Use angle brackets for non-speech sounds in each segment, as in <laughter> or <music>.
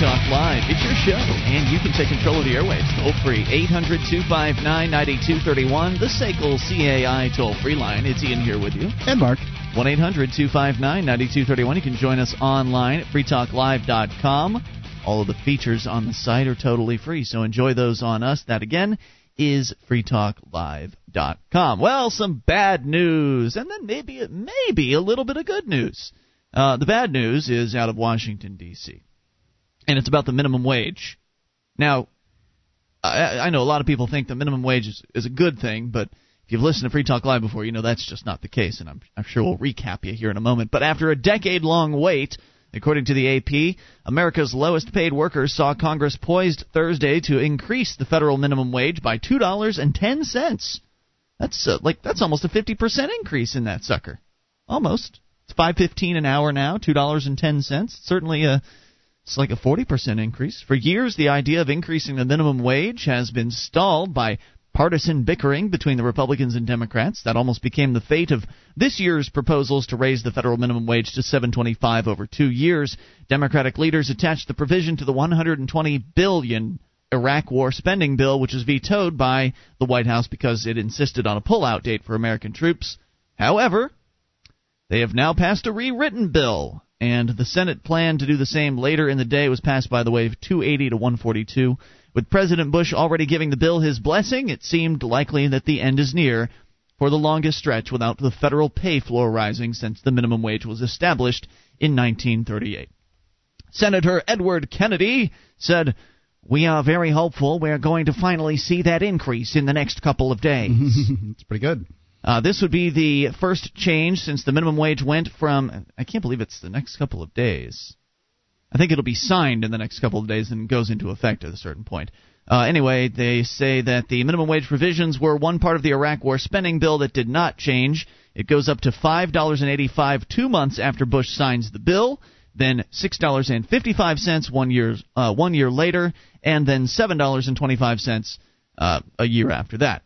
Talk Live. It's your show, and you can take control of the airwaves toll free. 800 259 9231, the SACL CAI toll free line. It's Ian here with you. And Mark. 1 800 259 9231. You can join us online at freetalklive.com. All of the features on the site are totally free, so enjoy those on us. That again is freetalklive.com. Well, some bad news, and then maybe maybe a little bit of good news. Uh, the bad news is out of Washington D.C. and it's about the minimum wage. Now, I, I know a lot of people think the minimum wage is, is a good thing, but if you've listened to Free Talk Live before, you know that's just not the case, and I'm, I'm sure we'll recap you here in a moment. But after a decade-long wait According to the AP, America's lowest paid workers saw Congress poised Thursday to increase the federal minimum wage by $2.10. That's uh, like that's almost a 50% increase in that sucker. Almost. It's 5.15 an hour now, $2.10. Certainly a it's like a 40% increase. For years, the idea of increasing the minimum wage has been stalled by partisan bickering between the Republicans and Democrats. That almost became the fate of this year's proposals to raise the federal minimum wage to 725 over 2 years. Democratic leaders attached the provision to the 120 billion Iraq war spending bill which was vetoed by the White House because it insisted on a pullout date for American troops. However, they have now passed a rewritten bill and the Senate plan to do the same later in the day was passed by the way 280 to 142. With President Bush already giving the bill his blessing, it seemed likely that the end is near for the longest stretch without the federal pay floor rising since the minimum wage was established in 1938. Senator Edward Kennedy said, We are very hopeful we're going to finally see that increase in the next couple of days. <laughs> it's pretty good. Uh, this would be the first change since the minimum wage went from, I can't believe it's the next couple of days. I think it'll be signed in the next couple of days and goes into effect at a certain point. Uh, anyway, they say that the minimum wage provisions were one part of the Iraq War spending bill that did not change. It goes up to five dollars and eighty-five two months after Bush signs the bill, then six dollars and fifty-five cents one year uh, one year later, and then seven dollars and twenty-five cents uh, a year after that.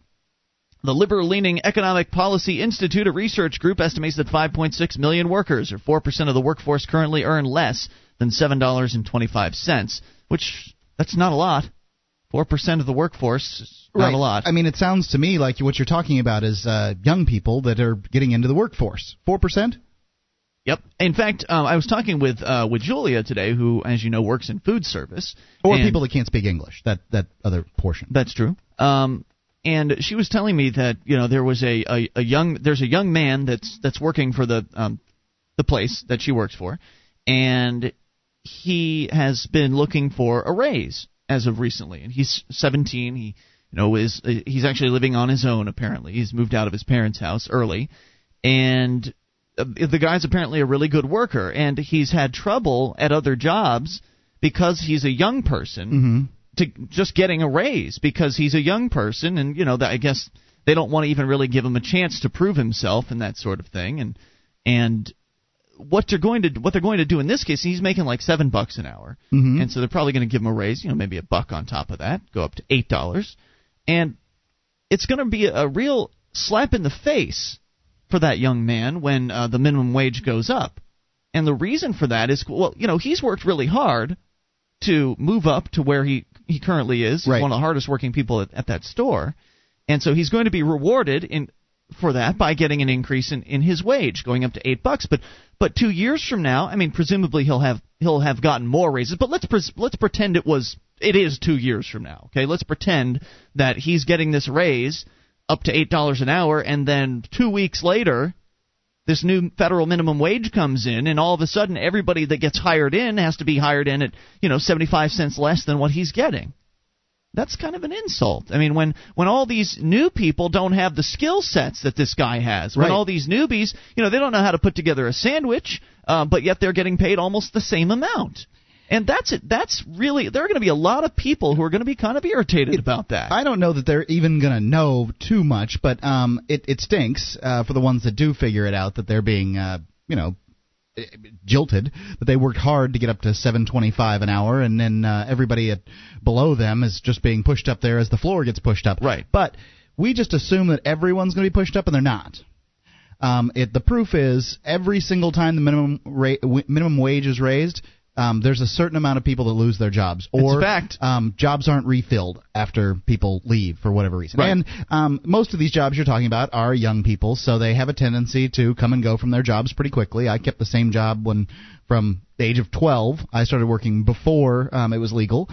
The liberal leaning Economic Policy Institute, a research group, estimates that 5.6 million workers, or 4% of the workforce, currently earn less than $7.25, which that's not a lot. 4% of the workforce is not right. a lot. I mean, it sounds to me like what you're talking about is uh, young people that are getting into the workforce. 4%? Yep. In fact, um, I was talking with uh, with Julia today, who, as you know, works in food service, or people that can't speak English. That that other portion. That's true. Um, and she was telling me that you know there was a, a, a young there's a young man that's that's working for the um, the place that she works for, and he has been looking for a raise as of recently, and he's 17. He you know is he's actually living on his own apparently. He's moved out of his parents' house early, and uh, the guy's apparently a really good worker, and he's had trouble at other jobs because he's a young person. To just getting a raise because he's a young person, and you know that I guess they don't want to even really give him a chance to prove himself and that sort of thing, and and what they're going to what they're going to do in this case, he's making like seven bucks an hour, mm-hmm. and so they're probably going to give him a raise, you know, maybe a buck on top of that, go up to eight dollars, and it's going to be a real slap in the face for that young man when uh, the minimum wage goes up, and the reason for that is well, you know, he's worked really hard to move up to where he he currently is, right. one of the hardest working people at, at that store, and so he's going to be rewarded in for that by getting an increase in, in his wage, going up to eight bucks. But but two years from now, I mean, presumably he'll have he'll have gotten more raises. But let's pre- let's pretend it was it is two years from now. Okay, let's pretend that he's getting this raise up to eight dollars an hour, and then two weeks later, this new federal minimum wage comes in, and all of a sudden everybody that gets hired in has to be hired in at you know seventy five cents less than what he's getting that's kind of an insult. I mean, when when all these new people don't have the skill sets that this guy has, when right. all these newbies, you know, they don't know how to put together a sandwich, uh, but yet they're getting paid almost the same amount. And that's it. That's really there are going to be a lot of people who are going to be kind of irritated it, about that. I don't know that they're even going to know too much, but um, it it stinks uh, for the ones that do figure it out that they're being uh, you know jilted that they worked hard to get up to 725 an hour and then uh, everybody at below them is just being pushed up there as the floor gets pushed up right but we just assume that everyone's going to be pushed up and they're not um, it, the proof is every single time the minimum rate, minimum wage is raised um, there's a certain amount of people that lose their jobs, or fact. Um, jobs aren't refilled after people leave for whatever reason. Right. And um, most of these jobs you're talking about are young people, so they have a tendency to come and go from their jobs pretty quickly. I kept the same job when from the age of 12. I started working before um, it was legal,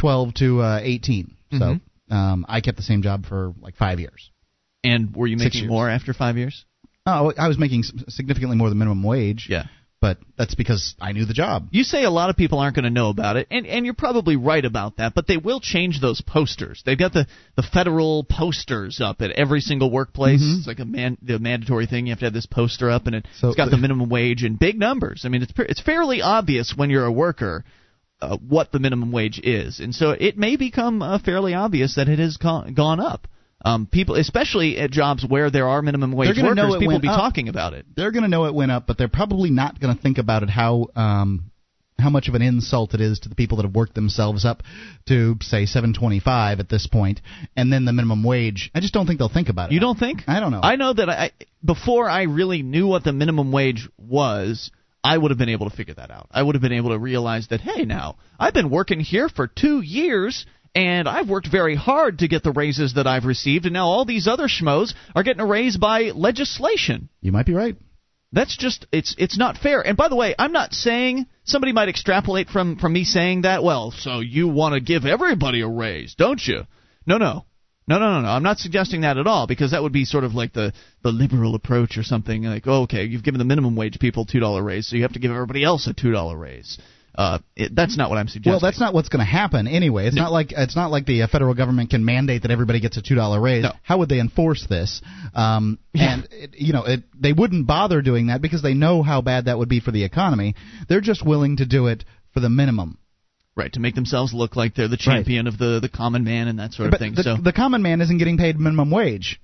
12 to uh, 18. So Mm-hmm. um, I kept the same job for like five years. And were you making more after five years? Oh, I was making significantly more than minimum wage. Yeah. But that's because I knew the job. You say a lot of people aren't going to know about it, and, and you're probably right about that, but they will change those posters. They've got the, the federal posters up at every single workplace. It's like a man, the mandatory thing. You have to have this poster up, and it, So it's got the- minimum wage and big numbers. I mean, it's, it's fairly obvious when you're a worker uh, what the minimum wage is. And so it may become uh, fairly obvious that it has gone, gone up. Um, people, especially at jobs where there are minimum wage workers, people will be up. talking about it. They're going to know it went up, but they're probably not going to think about it how um, how much of an insult it is to the people that have worked themselves up to say 725 at this point, and then the minimum wage. I just don't think they'll think about it. You don't think? I don't know. I know that I before I really knew what the minimum wage was, I would have been able to figure that out. I would have been able to realize that hey, now I've been working here for 2 years and I've worked very hard to get the raises that I've received and now all these other schmoes are getting a raise by legislation. You might be right. That's just it's it's not fair. And by the way, I'm not saying somebody might extrapolate from from me saying that. Well, so you want to give everybody a raise, don't you? No, no. No, no, no, no. I'm not suggesting that at all because that would be sort of like the the liberal approach or something like, oh, okay, you've given the minimum wage people two dollar raise, so you have to give everybody else a two dollar raise. Uh, it, that's not what I'm suggesting. Well, that's not what's going to happen anyway. It's not like it's not like the uh, federal government can mandate that everybody gets a two dollar raise. No. How would they enforce this? Um, And it, you know, it, they wouldn't bother doing that because they know how bad that would be for the economy. They're just willing to do it for the minimum. right to make themselves look like they're the champion of the the common man and that sort of thing. the, so the common man isn't getting paid minimum wage.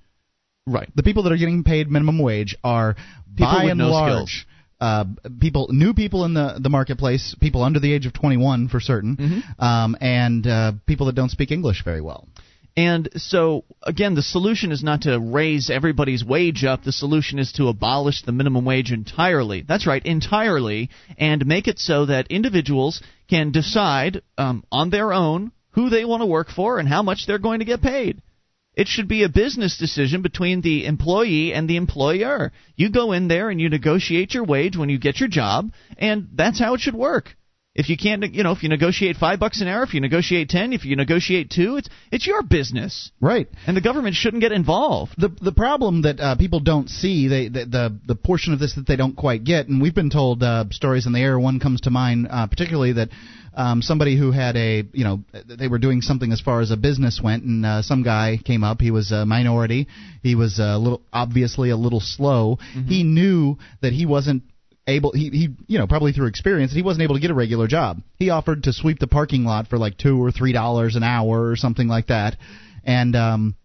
right. The people that are getting paid minimum wage are People by with and no large. skills. Uh, people, new people in the the marketplace, people under the age of 21 for certain, Mm-hmm. um, and uh, people that don't speak English very well. And so, again, the solution is not to raise everybody's wage up. The solution is to abolish the minimum wage entirely. That's right, entirely, and make it so that individuals can decide um, on their own who they want to work for and how much they're going to get paid. It should be a business decision between the employee and the employer. You go in there and you negotiate your wage when you get your job, and that's how it should work. If you can't, you know, if you negotiate five bucks an hour, if you negotiate ten, if you negotiate two, it's it's your business, Right. and the government shouldn't get involved. the the problem that uh, people don't see they the, the the portion of this that they don't quite get and we've been told uh, stories in the air. One comes to mind uh, particularly that um, somebody who had a you know they were doing something as far as a business went and uh, some guy came up. He was a minority. He was a little obviously a little slow. He knew that he wasn't able he, he you know probably through experience he wasn't able to get a regular job he offered to sweep the parking lot for like two or three dollars an hour or something like that and um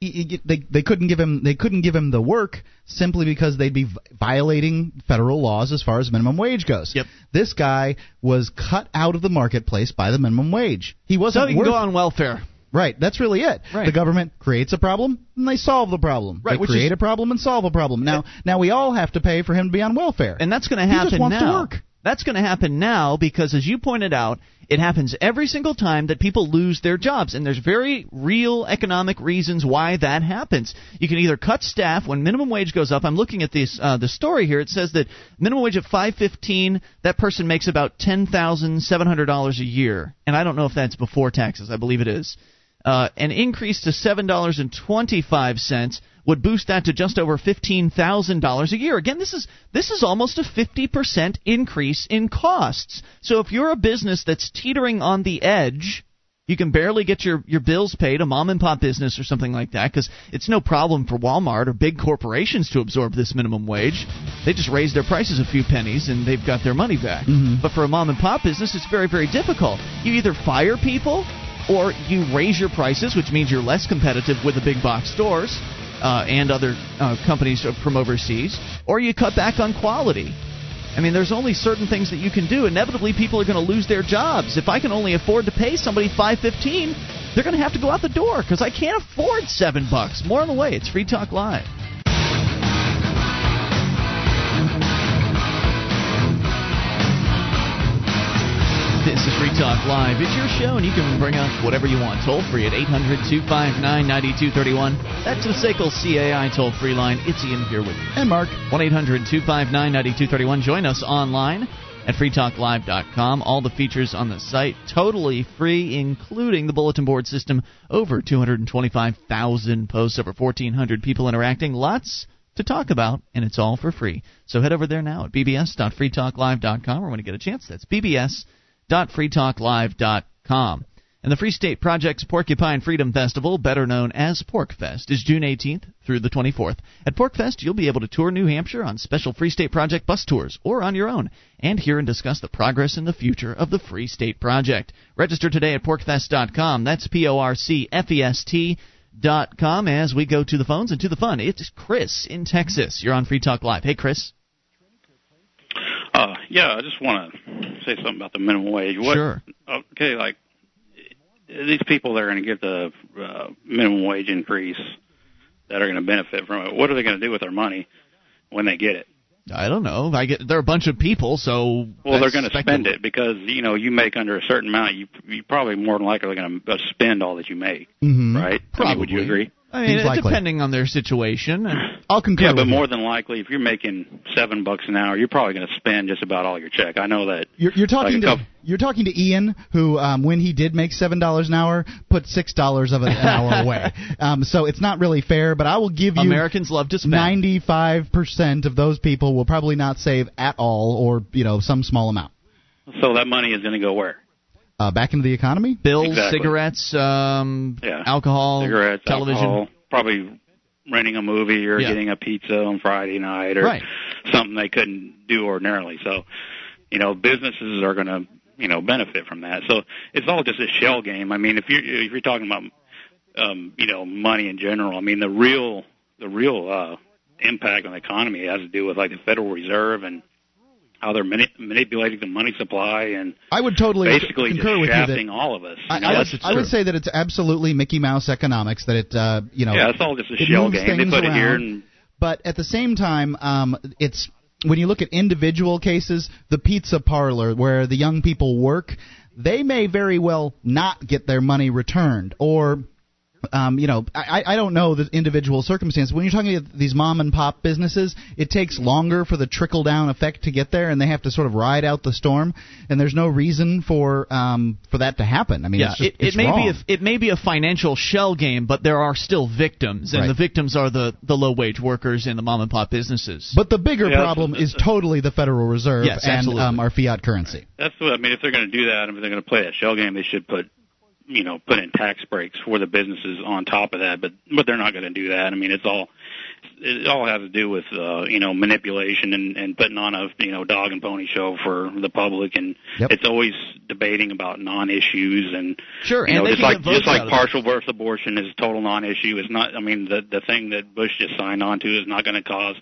he- he- they they couldn't give him they couldn't give him the work simply because they'd be violating federal laws as far as minimum wage goes. Yep. This guy was cut out of the marketplace by the minimum wage. He wasn't So can worth go on welfare. Right, that's really it. Right. The government creates a problem and they solve the problem. Right, they create is- a problem and solve a problem. Now now we all have to pay for him to be on welfare. And that's going to He happen just wants to now. work. That's going to happen now because, as you pointed out, it happens every single time that people lose their jobs, and there's very real economic reasons why that happens. You can either cut staff when minimum wage goes up. I'm looking at this uh, the story here. It says that minimum wage at 5.15, that person makes about ten thousand seven hundred dollars a year, and I don't know if that's before taxes. I believe it is. Uh, an increase to seven dollars and twenty-five cents would boost that to just over fifteen thousand dollars a year. Again, this is this is almost a fifty percent increase in costs. So if you're a business that's teetering on the edge, you can barely get your your bills paid, a mom and pop business or something like that, because it's no problem for Walmart or big corporations to absorb this minimum wage. They just raise their prices a few pennies and they've got their money back. But for a mom and pop business, it's very very difficult. You either fire people or you raise your prices, which means you're less competitive with the big box stores uh, and other uh, companies from overseas, or you cut back on quality. I mean, there's only certain things that you can do. Inevitably, people are going to lose their jobs. If I can only afford to pay somebody five fifteen, they're going to have to go out the door because I can't afford seven bucks. More on the way. It's Free Talk Live. Talk Live. It's your show, and you can bring up whatever you want. Toll free at 800 259 9231. That's the SACL CAI toll free line. It's Ian here with you. And Mark. 1 800 259 9231. Join us online at freetalklive.com. All the features on the site totally free, including the bulletin board system. Over 225,000 posts, over 1,400 people interacting. Lots to talk about, and it's all for free. So head over there now at bbs.freetalklive.com, or when you get a chance, that's bbs.freetalklive.com. And the Free State Project's Porcupine Freedom Festival, better known as PorcFest, is June 18th through the 24th. At PorcFest, you'll be able to tour New Hampshire on special Free State Project bus tours or on your own, and hear and discuss the progress and the future of the Free State Project. Register today at porcfest.com. That's P O R C F E S T dot com as we go to the phones and to the fun. It's Chris in Texas. You're on Free Talk Live. Hey, Chris. Uh, yeah, I just want to say something about the minimum wage. What, Sure. Okay, like these people that are going to get the uh, minimum wage increase that are going to benefit from it. What are they going to do with their money when they get it? I don't know. I get they're a bunch of people, so Well, they're going to spend it because you know you make under a certain amount. You you probably more than likely going to spend all that you make, Mm-hmm. right? I mean, would you agree? I mean, Seems likely. depending on their situation. and- I'll concur. Yeah, with but you. more than likely, if you're making seven bucks an hour, you're probably going to spend just about all your check. I know that. You're, you're talking like to couple- you're talking to Ian, who um, when he did make seven dollars an hour, put six dollars of it an hour <laughs> away. Um, so it's not really fair. But I will give you Americans love to spend. ninety-five percent of those people will probably not save at all, or you know some small amount So that money is going to go where? Uh, back into the economy. Bills, Exactly. cigarettes, um, Yeah. alcohol, cigarettes, television. alcohol, probably renting a movie or Yeah. getting a pizza on Friday night or Right. something they couldn't do ordinarily. So, you know, businesses are going to, you know, benefit from that. So it's all just a shell game. I mean, if you're if you're talking about, um, you know, money in general, I mean, the real the real uh, impact on the economy has to do with like the Federal Reserve and how they're mani- manipulating the money supply and I would totally basically concur with you that. all of us. I, I, would, I would say that it's absolutely Mickey Mouse economics. That it, uh, you know, yeah, it's all just a shell game. They put it here and but at the same time, um, it's when you look at individual cases, the pizza parlor where the young people work, they may very well not get their money returned, or um, you know, I, I don't know the individual circumstance. When you're talking about these mom and pop businesses, it takes longer for the trickle down effect to get there, and they have to sort of ride out the storm. And there's no reason for um, for that to happen. I mean, Yeah, it's just, it, it it's may wrong. be a, it may be a financial shell game, but there are still victims, and Right. the victims are the, the low wage workers and the mom and pop businesses. But the bigger Yeah, problem is totally the Federal Reserve Yes, and um, our fiat currency. That's what I mean. If they're going to do that, if they're going to play that shell game, they should put, you know, put in tax breaks for the businesses on top of that. But but they're not going to do that. I mean, it's all it all has to do with uh, you know manipulation and and putting on a you know dog and pony show for the public, and Yep. it's always debating about non-issues and Sure, you and know they just like just like out of it. partial birth abortion is a total non-issue. It's not. I mean, the the thing that Bush just signed on to is not going to cause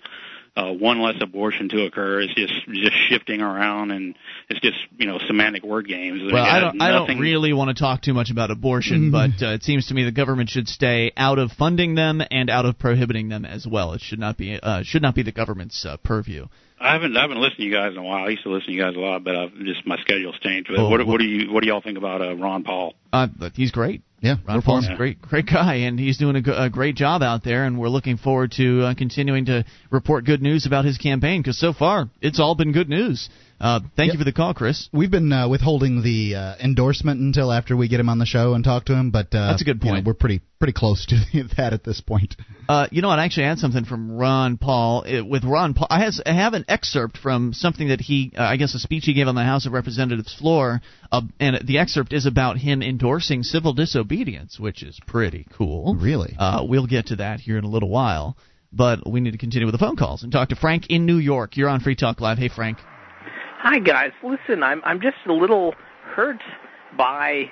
uh, one less abortion to occur. It's just just shifting around, and it's just you know semantic word games. Well, I don't. has I don't really want to talk too much about abortion, but uh, it seems to me the government should stay out of funding them and out of prohibiting them as well. It should not be. Uh, should not be the government's uh, purview. I haven't I haven't listened to you guys in a while. I used to listen to you guys a lot, but I've just my schedule's changed. But Oh, what, well- what do you what do y'all think about uh, Ron Paul? Uh, he's great. Yeah, Ron Paul's a great, great guy, and he's doing a, g- a great job out there. And we're looking forward to uh, continuing to report good news about his campaign because so far it's all been good news. Uh, thank Yep. you for the call, Chris. We've been uh, withholding the uh, endorsement until after we get him on the show and talk to him, but uh, That's a good you know, point. we're pretty pretty close to <laughs> that at this point. Uh, you know? I actually had something from Ron Paul. It, with Ron Paul, I, has, I have an excerpt from something that he, uh, I guess, a speech he gave on the House of Representatives floor, uh, and the excerpt is about him endorsing civil disobedience, which is pretty cool. Really? Uh, we'll get to that here in a little while, but we need to continue with the phone calls and talk to Frank in New York. You're on Free Talk Live. Hey, Frank. Hi guys, listen, I'm I'm just a little hurt by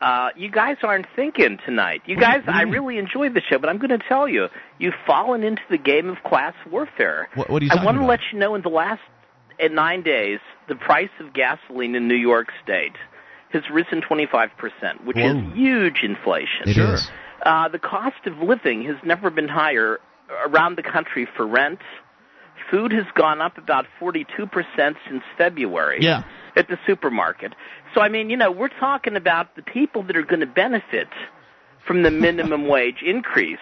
uh you guys aren't thinking tonight. You guys I really enjoyed the show, but I'm going to tell you, you've fallen into the game of class warfare. What, what are you I want to let you know in the last uh, 9 days, the price of gasoline in New York state has risen 25%, which Whoa. is huge inflation. It Sure. is. Uh, the cost of living has never been higher around the country for rent. Food has gone up about 42% since February. Yeah. at the supermarket. So I mean, you know, we're talking about the people that are going to benefit from the minimum <laughs> wage increase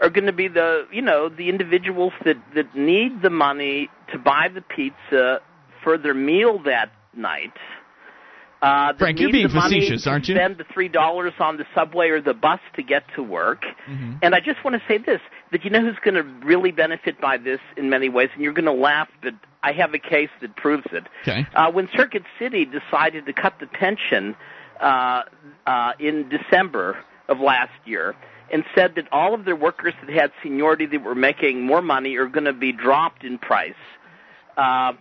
are going to be the you know the individuals that that need the money to buy the pizza for their meal that night. Uh, Frank, you're being facetious, aren't you? Spend the three dollars on the subway or the bus to get to work. Mm-hmm. And I just want to say this: that you know who's going to really benefit by this in many ways, and you're going to laugh, but I have a case that proves it. Okay. Uh, when Circuit City decided to cut the pension uh, uh, in December of last year, and said that all of their workers that had seniority that were making more money are going to be dropped in price. Uh,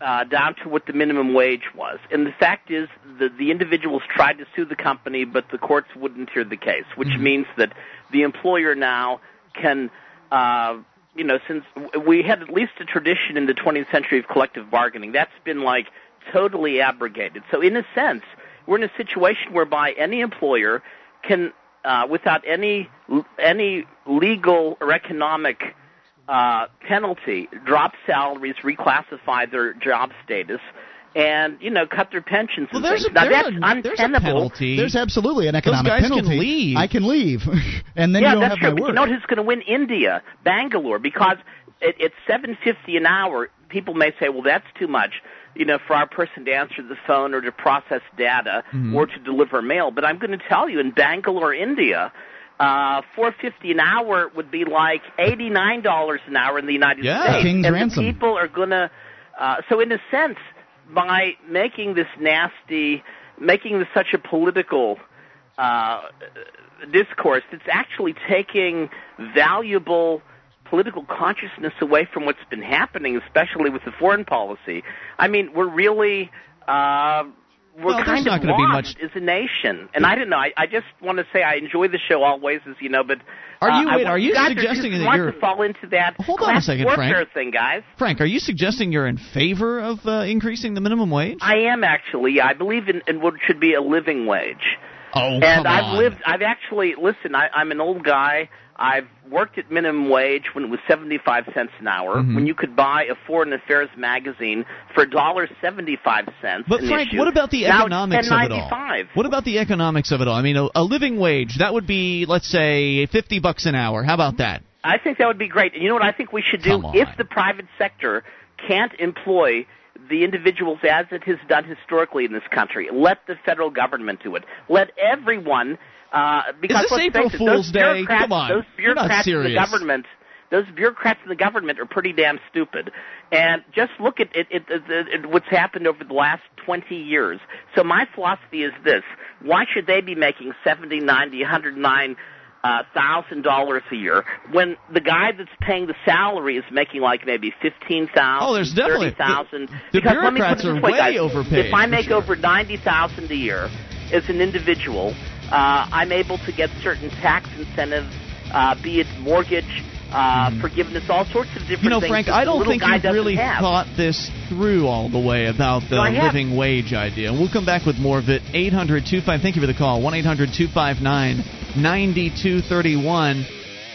uh, down to what the minimum wage was. And the fact is, the, the individuals tried to sue the company, but the courts wouldn't hear the case, which Mm-hmm. means that the employer now can, uh, you know, since we had at least a tradition in the 20th century of collective bargaining, that's been like totally abrogated. So in a sense, we're in a situation whereby any employer can, uh, without any any legal or economic uh, penalty, drop salaries, reclassify their job status, and you know cut their pensions. Well, and there's things. a, now there's that's a, there's a untenable. penalty. There's absolutely an economic guys can penalty. leave. I can leave, <laughs> and then yeah, you don't that's have true. my But work. you know who's going to win? India, Bangalore, because it, it's seven fifty an hour. People may say, well, that's too much, you know, for our person to answer the phone or to process data Mm-hmm. or to deliver mail. But I'm going to tell you, in Bangalore, India. Uh, four fifty an hour would be like eighty nine dollars an hour in the United Yeah. States, King's and ransom. the people are gonna. Uh, so in a sense, by making this nasty, making this such a political uh, discourse it's actually taking valuable political consciousness away from what's been happening, especially with the foreign policy. I mean, we're really uh, we're Well, there's kind not of lost much- as a nation. And I don't know. I, I just want to say I enjoy the show always, as you know. But Are uh, you- wait, want- are you suggesting that you're- to fall into that Hold on a second, Frank. thing, guys? Frank, are you suggesting you're in favor of uh, increasing the minimum wage? I am actually. I believe in, in what should be a living wage. oh, and I've on. lived. I've actually listen. I, I'm an old guy. I've worked at minimum wage when it was 75 cents an hour. Mhm. When you could buy a Foreign Affairs magazine for a dollar 75 cents. But Frank, issue. what about the Now economics of it all? $10.95. What about the economics of it all? I mean, a, a living wage that would be, let's say, fifty bucks an hour. How about that? I think that would be great. And you know what I think we should do? If the private sector can't employ the individuals as it has done historically in this country, let the federal government do it. Let everyone. Uh, because this April face Fool's those Day? bureaucrats, Come on. those bureaucrats in the government, those bureaucrats in the government are pretty damn stupid. And just look at it, it, it, it, what's happened over the last 20 years. So my philosophy is this: Why should they be making 70, 90, 109 uh, thousand dollars a year when the guy that's paying the salary is making like maybe fifteen thousand, Oh, there's definitely- thirty thousand. the- the because let me put it this are way, way guys. overpaid, If I make sure. over ninety thousand a year as an individual, uh, I'm able to get certain tax incentives, uh, be it mortgage. Uh, Forgiveness, all sorts of different Mm-hmm. You know, things. Frank, I don't think you've really have. thought this through all the way about the No, living wage idea. We'll come back with more of it. 800 25 Thank you for the call. 1 800 259 9231.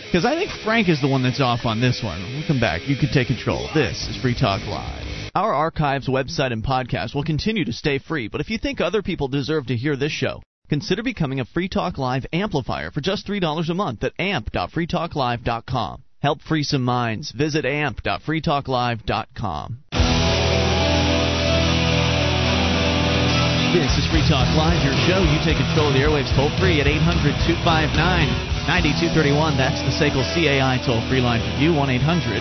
Because I think Frank is the one that's off on this one. We'll come back. You can take control. This is Free Talk Live. Our archives, website, and podcast will continue to stay free, but if you think other people deserve to hear this show, consider becoming a Free Talk Live amplifier for just $3 a month at amp.freetalklive.com. Help free some minds. Visit amp.freetalklive.com. This is Free Talk Live, your show. You take control of the airwaves toll free at 800 259 9231. That's the SACL CAI toll free line for you, 1 800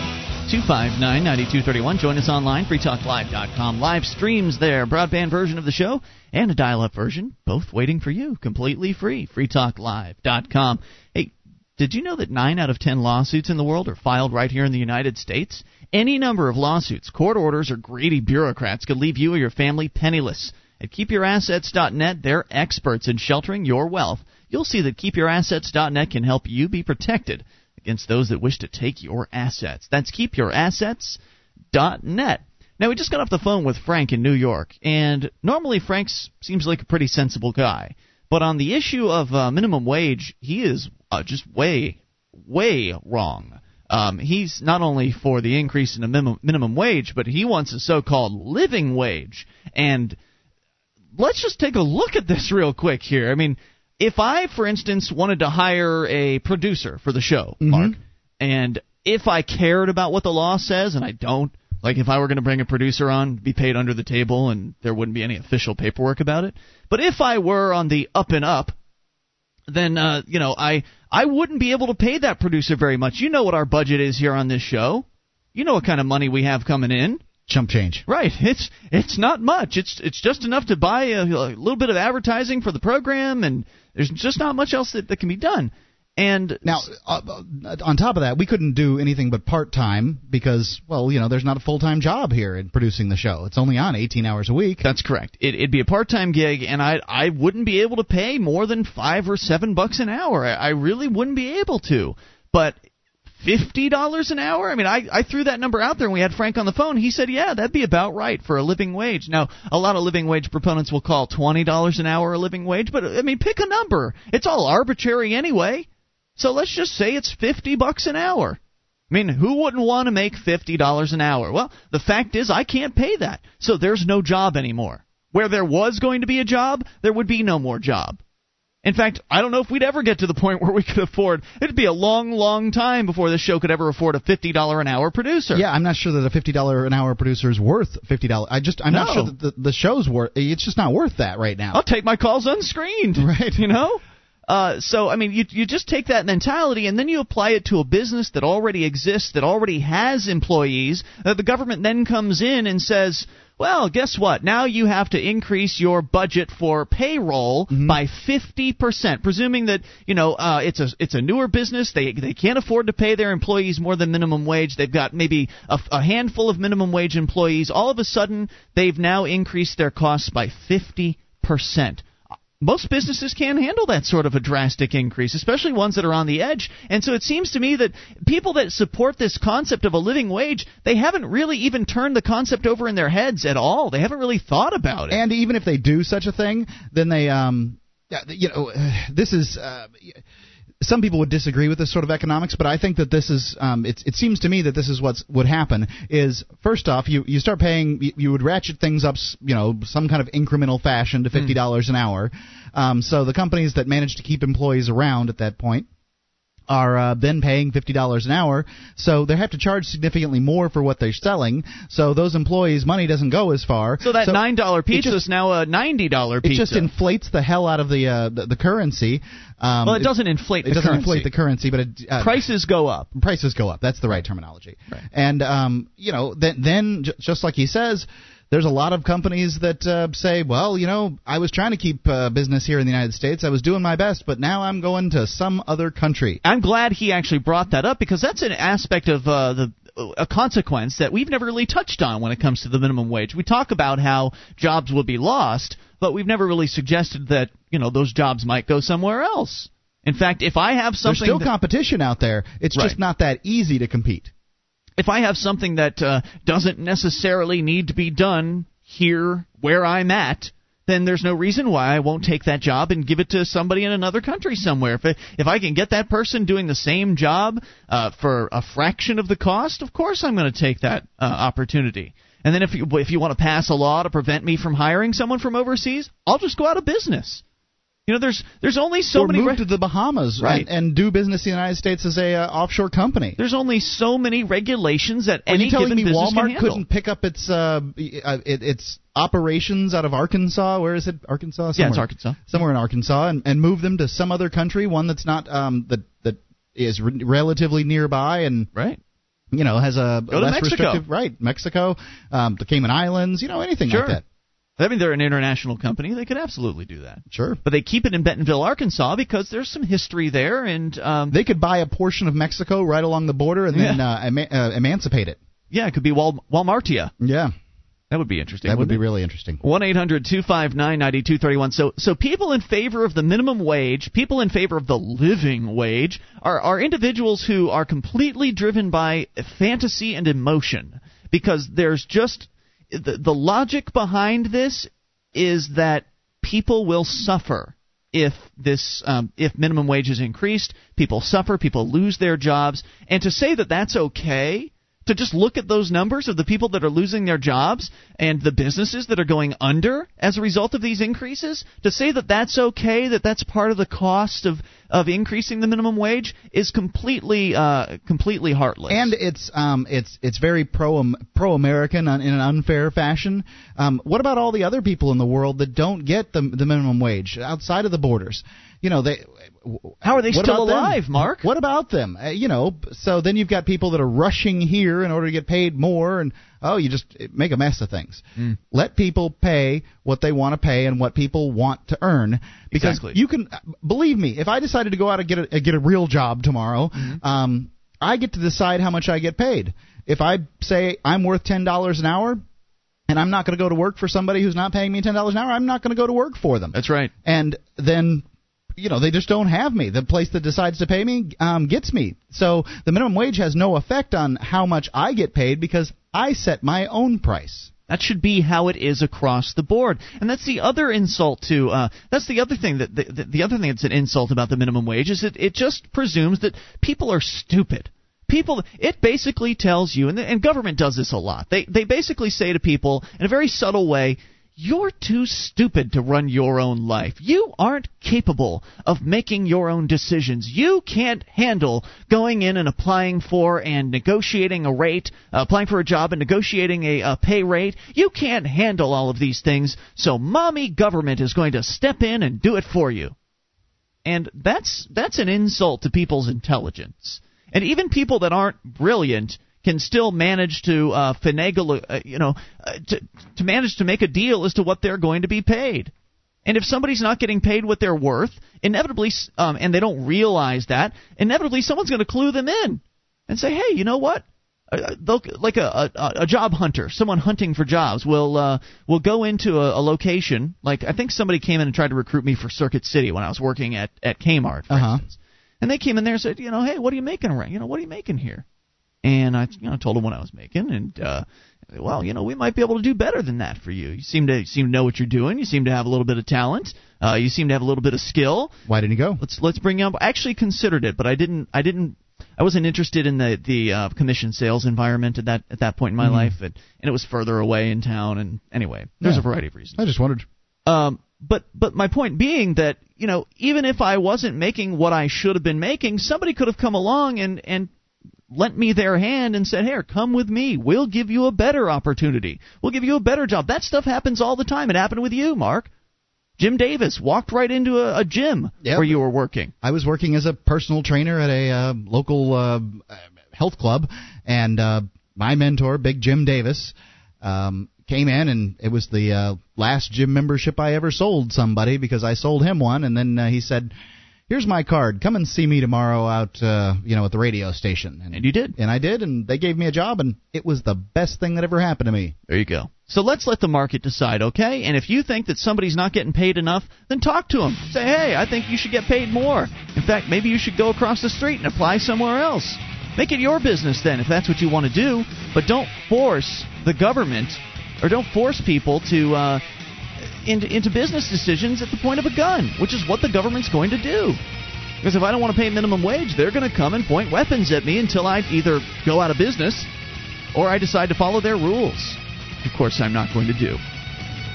259 9231. Join us online, freetalklive.com. Live streams there, broadband version of the show and a dial up version, both waiting for you, completely free. freetalklive.com. Hey, did you know that 9 out of 10 lawsuits in the world are filed right here in the United States? Any number of lawsuits, court orders, or greedy bureaucrats could leave you or your family penniless. At keepyourassets.net, they're experts in sheltering your wealth. You'll see that keepyourassets.net can help you be protected against those that wish to take your assets. That's keepyourassets.net. Now, we just got off the phone with Frank in New York, and normally Frank seems like a pretty sensible guy. But on the issue of uh, minimum wage, he is uh, just way, way wrong. Um, he's not only for the increase in the minimum, minimum wage, but he wants a so-called living wage. And let's just take a look at this real quick here. I mean, if I, for instance, wanted to hire a producer for the show, Mhm. Mark, and if I cared about what the law says, and I don't, like if I were going to bring a producer on, be paid under the table, and there wouldn't be any official paperwork about it. But if I were on the up and up, then uh, you know I I wouldn't be able to pay that producer very much. You know what our budget is here on this show. You know what kind of money we have coming in. Chump change. Right. It's it's not much. It's it's just enough to buy a, a little bit of advertising for the program, and there's just not much else that, that can be done. And Now, uh, uh, on top of that, we couldn't do anything but part time because, well, you know, there's not a full time job here in producing the show. It's only on 18 hours a week. That's correct. It, it'd be a part-time gig, and I I wouldn't be able to pay more than five or seven bucks an hour. I, I really wouldn't be able to. But fifty dollars an hour? I mean, I I threw that number out there, and we had Frank on the phone. He said, yeah, that'd be about right for a living wage. Now, a lot of living wage proponents will call twenty dollars an hour a living wage, but I mean, pick a number. It's all arbitrary anyway. So let's just say it's fifty bucks an hour. I mean, who wouldn't want to make fifty dollars an hour? Well, the fact is, I can't pay that, so there's no job anymore. Where there was going to be a job, there would be no more job. In fact, I don't know if we'd ever get to the point <laughs> where we could afford. It'd be a long, long time before this show could ever afford a fifty dollar an hour producer. Yeah, I'm not sure that a fifty dollar an hour producer is worth fifty dollars. I just I'm not sure that the, the show's worth. It's just not worth that right now. I'll take my calls unscreened. <laughs> Right. You know? Uh, so I mean, you you just take that mentality and then you apply it to a business that already exists, that already has employees. Uh, the government then comes in and says, "Well, guess what? Now you have to increase your budget for payroll by fifty percent, presuming that you know uh, it's a it's a newer business. They they can't afford to pay their employees more than minimum wage. They've got maybe a, a handful of minimum wage employees. All of a sudden, they've now increased their costs by fifty percent most businesses can't handle that sort of a drastic increase, especially ones that are on the edge. And so it seems to me that people that support this concept of a living wage, they haven't really even turned the concept over in their heads at all. They haven't really thought about it. And even if they do such a thing, then they um you know <sighs> this is uh, some people would disagree with this sort of economics, but I think that this is um it it seems to me that this is what would happen is first off you you start paying you, you would ratchet things up s- you know some kind of incremental fashion to fifty dollars an hour, um so the companies that manage to keep employees around at that point are uh, then paying fifty dollars an hour, so they have to charge significantly more for what they're selling. So those employees' money doesn't go as far. so that nine dollar pizza just- is now a ninety dollar pizza. it just inflates the hell out of the uh, the, the currency. Um, well, it doesn't inflate It the doesn't currency. inflate the currency, but it, uh, Prices go up. prices go up. That's the right terminology. Right. And um, you know, then then just like he says. There's a lot of companies that uh, say, well, you know, I was trying to keep uh, business here in the United States. I was doing my best, but now I'm going to some other country. I'm glad he actually brought that up because that's an aspect of uh, the a consequence that we've never really touched on when it comes to the minimum wage. We talk about how jobs will be lost, but we've never really suggested that you know those jobs might go somewhere else. In fact, if I have something There's still that- competition out there. It's Right. just not that easy to compete. If I have something that uh, doesn't necessarily need to be done here where I'm at, then there's no reason why I won't take that job and give it to somebody in another country somewhere. If I, if I can get that person doing the same job uh, for a fraction of the cost, of course I'm going to take that uh, opportunity. And then if you, if you want to pass a law to prevent me from hiring someone from overseas, I'll just go out of business. You know, there's there's only so or many move re- to the Bahamas Right. and, and do business in the United States as a uh, offshore company. there's only so many regulations that Are any you telling me Walmart couldn't pick up its uh, uh, it, its operations out of Arkansas? Where is it? Arkansas? Yeah, Somewhere. it's Arkansas. Somewhere in Arkansas, and, and move them to some other country, one that's not um that that is re- relatively nearby and Right. you know has a Go less Mexico. restrictive right Mexico, um, the Cayman Islands, you know anything Sure. like that. I mean, they're an international company. They could absolutely do that. Sure. But they keep it in Bentonville, Arkansas, because there's some history there, and um, They could buy a portion of Mexico right along the border and then uh, ema- uh, emancipate it. yeah, it could be Wal- Walmartia. Yeah, That would be interesting. that would be wouldn't really interesting. it? One eight hundred two five nine ninety two thirty one. So, so people in favor of the minimum wage, people in favor of the living wage, are are individuals who are completely driven by fantasy and emotion, because there's just the the logic behind this is that people will suffer if this um, if minimum wage is increased. People suffer, people lose their jobs, and to say that that's okay to just look at those numbers of the people that are losing their jobs and the businesses that are going under as a result of these increases to say that that's okay that that's part of the cost of of increasing the minimum wage is completely uh, completely heartless. And it's um it's it's very pro pro American in an unfair fashion. Um what about all the other people in the world that don't get the the minimum wage outside of the borders? You know they how are they still alive, them? Mark? What about them? Uh, you know, so then you've got people that are rushing here in order to get paid more, and oh, you just make a mess of things. Mm. Let people pay what they want to pay and what people want to earn, because exactly. you can believe me. If I decided to go out and get a get a real job tomorrow, mm-hmm. um, I get to decide how much I get paid. If I say I'm worth ten dollars an hour, and I'm not going to go to work for somebody who's not paying me ten dollars an hour, I'm not going to go to work for them. That's right. And then you know they just don't have me. The place that decides to pay me um, gets me. So the minimum wage has no effect on how much I get paid because I set my own price. That should be how it is across the board, and that's the other insult to. Uh, that's the other thing that the, the, the other thing that's an insult about the minimum wage is that it just presumes that people are stupid people it basically tells you and, the, and government does this a lot they they basically say to people in a very subtle way you're too stupid to run your own life. You aren't capable of making your own decisions. You can't handle going in and applying for and negotiating a rate, uh, applying for a job and negotiating a, a pay rate. You can't handle all of these things, so mommy government is going to step in and do it for you. And that's that's an insult to people's intelligence. And even people that aren't brilliant can still manage to uh, finagle, uh, you know, uh, to, to manage to make a deal as to what they're going to be paid. And if somebody's not getting paid what they're worth, inevitably, um, and they don't realize that, inevitably someone's going to clue them in and say, "Hey, you know what? Uh, like a, a, a job hunter, someone hunting for jobs, will uh, will go into a, a location. Like I think somebody came in and tried to recruit me for Circuit City when I was working at at Kmart, for uh-huh. instance. And they came in there and said, you know, hey, what are you making around? You know, what are you making here? And I you know told him what I was making, and uh, well, you know, we might be able to do better than that for you. You seem to seem to know what you're doing. You seem to have a little bit of talent. Uh, you seem to have a little bit of skill. Why didn't you go? Let's let's bring you up. I actually considered it, but I didn't. I didn't. I wasn't interested in the the uh, commission sales environment at that at that point in my mm-hmm. life, and, and it was further away in town. And anyway, there's yeah. a variety of reasons. I just wondered. Um, but but my point being that you know even if I wasn't making what I should have been making, somebody could have come along and and lent me their hand and said, "Here, come with me. We'll give you a better opportunity. We'll give you a better job." That stuff happens all the time. It happened with you, Mark. Jim Davis walked right into a, a gym yep. where you were working. I was working as a personal trainer at a uh, local uh, health club, and uh, my mentor, Big Jim Davis, um, came in, and it was the uh, last gym membership I ever sold somebody because I sold him one, and then uh, he said here's my card. Come and see me tomorrow out, uh, you know, at the radio station. And, and you did. And I did, and they gave me a job, and it was the best thing that ever happened to me. There you go. So let's let the market decide, okay? And if you think that somebody's not getting paid enough, then talk to them. Say, hey, I think you should get paid more. In fact, maybe you should go across the street and apply somewhere else. Make it your business then, if that's what you want to do. But don't force the government, or don't force people to. Uh, into, into business decisions at the point of a gun, which is what the government's going to do. Because if I don't want to pay minimum wage, they're going to come and point weapons at me until I either go out of business or I decide to follow their rules. Of course, I'm not going to do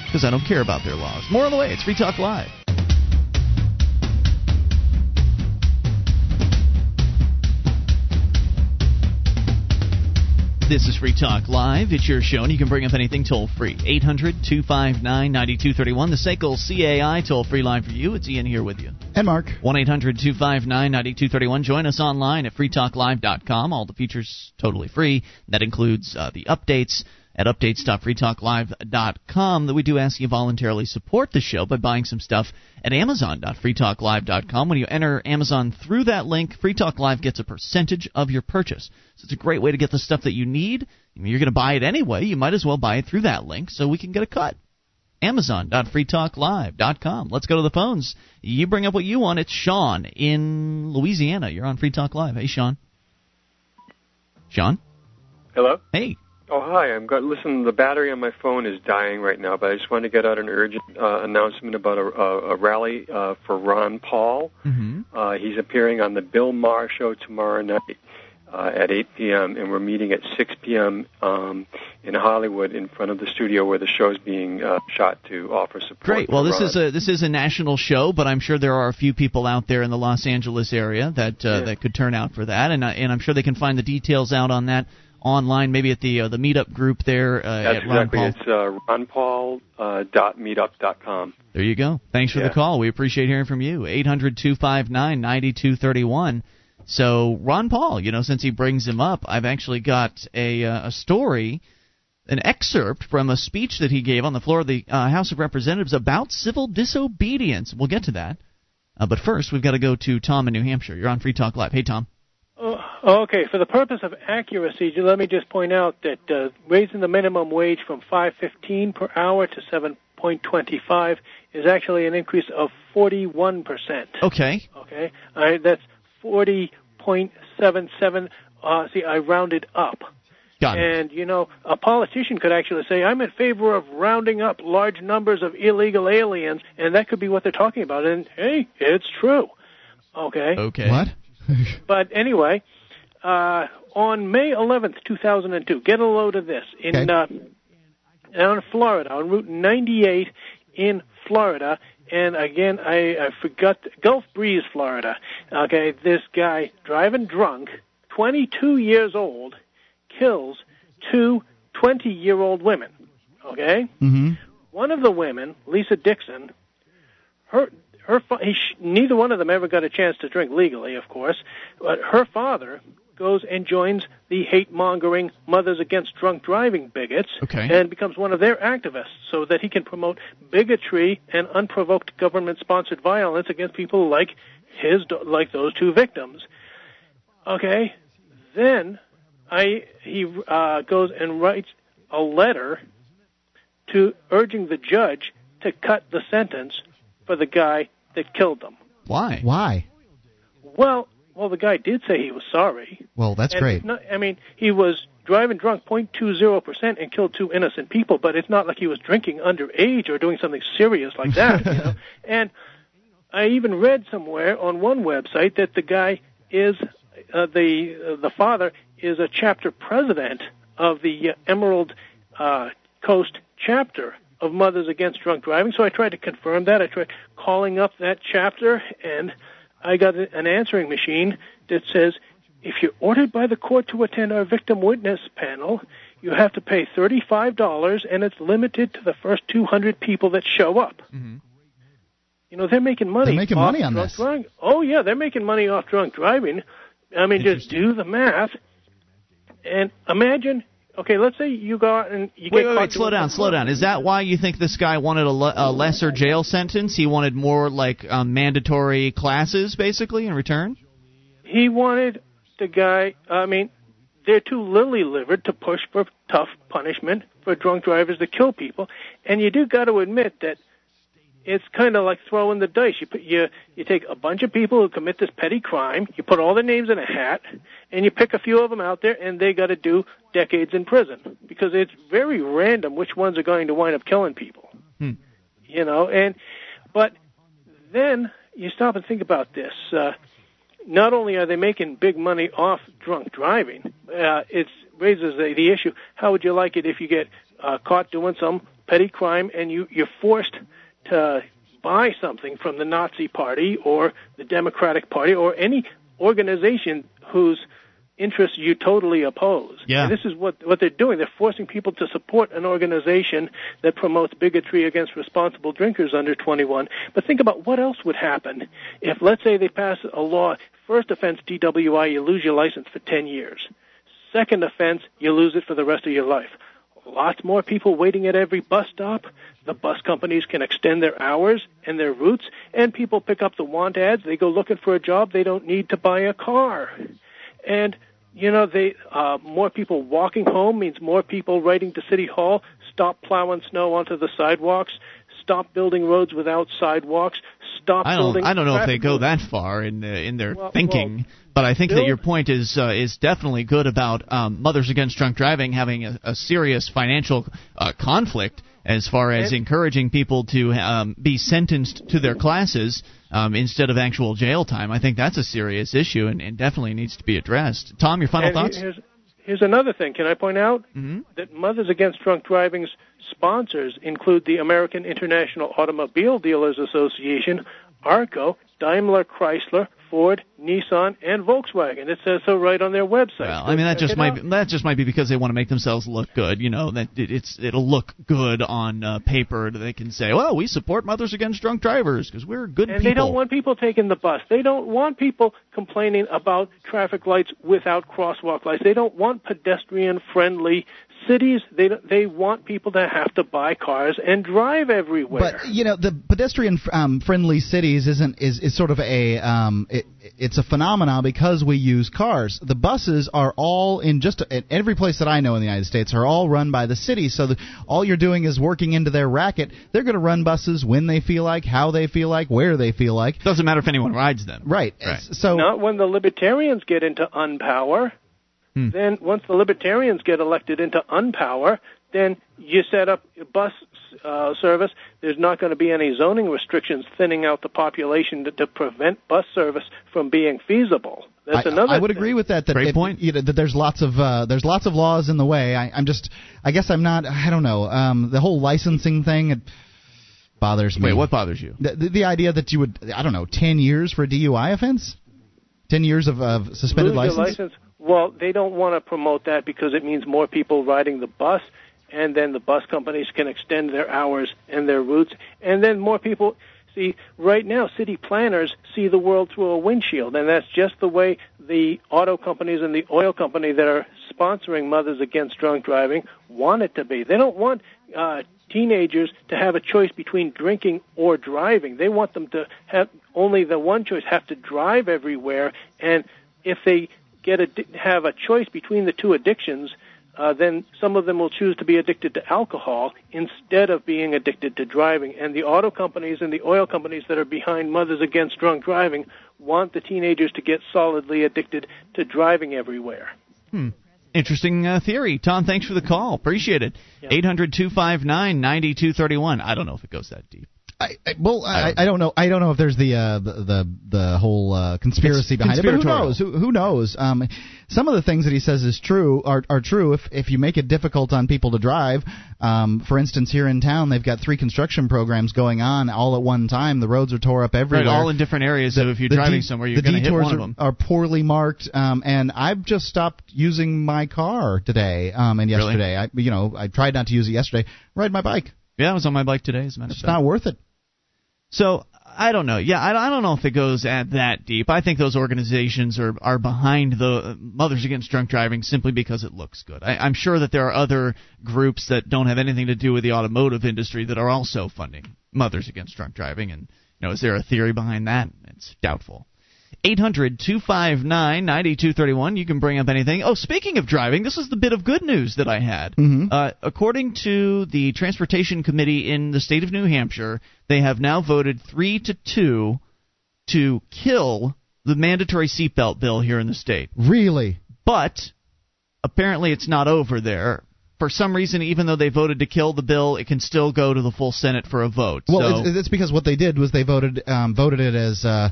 because I don't care about their laws. More on the way. It's Free Talk Live. This is Free Talk Live. It's your show, and you can bring up anything toll free. 800 259 9231. The SACL CAI toll free line for you. It's Ian here with you. And Mark. 1 800 259 9231. Join us online at freetalklive.com. All the features totally free. That includes uh, the updates at updates.freetalklive.com that we do ask you voluntarily support the show by buying some stuff at amazon.freetalklive.com. When you enter Amazon through that link, Free Talk Live gets a percentage of your purchase. So it's a great way to get the stuff that you need. I mean, you're going to buy it anyway. You might as well buy it through that link so we can get a cut. Amazon.freetalklive.com. Let's go to the phones. You bring up what you want. It's Sean in Louisiana. You're on Free Talk Live. Hey, Sean. Sean? Hello? Hey. Oh, hi. I'm got. Listen, the battery on my phone is dying right now, but I just wanted to get out an urgent uh, announcement about a, a, a rally uh, for Ron Paul. Mm-hmm. Uh, he's appearing on the Bill Maher show tomorrow night uh, at 8 p.m. and we're meeting at 6 p.m. Um, in Hollywood in front of the studio where the show's being uh, shot to offer support. Great. Well, this Ron. is a this is a national show, but I'm sure there are a few people out there in the Los Angeles area that uh, Yeah. that could turn out for that, and uh, and I'm sure they can find the details out on that online, maybe at the uh, the meetup group there uh, That's at Ron exactly. Paul. It's uh, ronpaul uh, dot meetup dot com. There you go. Thanks for the call. We appreciate hearing from you. 800-259-9231. So Ron Paul, you know, since he brings him up, I've actually got a uh, a story, an excerpt from a speech that he gave on the floor of the uh, House of Representatives about civil disobedience. We'll get to that. Uh, but first, we've got to go to Tom in New Hampshire. You're on Free Talk Live. Hey, Tom. Oh, okay, for the purpose of accuracy, let me just point out that uh, raising the minimum wage from 5.15 per hour to 7.25 is actually an increase of 41 percent. Okay. Okay, All right, that's 40.77. Uh, see, I rounded up. Got it. And, you know, a politician could actually say, I'm in favor of rounding up large numbers of illegal aliens, and that could be what they're talking about. And, hey, it's true. Okay? Okay. What? <laughs> But anyway, uh, on May 11th, 2002, get a load of this. In Okay. uh, down in Florida, on Route 98 in Florida, and again, I, I forgot Gulf Breeze, Florida. Okay, this guy driving drunk, 22 years old, kills two 20-year-old women. Okay, Mm-hmm. one of the women, Lisa Dixon, her her fa- he sh- neither one of them ever got a chance to drink legally, of course, but her father goes and joins the hate mongering Mothers Against Drunk Driving bigots Okay. and becomes one of their activists so that he can promote bigotry and unprovoked government sponsored violence against people like his like those two victims. Okay, then I he uh, goes and writes a letter to urging the judge to cut the sentence for the guy that killed them. Why? Why? Well, well, the guy did say he was sorry. Well, that's And great. Not, I mean, he was driving drunk 0.20 percent and killed two innocent people, but it's not like he was drinking underage or doing something serious like that. you know? <laughs> And I even read somewhere on one website that the guy is uh, the uh, the father is a chapter president of the uh, Emerald uh, Coast chapter of Mothers Against Drunk Driving. So I tried to confirm that. I tried calling up that chapter, and I got an answering machine that says, if you're ordered by the court to attend our victim witness panel, you have to pay $35, and it's limited to the first 200 people that show up. Mm-hmm. You know, they're making money. They're making off money on drunk this. Driving. Oh, yeah, they're making money off drunk driving. I mean, just do the math. And imagine, okay, let's say you go out and you Wait, get wait, caught wait, slow down, slow down. Is that why you think this guy wanted a, le- a lesser jail sentence? He wanted more like um, mandatory classes, basically, in return. he wanted the guy. I mean, they're too lily livered to push for tough punishment for drunk drivers that kill people, and you do got to admit that it's kind of like throwing the dice. You put you you take a bunch of people who commit this petty crime, you put all their names in a hat, and you pick a few of them out there, and they got to do decades in prison because it's very random which ones are going to wind up killing people. Hmm. You know, and but then you stop and think about this. Uh, not only are they making big money off drunk driving, uh, it raises the, the issue: how would you like it if you get uh, caught doing some petty crime and you you're forced to buy something from the Nazi Party or the Democratic Party or any organization whose interests you totally oppose. Yeah. And this is what what they're doing. They're forcing people to support an organization that promotes bigotry against responsible drinkers under 21. But think about what else would happen if, let's say, they pass a law. First offense DWI, you lose your license for 10 years. Second offense, you lose it for the rest of your life. Lots more people waiting at every bus stop. The bus companies can extend their hours and their routes, and people pick up the want ads. They go looking for a job. They don't need to buy a car. And you know, they uh, more people walking home means more people writing to City Hall. Stop plowing snow onto the sidewalks. Stop building roads without sidewalks. stop I don't. building. I don't know if they go that far in uh, in their Well- thinking, well, but I think that your point is uh, is definitely good about um, Mothers Against Drunk Driving having a, a serious financial uh, conflict as far as encouraging people to um, be sentenced to their classes um, instead of actual jail time. I think that's a serious issue and, and definitely needs to be addressed. Tom, your final And thoughts? Here's, here's another thing. Can I point out Mhm. that Mothers Against Drunk Driving's sponsors include the American International Automobile Dealers Association, ARCO, Daimler Chrysler, Ford, Nissan, and Volkswagen. It says so right on their website. Well, I mean that just might out. be, that just might be because they want to make themselves look good. You know that it, it's it'll look good on uh, paper. They can say, "Well, we support Mothers Against Drunk Drivers because we're good And people." they don't want people taking the bus. They don't want people complaining about traffic lights without crosswalk lights. They don't want pedestrian friendly cities. They don't- they want people to have to buy cars and drive everywhere. But you know, the pedestrian um, friendly cities isn't is, is sort of a um, it, it's a phenomenon because we use cars. The buses are all in just at every place that I know in the United States are all run by the city. So the, all you're doing is working into their racket. They're going to run buses when they feel like, how they feel like, where they feel like. Doesn't matter if anyone rides them. Right. Right. So Not when the libertarians get into unpower. Hmm. Then once the libertarians get elected into unpower, then you set up a bus uh, service. There's not going to be any zoning restrictions thinning out the population to, to prevent bus service from being feasible. That's I, another. I would thing. agree with that. that Great it- point. You know, that there's lots of uh, there's lots of laws in the way. I, I'm just I guess I'm not I don't know um, the whole licensing thing. It bothers me. Wait, what bothers you? The, the, the idea that you would I don't know ten years for a DUI offense, ten years of, of suspended Lose your license. license. Well, they don't want to promote that because it means more people riding the bus, and then the bus companies can extend their hours and their routes, and then more people. See, right now, city planners see the world through a windshield, and that's just the way the auto companies and the oil company that are sponsoring Mothers Against Drunk Driving want it to be. They don't want uh, teenagers to have a choice between drinking or driving. They want them to have only the one choice, have to drive everywhere, and if they get a, have a choice between the two addictions, uh, then some of them will choose to be addicted to alcohol instead of being addicted to driving. And the auto companies and the oil companies that are behind Mothers Against Drunk Driving want the teenagers to get solidly addicted to driving everywhere. Hmm. Interesting uh, theory. Tom, thanks for the call. Appreciate it. Eight hundred two five nine ninety two thirty one. I don't know if it goes that deep. I, I, well, I, I don't know. I don't know if there's the uh, the, the the whole uh, conspiracy It's behind it. But who knows? Who, who knows? Um, some of the things that he says is true are are true. If if you make it difficult on people to drive, um, for instance, here in town they've got three construction programs going on all at one time. The roads are tore up everywhere. Right, all in different areas. so if you're driving de- somewhere, you're going to hit one of are- them. Are, poorly marked, um, and I've just stopped using my car today um, and Really? yesterday. I, you know, I tried not to use it yesterday. Ride my bike. Yeah, I was on my bike today. As a matter of It's not worth it. So I don't know. Yeah, I, I don't know if it goes at that deep. I think those organizations are are behind the Mothers Against Drunk Driving simply because it looks good. I, I'm sure that there are other groups that don't have anything to do with the automotive industry that are also funding Mothers Against Drunk Driving. And you know, is there a theory behind that? It's doubtful. 800 259 9231. You can bring up anything. Oh, speaking of driving, this is the bit of good news that I had. Mhm. Uh, according to the Transportation Committee in the state of New Hampshire, they have now voted 3 to 2 to kill the mandatory seatbelt bill here in the state. Really? But apparently it's not over there. For some reason, even though they voted to kill the bill, it can still go to the full Senate for a vote. Well, so, it's, it's because what they did was they voted um, voted it as uh,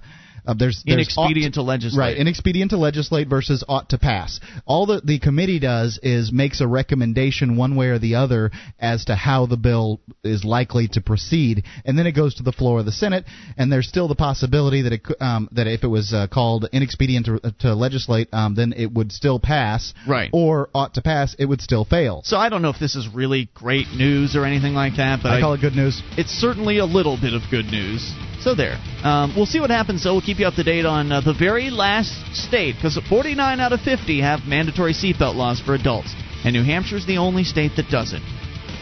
uh, there's, there's inexpedient ought- to legislate. Right, inexpedient to legislate versus ought to pass. All that the committee does is makes a recommendation one way or the other as to how the bill is likely to proceed, and then it goes to the floor of the Senate. And there's still the possibility that it um, that if it was uh, called inexpedient to, to legislate, um, then it would still pass. Right. Or ought to pass, it would still fail. So I don't know if this is really great news or anything like that, but I call it good news. it's certainly a little bit of good news. So there. Um, we'll see what happens, though. Keep you up to date on uh, the very last state, because 49 out of 50 have mandatory seatbelt laws for adults, and New Hampshire's the only state that doesn't.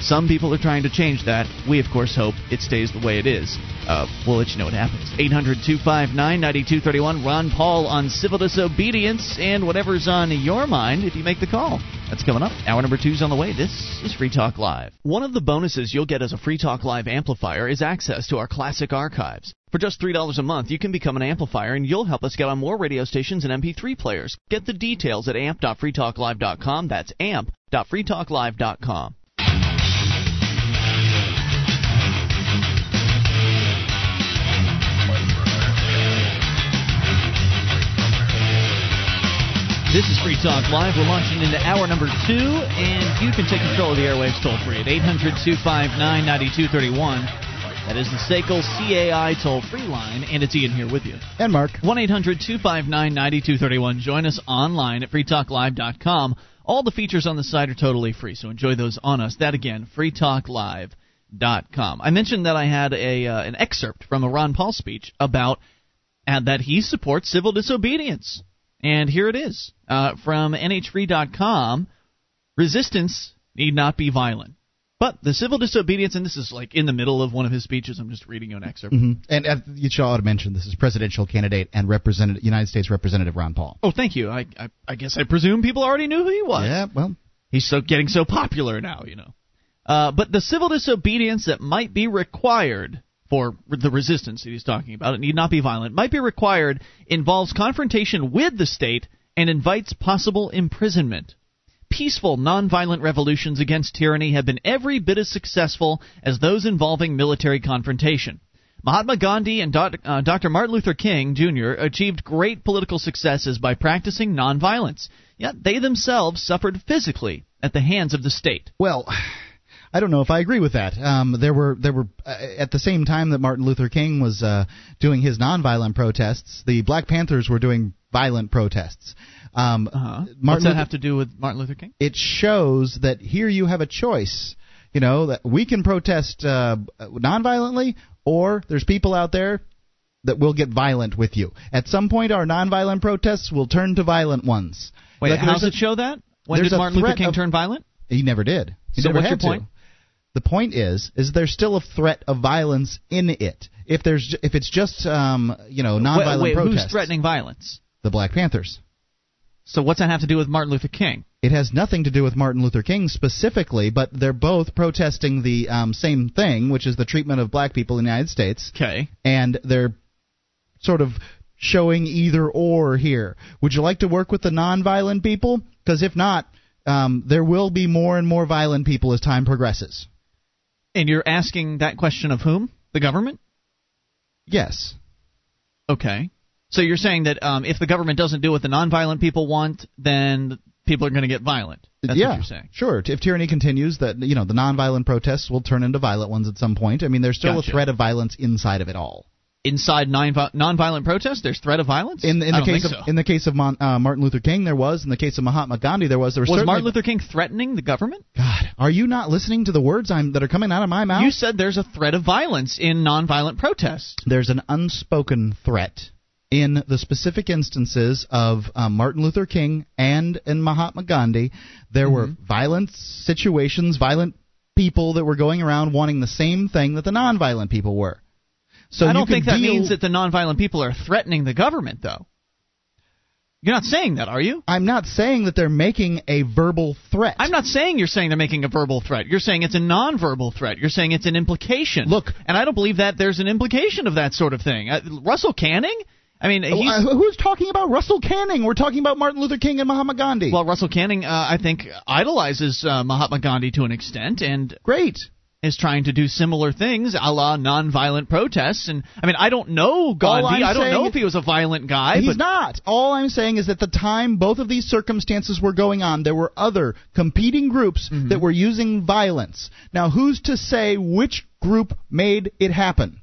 Some people are trying to change that. We, of course, hope it stays the way it is. Uh, we'll let you know what happens. 800 259 9231. Ron Paul on civil disobedience and whatever's on your mind if you make the call. That's coming up. Hour number two's on the way. This is Free Talk Live. One of the bonuses you'll get as a Free Talk Live amplifier is access to our classic archives. For just $3 a month, you can become an amplifier and you'll help us get on more radio stations and MP3 players. Get the details at amp.freetalklive.com. That's amp.freetalklive.com. This is Free Talk Live. We're launching into hour number two, and you can take control of the airwaves toll free at 800 259 9231. That is the SACL CAI toll free line, and it's Ian here with you. And Mark. 1 800 259 9231. Join us online at freetalklive.com. All the features on the site are totally free, so enjoy those on us. That again, freetalklive.com. I mentioned that I had a uh, an excerpt from a Ron Paul speech about and that he supports civil disobedience. And here it is uh, from NHFree.com Resistance need not be violent. But the civil disobedience, and this is like in the middle of one of his speeches. I'm just reading you an excerpt. Mm-hmm. And uh, you should ought to mention this is presidential candidate and representative United States Representative Ron Paul. Oh, thank you. I, I, I guess I presume people already knew who he was. Yeah, well, he's so getting so popular now, you know. Uh, but the civil disobedience that might be required for the resistance that he's talking about, it need not be violent, might be required, involves confrontation with the state and invites possible imprisonment. Peaceful, nonviolent revolutions against tyranny have been every bit as successful as those involving military confrontation. Mahatma Gandhi and Dr. Uh. Martin Luther King Jr. achieved great political successes by practicing nonviolence, yet they themselves suffered physically at the hands of the state. Well, I don't know if I agree with that. Um, there were there were uh, at the same time that Martin Luther King was uh, doing his nonviolent protests, the Black Panthers were doing violent protests. Um, uh-huh. What's that Luther, have to do with Martin Luther King? It shows that here you have a choice. You know that we can protest uh, nonviolently, or there's people out there that will get violent with you. At some point, our nonviolent protests will turn to violent ones. Wait, like, how does it show that? When did Martin Luther King of, turn violent? He never did. He so never what's had your point? To. The point is, is there's still a threat of violence in it. If there's, if it's just, um, you know, nonviolent wait, wait, protests. Who's threatening violence? The Black Panthers. So what's that have to do with Martin Luther King? It has nothing to do with Martin Luther King specifically, but they're both protesting the um, same thing, which is the treatment of black people in the United States. Okay. And they're sort of showing either or here. Would you like to work with the nonviolent people? Because if not, um, there will be more and more violent people as time progresses. And you're asking that question of whom? The government? Yes. Okay. So you're saying that um, if the government doesn't do what the nonviolent people want, then people are going to get violent. That's yeah, what you're saying. Sure. If tyranny continues, that you know the nonviolent protests will turn into violent ones at some point. I mean, there's still gotcha. a threat of violence inside of it all. Inside nonviolent protests, there's threat of violence. In, in the case of so. in the case of Mon, uh, Martin Luther King, there was. In the case of Mahatma Gandhi, there was. There was, was Martin Luther King threatening the government? God, are you not listening to the words I'm, that are coming out of my mouth? You said there's a threat of violence in nonviolent protests. There's an unspoken threat in the specific instances of um, Martin Luther King and in Mahatma Gandhi, there mm-hmm. were violent situations, violent people that were going around wanting the same thing that the nonviolent people were. So I don't think that deal... means that the nonviolent people are threatening the government, though. You're not saying that, are you? I'm not saying that they're making a verbal threat. I'm not saying you're saying they're making a verbal threat. You're saying it's a nonverbal threat. You're saying it's an implication. Look, and I don't believe that there's an implication of that sort of thing. Uh, Russell Kanning I mean, uh, who's talking about Russell Kanning? We're talking about Martin Luther King and Mahatma Gandhi. Well, Russell Kanning, uh, I think, idolizes uh, Mahatma Gandhi to an extent, and great is trying to do similar things, a la nonviolent protests. And I mean, I don't know Gandhi. I don't know if he was a violent guy. He's not. All I'm saying is that the time both of these circumstances were going on, there were other competing groups mm-hmm. that were using violence. Now, who's to say which group made it happen?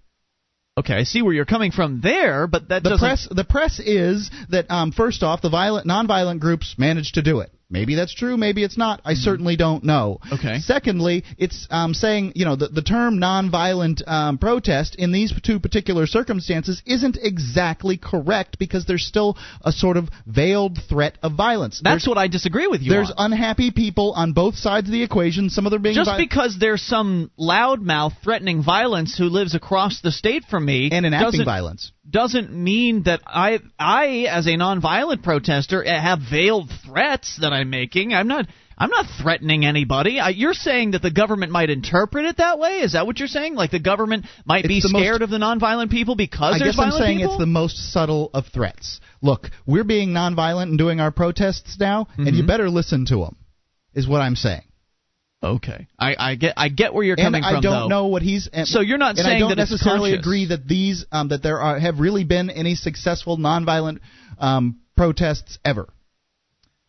Okay, I see where you're coming from there, but that the doesn't... press the press is that um, first off, the violent nonviolent groups managed to do it. Maybe that's true. Maybe it's not. I certainly don't know. Okay. Secondly, it's um, saying you know the the term nonviolent um, protest in these two particular circumstances isn't exactly correct because there's still a sort of veiled threat of violence. That's There's- what I disagree with you There's on. unhappy people on both sides of the equation. Some of them being Just vi- because there's some loudmouth threatening violence who lives across the state from me and enacting violence. Doesn't mean that I, I as a nonviolent protester, eh, have veiled threats that I'm making. I'm not. I'm not threatening anybody. I, you're saying that the government might interpret it that way. Is that what you're saying? Like the government might be It's most- scared of the nonviolent people because I there's guess I'm saying people. it's the most subtle of threats. Look, we're being nonviolent and doing our protests now, and Mm-hmm. you better listen to them. Is what I'm saying. Okay. I, I get. I get where you're And coming I from. I don't though. know what he's. And, So you're not and I saying don't that necessarily agree that these um, that there are have really been any successful nonviolent um, protests ever.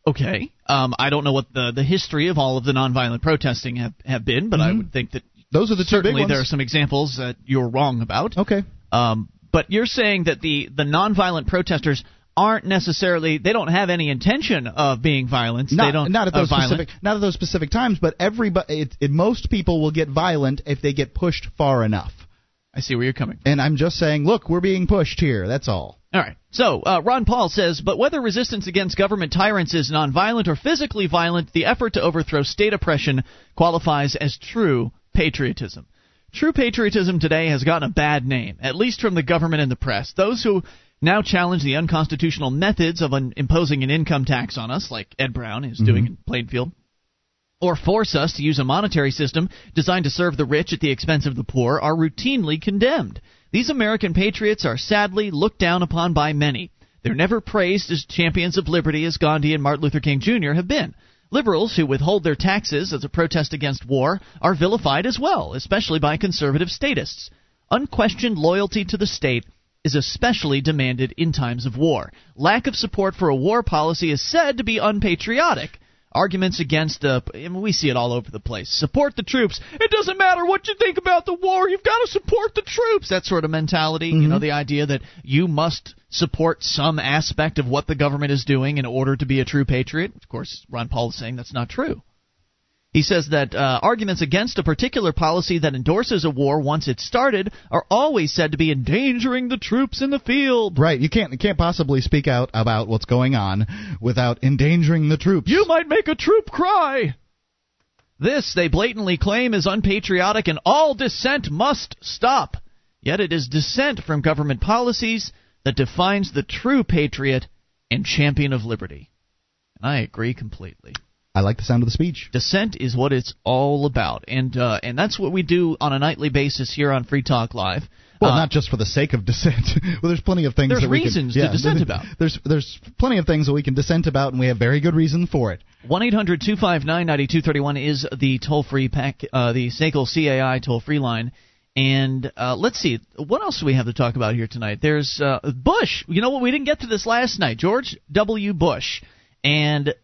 Okay. Um, I don't know what the the history of all of the nonviolent protesting have have been, but I Mhm. would think that Those are the certainly ones. there are some examples that you're wrong about. Okay. Um, but you're saying that the the nonviolent protesters aren't necessarily they don't have any intention of being violent. Not, they don't not at those specific not at those specific times, but everybody. It, it, most people will get violent if they get pushed far enough. I see where you're coming. from. And I'm just saying, look, we're being pushed here. That's all. All right. So uh, Ron Paul says, but whether resistance against government tyrants is nonviolent or physically violent, the effort to overthrow state oppression qualifies as true patriotism. True patriotism today has gotten a bad name, at least from the government and the press. Those who now challenge the unconstitutional methods of un- imposing an income tax on us, like Ed Brown is doing mm-hmm. in Plainfield, or force us to use a monetary system designed to serve the rich at the expense of the poor are routinely condemned. These American patriots are sadly looked down upon by many. They're never praised as champions of liberty as Gandhi and Martin Luther King Jr. have been. Liberals who withhold their taxes as a protest against war are vilified as well, especially by conservative statists. Unquestioned loyalty to the state is especially demanded in times of war. Lack of support for a war policy is said to be unpatriotic. Arguments against, the. I mean, we see it all over the place. Support the troops. It doesn't matter what you think about the war. You've got to support the troops. That sort of mentality. You know, mm-hmm. the idea that you must support some aspect of what the government is doing in order to be a true patriot. Of course, Ron Paul is saying that's not true. He says that uh, arguments against a particular policy that endorses a war once it's started are always said to be endangering the troops in the field. Right. You can't you can't possibly speak out about what's going on without endangering the troops. You might make a troop cry. This, they blatantly claim, is unpatriotic and all dissent must stop. Yet it is dissent from government policies that defines the true patriot and champion of liberty. And I agree completely. I like the sound of the speech. Dissent is what it's all about, and uh, and that's what we do on a nightly basis here on Free Talk Live. Well, Uh, not just for the sake of dissent. <laughs> well, there's plenty of things There's that we reasons to can, yeah, dissent <laughs> about. There's there's plenty of things that we can dissent about, and we have very good reason for it. One eight hundred two five nine ninety two thirty one is the toll free pack, uh, the SACL CAI toll free line. And uh, let's see, what else do we have to talk about here tonight? There's uh, Bush. You know what? We didn't get to this last night. George W. Bush and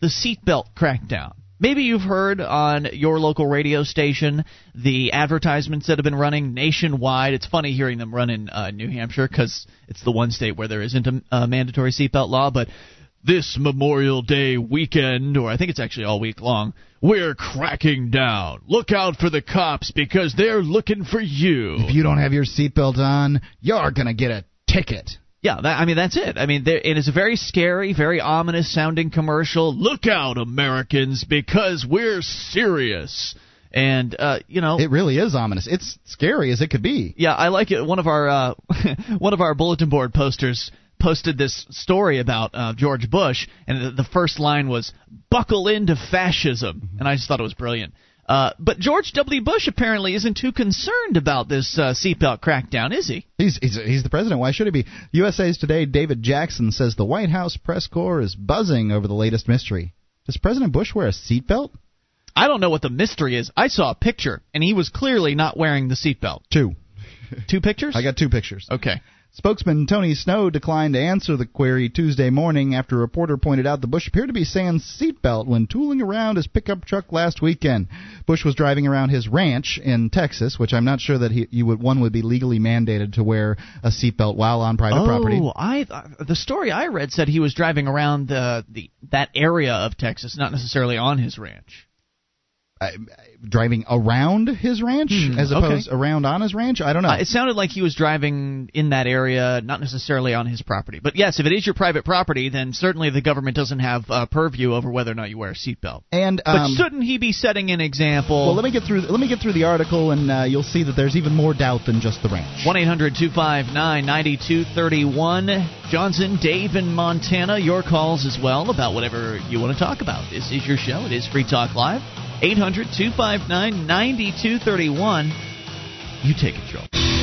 the seatbelt crackdown. Maybe you've heard on your local radio station the advertisements that have been running nationwide. It's funny hearing them run in uh, New Hampshire because it's the one state where there isn't a, a mandatory seatbelt law. But this Memorial Day weekend, or I think it's actually all week long, we're cracking down. Look out for the cops because they're looking for you. If you don't have your seatbelt on, you're gonna get a ticket. Yeah, that, I mean that's it. I mean there, it is a very scary, very ominous sounding commercial. Look out, Americans, because we're serious. And uh, you know, It really is ominous. It's scary as it could be. yeah, I like it. One of our uh, <laughs> one of our bulletin board posters posted this story about uh, George Bush, and the, the first line was "Buckle into fascism," and I just thought it was brilliant. Uh, but George W. Bush apparently isn't too concerned about this uh, seatbelt crackdown, is he? He's, he's he's the president. Why should he be? USA's Today. David Jackson says the White House press corps is buzzing over the latest mystery. Does President Bush wear a seatbelt? I don't know what the mystery is. I saw a picture, and he was clearly not wearing the seatbelt. Two. Two pictures? <laughs> I got two pictures. Okay. Spokesman Tony Snow declined to answer the query Tuesday morning after a reporter pointed out the Bush appeared to be sans seatbelt when tooling around his pickup truck last weekend. Bush was driving around his ranch in Texas, which I'm not sure that he, you would one would be legally mandated to wear a seatbelt while on private oh, property. I the story I read said he was driving around the, the that area of Texas, not necessarily on his ranch. Uh, driving around his ranch Hmm, as okay. opposed around on his ranch. I don't know. Uh, it sounded like he was driving in that area, not necessarily on his property. But yes, if it is your private property, then certainly the government doesn't have uh, purview over whether or not you wear a seatbelt. and But um, shouldn't he be setting an example? well, let me get through. Let me get through the article, and uh, you'll see that there's even more doubt than just the ranch. 1 800 259 9231. Johnson, Dave in Montana, your calls as well about whatever you want to talk about. This is your show. It is Free Talk Live. 800 259 9231. You take control.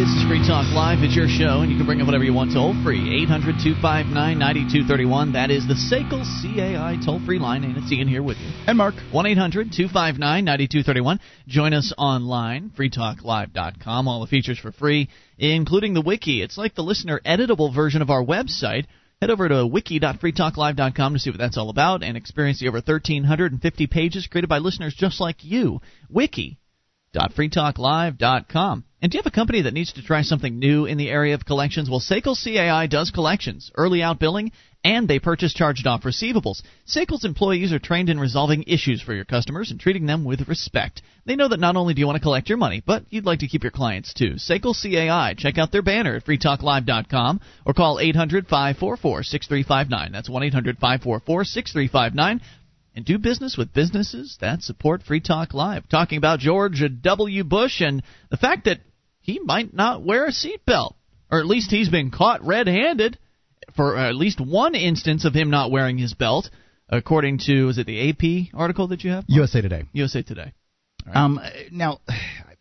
This is Free Talk Live. It's your show, and you can bring up whatever you want toll free. 800 259 9231. That is the SACL CAI toll free line, and it's Ian here with you. And Mark, 1 800 259 9231. Join us online, freetalklive.com. All the features for free, including the wiki. It's like the listener editable version of our website. Head over to wiki.freetalklive.com to see what that's all about and experience the over 1,350 pages created by listeners just like you. Wiki.freetalklive.com. And do you have a company that needs to try something new in the area of collections? Well, Sekel CAI does collections, early out billing, and they purchase charged off receivables. Sekel's employees are trained in resolving issues for your customers and treating them with respect. They know that not only do you want to collect your money, but you'd like to keep your clients too. Sekel CAI. Check out their banner at freetalklive.com or call 800 544 6359. That's 1 800 544 6359 and do business with businesses that support Free Talk Live. Talking about George W. Bush and the fact that he might not wear a seatbelt, or at least he's been caught red handed for at least one instance of him not wearing his belt, according to, is it the AP article that you have? USA Today. USA Today. Um, now,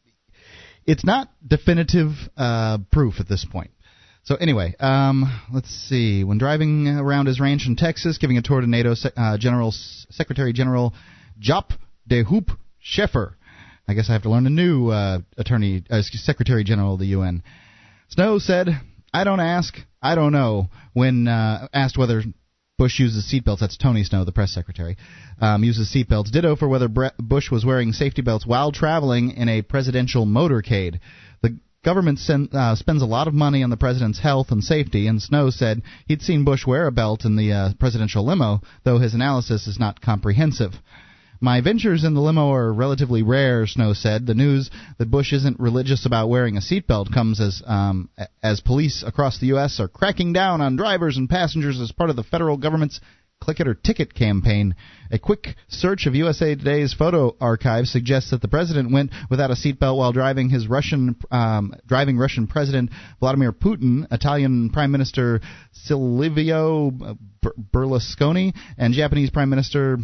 <sighs> it's not definitive uh, proof at this point. So anyway, um, let's see. When driving around his ranch in Texas, giving a tour to NATO uh, General Secretary General Jaap de Hoop Scheffer. I guess I have to learn a new uh, attorney, uh, Secretary General of the UN. Snow said, "I don't ask, I don't know." When uh, asked whether Bush uses seatbelts, that's Tony Snow, the press secretary, um, uses seatbelts. Ditto for whether Bush was wearing safety belts while traveling in a presidential motorcade. Government sen- uh, spends a lot of money on the president's health and safety, and Snow said he'd seen Bush wear a belt in the uh, presidential limo, though his analysis is not comprehensive. My ventures in the limo are relatively rare, Snow said. The news that Bush isn't religious about wearing a seatbelt comes as um, as police across the U.S. are cracking down on drivers and passengers as part of the federal government's Click It or Ticket campaign. A quick search of USA Today's photo archive suggests that the president went without a seatbelt while driving his Russian um, driving Russian President Vladimir Putin, Italian Prime Minister Silvio Berlusconi, and Japanese Prime Minister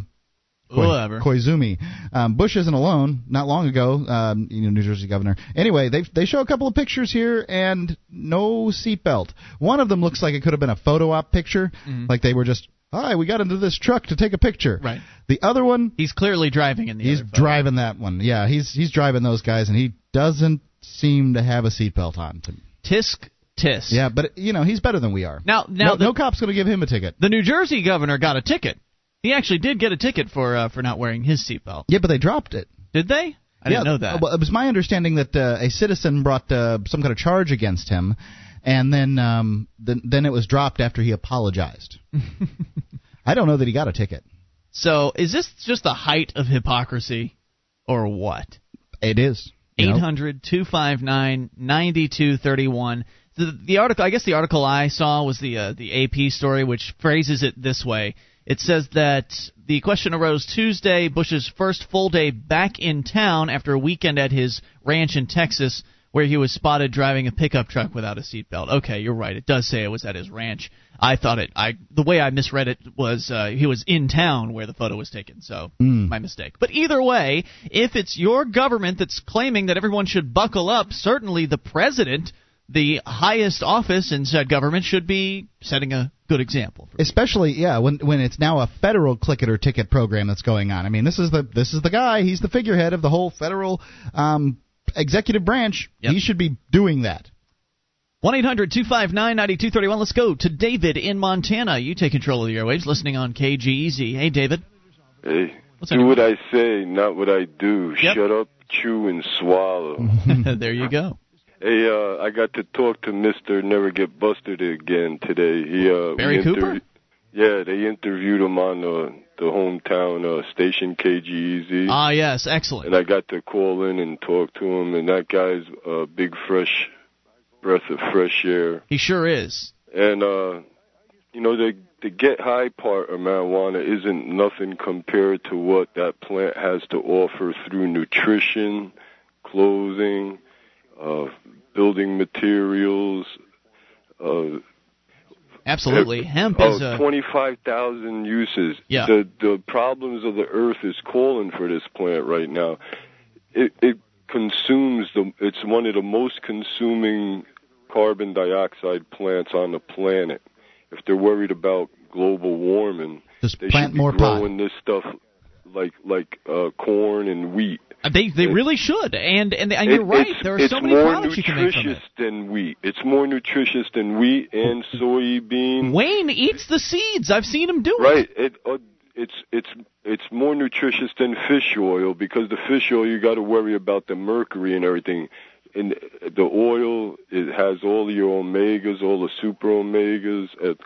Whatever. Koizumi. Um, Bush isn't alone. Not long ago, um, you know, New Jersey governor. Anyway, they they show a couple of pictures here and no seatbelt. One of them looks like it could have been a photo op picture, like they were just, hi, we got into this truck to take a picture. Right. The other one, He's clearly driving in the he's driving that one. Yeah, he's he's driving those guys, and he doesn't seem to have a seatbelt on. Tisk tisk. Yeah, but you know he's better than we are. Now, now no, the, no cop's going to give him a ticket. the New Jersey governor got a ticket. He actually did get a ticket for uh, for not wearing his seatbelt. Yeah, but they dropped it. Did they? I yeah, didn't know that. Well, it was my understanding that uh, a citizen brought uh, some kind of charge against him, and then um, then then it was dropped after he apologized. <laughs> I don't know that he got a ticket. So is this just the height of hypocrisy, or what? It is. you know. 800 259 9231. The the article, I guess the article I saw was the uh, the AP story, which phrases it this way. It says that the question arose Tuesday, Bush's first full day back in town after a weekend at his ranch in Texas, where he was spotted driving a pickup truck without a seatbelt. Okay, you're right. It does say it was at his ranch. I thought it. I the way I misread it was uh, he was in town where the photo was taken. So my mistake. But either way, if it's your government that's claiming that everyone should buckle up, certainly the president, the highest office in said government, should be setting a good example. Especially, yeah, when when it's now a federal click it or ticket program that's going on. I mean, this is the this is the guy. He's the figurehead of the whole federal um, executive branch. Yep. He should be doing that. 1 800 259 9231. Let's go to David in Montana. You take control of the airwaves, listening on KGEZ. Hey, David. Hey, What's do what I say, not what I do. Yep. Shut up, chew, and swallow. <laughs> there you go. hey, uh, I got to talk to Mister Never Get Busted again today. He uh, Barry Cooper? Yeah, they interviewed him on the the hometown uh, station KGEZ. Ah, yes, excellent. and I got to call in and talk to him, and that guy's a big fresh breath of fresh air. He sure is. And uh, you know, the the get high part of marijuana isn't nothing compared to what that plant has to offer through nutrition, clothing, uh, building materials. Uh, Absolutely. Hemp is a. 25,000 uses. Yeah. The the problems of the earth is calling for this plant right now. It it consumes the it's one of the most consuming carbon dioxide plants on the planet. If they're worried about global warming, Just they plant should be more pot. growing this stuff like like uh corn and wheat. They they it- really should, and and, and you're It- right. It's, there are so many more products you can make from it. It's more nutritious than wheat. It's more nutritious than wheat and soybean. Wayne eats the seeds. I've seen him do it. Right. It uh, it's it's it's more nutritious than fish oil because the fish oil you got to worry about the mercury and everything. And the oil it has all your omegas, all the super omegas. It,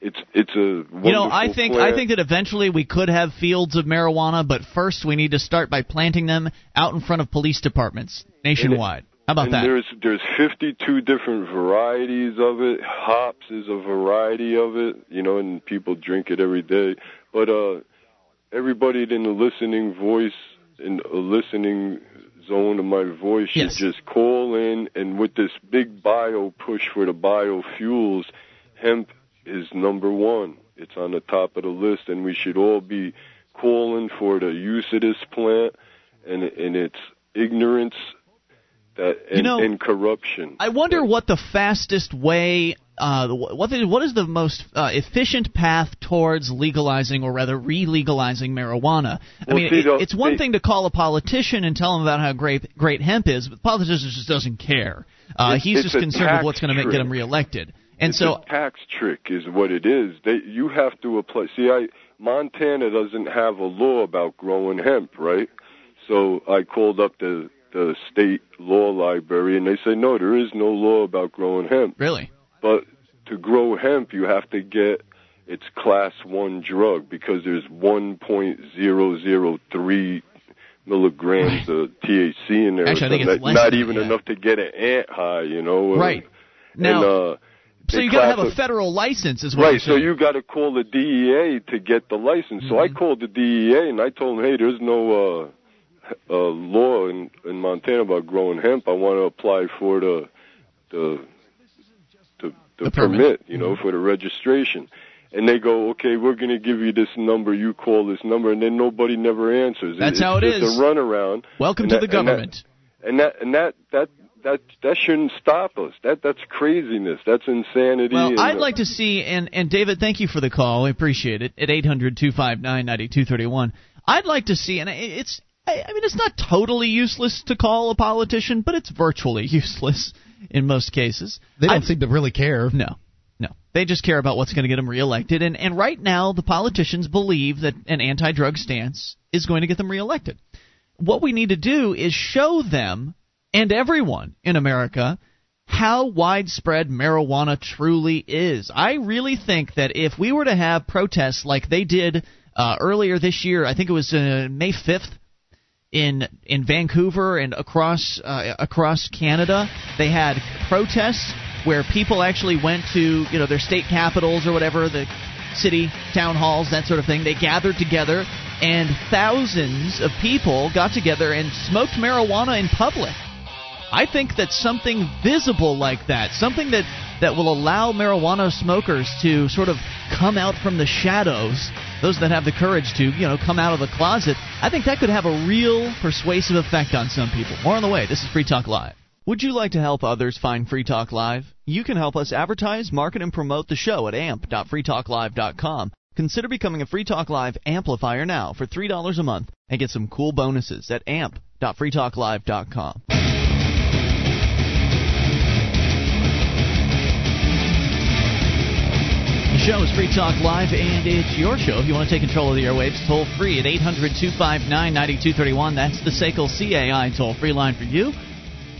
it's it's a wonderful You know, I think plant. I think that eventually we could have fields of marijuana, but first we need to start by planting them out in front of police departments nationwide. How about and that? There's there's 52 different varieties of it. Hops is a variety of it, you know, and people drink it every day. But uh, everybody in the listening voice, in a listening zone of my voice, Yes. should just call in. And with this big bio push for the biofuels, hemp is number one. It's on the top of the list, and we should all be calling for the use of this plant and and its ignorance that and, You know, and corruption. I wonder what the fastest way, uh, what, what is the most uh, efficient path towards legalizing, or rather re-legalizing marijuana? I Well, mean, it- it's one thing to call a politician and tell him about how great great hemp is, but the politician just doesn't care. Uh, It's- he's it's just concerned with what's going to get him reelected. And it's so, a tax trick is what it is. They you have to apply. See, I Montana doesn't have a law about growing hemp, right? So I called up the the state law library, and they say no, there is no law about growing hemp. really, But to grow hemp, you have to get its class one drug because there's 1.003 milligrams of THC in there. Actually, I think it's not, less not even that, enough to get an ant high, you know. Right. now, and, uh, so you got to have a federal license, is what Right, so you got to call the DEA to get the license. So I Mhm. called the DEA and I told them, hey, there's no uh, uh, law in, in Montana about growing hemp. I want to apply for the the the, the, permit. permit, you know, for the registration. And they go, okay, we're going to give you this number. You call this number, and then nobody never answers. That's it's how it is. a runaround. Welcome And to that- the and that- government. And that and that that that that shouldn't stop us. That that's craziness. That's insanity. Well, and, I'd uh, like to see, and, and David, thank you for the call. I appreciate it. At 800 259 9231. I'd like to see, and it's, I I mean, it's not totally useless to call a politician, but it's virtually <laughs> useless in most cases. They don't I'd- seem to really care. No, no. They just care about what's going to get them reelected. And, and right now, the politicians believe that an anti drug stance is going to get them reelected. What we need to do is show them and everyone in America how widespread marijuana truly is. I really think that if we were to have protests like they did uh, earlier this year, I think it was uh, May 5th, in in Vancouver and across uh, across Canada. They had protests where people actually went to you know their state capitals or whatever, the city town halls, that sort of thing. They gathered together and thousands of people got together and smoked marijuana in public. I think that something visible like that, something that that will allow marijuana smokers to sort of come out from the shadows, those that have the courage to, you know, come out of the closet, I think that could have a real persuasive effect on some people. More on the way. This is Free Talk Live. Would you like to help others find Free Talk Live? You can help us advertise, market, and promote the show at amp.freetalklive.com. Consider becoming a Free Talk Live amplifier now for $3 a month and get some cool bonuses at amp.freetalklive.com. show is Free Talk Live, and it's your show. If you want to take control of the airwaves, toll free at 800 259 9231. That's the SACL CAI toll free line for you.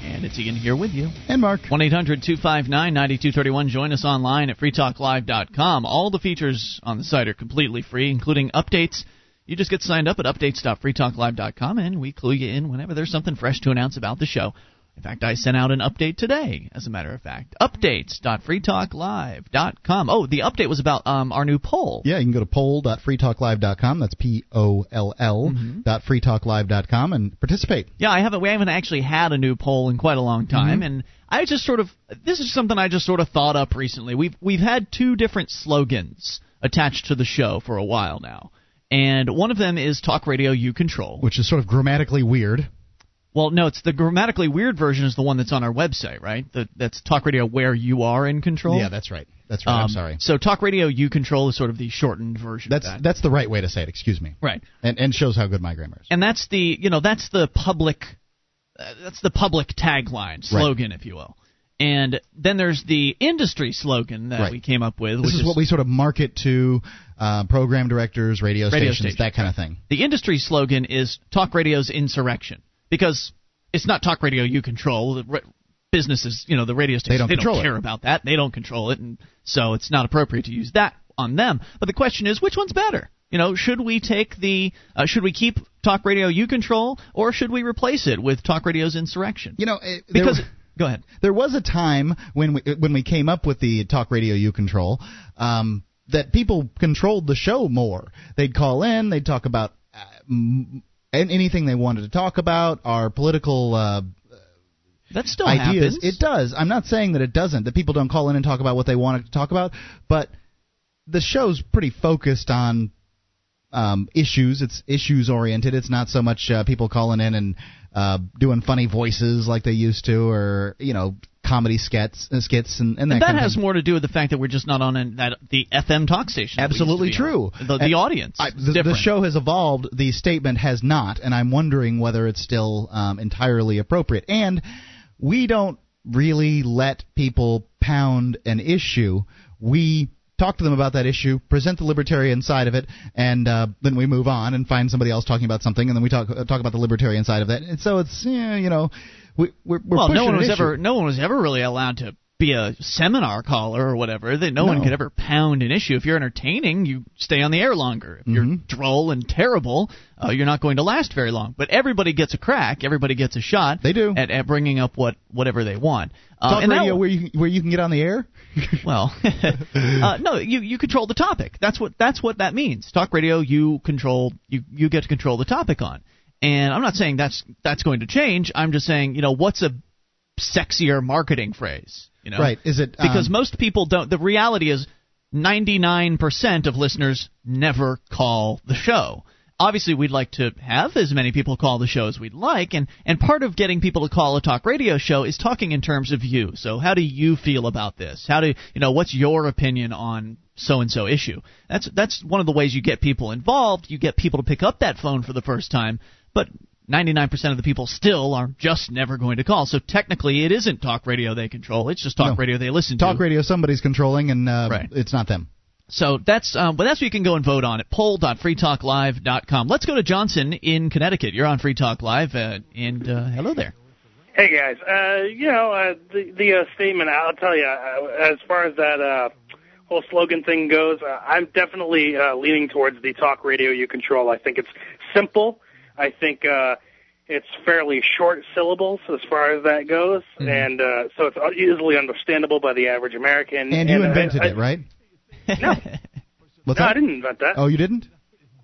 And it's Ian here with you. And Mark. 1 800 259 9231. Join us online at freetalklive.com. All the features on the site are completely free, including updates. You just get signed up at updates.freetalklive.com, and we clue you in whenever there's something fresh to announce about the show. In fact, I sent out an update today, as a matter of fact. Updates.freetalklive.com. Oh, the update was about um, our new poll. Yeah, you can go to poll.freetalklive.com. That's P O L L Mm-hmm. dot freetalklive.com and participate. Yeah, I haven't. We haven't actually had a new poll in quite a long time, Mhm. and I just sort of. This is something I just sort of thought up recently. We've we've had two different slogans attached to the show for a while now, and one of them is "Talk Radio You Control." Which is sort of grammatically weird. Well, no, it's the grammatically weird version is the one that's on our website, right? The, that's Talk Radio where you are in control. Yeah, that's right. That's right. I'm Um, sorry. So Talk Radio You Control is sort of the shortened version. That's of that. that's the right way to say it. Excuse me. right. And and shows how good my grammar is. and that's the you know that's the public uh, that's the public tagline slogan if you will and then there's the industry slogan that Right. we came up with This which is what we sort of market to uh, program directors, radio, Radio stations, stations, that kind of thing. the industry slogan is talk radio's insurrection because it's not talk radio you control. The re- businesses you know the radio stations, they don't control it. care about that. They don't control it and so it's not appropriate to use that on them. But the question is which one's better? You know should we take the uh, should we keep talk radio you control or should we replace it with talk radio's insurrection? You know, it, because go ahead. there was a time when we when we came up with the talk radio you control um, that people controlled the show more. They'd call in, they'd talk about uh, m- anything they wanted to talk about, our political uh, that still ideas. happens It does. I'm not saying that it doesn't. That people don't call in and talk about what they want to talk about, but the show's pretty focused on um, issues. It's issues oriented. It's not so much uh, people calling in and uh, doing funny voices like they used to, or you know, comedy skits, uh, skits, and, and that. And that kind of has more to do with the fact that we're just not on an, that the FM talk station. that we used to Absolutely true. on. The, the audience, I, the, the show has evolved. The statement has not, and I'm wondering whether it's still um, entirely appropriate. And we don't really let people pound an issue. We talk to them about that issue, present the libertarian side of it, and uh, then we move on and find somebody else talking about something, and then we talk uh, talk about the libertarian side of that. And so it's you know, we, we're, we're well, no one was issue. ever no one was ever really allowed to be a seminar caller or whatever. That no, one could ever pound an issue. If you're entertaining, you stay on the air longer. If you're Mhm. droll and terrible, uh, you're not going to last very long. But everybody gets a crack. Everybody gets a shot. They do. at, at bringing up what whatever they want. Uh, Talk and that- radio where you where you can get on the air. <laughs> Well, <laughs> uh, no, you you control the topic. That's what that's what that means. Talk radio, you control you you get to control the topic on. And I'm not saying that's that's going to change. I'm just saying, you know, what's a sexier marketing phrase? You know, Right. Is it because um, most people don't. The reality is, 99% of listeners never call the show. Obviously, we'd like to have as many people call the show as we'd like, and, and part of getting people to call a talk radio show is talking in terms of you. So, how do you feel about this? How do you know? What's your opinion on so and so issue? That's that's one of the ways you get people involved. You get people to pick up that phone for the first time, but 99% of the people still are just never going to call. So technically, it isn't talk radio they control. It's just talk No. radio they listen to. Talk radio somebody's controlling, and uh, Right. it's not them. So that's um, but that's what you can go and vote on at poll.freetalklive.com. Let's go to Johnson in Connecticut. You're on Free Talk Live, uh, and uh, hello there. Hey guys, uh, you know uh, the the uh, statement. I'll tell you, uh, as far as that uh, whole slogan thing goes, uh, I'm definitely uh, leaning towards the talk radio you control. I think it's simple. I think uh, it's fairly short syllables as far as that goes, Mm-hmm. and uh, so it's easily understandable by the average American. And you uh, invented I, it, right? <laughs> No, What's no, that? I didn't invent that. Oh, you didn't?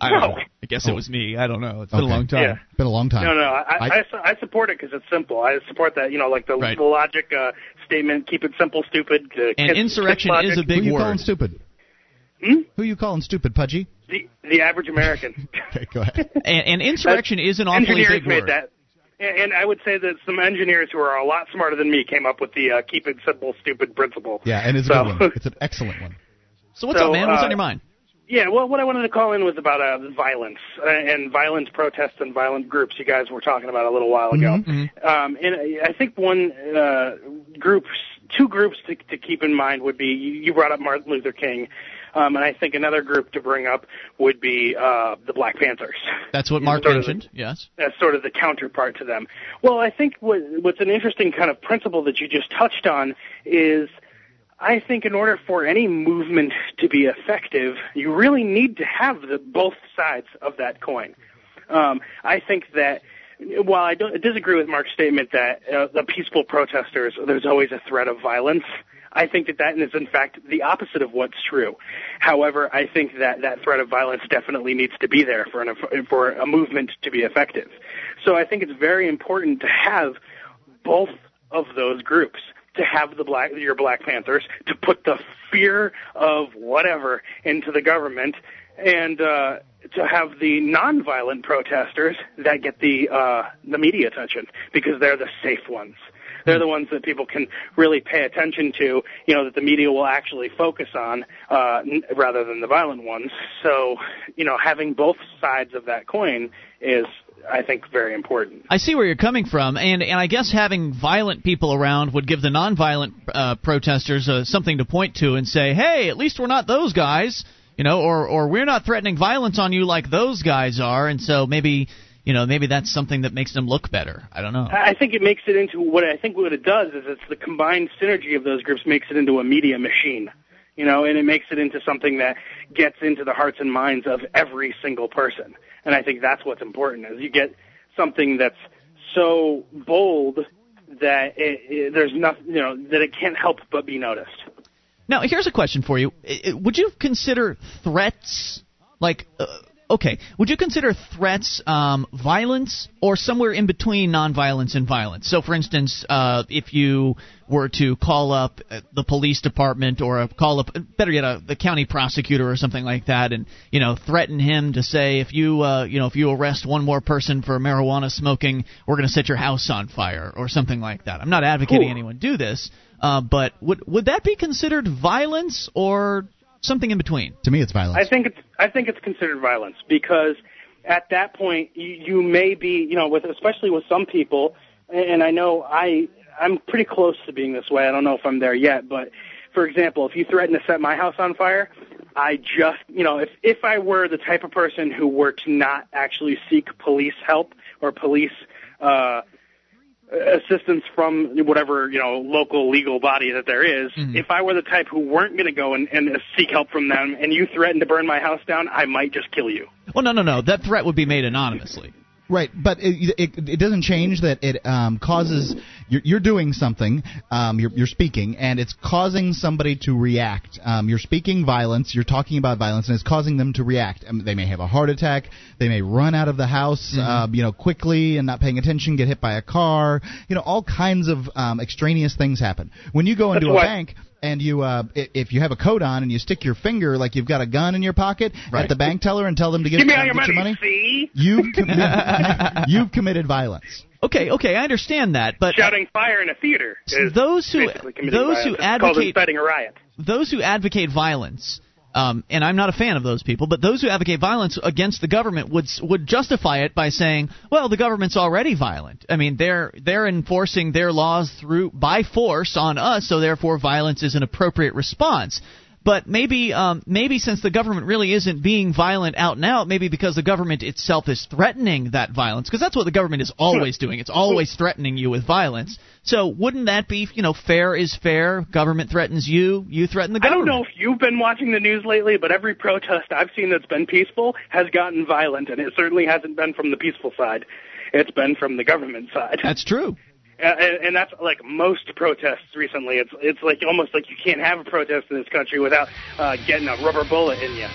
I, don't No. know. I guess it was me. I don't know. It's been a long time. Yeah. Been a long time. No, no, I, I, I- I, support it because it's simple. I support that, you know, like the, Right. the logic uh, statement, keep it simple, stupid. Uh, And kids- insurrection kids is a logic. big Who you word. calling stupid? Hmm? Who you calling stupid, Pudgy? The, the average American. <laughs> Okay, go ahead. And, and insurrection is an awfully Engineers big made word. that. And, and I would say that some engineers who are a lot smarter than me came up with the uh, keep it simple, stupid principle. Yeah, and it's a good one. <laughs> It's an excellent one. So what's So, up, man? What's uh, on your mind? Yeah, well, what I wanted to call in was about uh, violence uh, and violent protests and violent groups. You guys were talking about a little while ago, Mm-hmm. um, and I think one uh, group, two groups to, to keep in mind would be you you brought up Martin Luther King, um, and I think another group to bring up would be uh, the Black Panthers. That's what Mark sort mentioned. Yes. That's sort of the counterpart to them. Well, I think what, what's an interesting kind of principle that you just touched on is I think in order for any movement to be effective, you really need to have the, both sides of that coin. Um, I think that while I don't disagree with Mark's statement that uh, the peaceful protesters, there's always a threat of violence. I think that that is in fact the opposite of what's true. However, I think that that threat of violence definitely needs to be there for an, for a movement to be effective. So I think it's very important to have both of those groups to have the black your black panthers to put the fear of whatever into the government and uh to have the nonviolent protesters that get the uh the media attention because they're the safe ones they're the ones that people can really pay attention to, you know, that the media will actually focus on, uh, rather than the violent ones. So, you know, having both sides of that coin is, I think, very important. I see where you're coming from, and and I guess having violent people around would give the nonviolent uh, protesters uh, something to point to and say, hey, at least we're not those guys, you know, or or we're not threatening violence on you like those guys are, and so maybe. You know, maybe that's something that makes them look better. I don't know. I think it makes it into what I think what it does is it's the combined synergy of those groups makes it into a media machine. You know, and it makes it into something that gets into the hearts and minds of every single person. And I think that's what's important is you get something that's so bold that it, it, there's nothing, you know, that it can't help but be noticed. Now, here's a question for you. Would you consider threats like uh, okay, would you consider threats um, violence or somewhere in between nonviolence and violence? So, for instance, uh, if you were to call up uh, the police department or uh, call up, better yet, uh, the county prosecutor or something like that, and you know, threaten him to say, if you, uh, you know, if you arrest one more person for marijuana smoking, we're going to set your house on fire or something like that. I'm not advocating Ooh. anyone do this, uh, but would would that be considered violence or something in between? To me, it's violence. I think it's I think it's considered violence because at that point you, you may be you know with especially with some people and I know I I'm pretty close to being this way. I don't know if I'm there yet, but for example, if you threaten to set my house on fire, I just you know if if I were the type of person who were to not actually seek police help or police uh assistance from whatever you know local legal body that there is, mm-hmm. if I were the type who weren't going to go and, and seek help from them, and you threatened to burn my house down, I might just kill you. Well, no, no, no. That threat would be made anonymously. Right, but it, it, it doesn't change that it um, causes you're, you're doing something, um, you're, you're speaking, and it's causing somebody to react. Um, you're speaking violence, you're talking about violence, and it's causing them to react. Um, they may have a heart attack, they may run out of the house, um, you know, quickly and not paying attention, get hit by a car. You know, all kinds of um, extraneous things happen when you go into That's a why- bank. And you, uh, if you have a coat on and you stick your finger like you've got a gun in your pocket at the bank teller and tell them to get, Give me uh, all your get money, your money, see? You've <laughs> committed, you've committed violence. Okay, okay, I understand that, but Shouting fire in a theater is those who those violence. who advocate a riot. those who advocate violence, um, and I'm not a fan of those people, but those who advocate violence against the government would would justify it by saying, well, the government's already violent. I mean, they're they're enforcing their laws through by force on us, so therefore violence is an appropriate response. But maybe, um, maybe since the government really isn't being violent out and out, maybe because the government itself is threatening that violence, because that's what the government is always doing. It's always threatening you with violence. So wouldn't that be, you know, fair is fair? Government threatens you, you threaten the government. I don't know if you've been watching the news lately, but every protest I've seen that's been peaceful has gotten violent, and it certainly hasn't been from the peaceful side. It's been from the government side. That's true. Uh, and, and that's like most protests recently. It's it's like almost like you can't have a protest in this country without uh, getting a rubber bullet in you.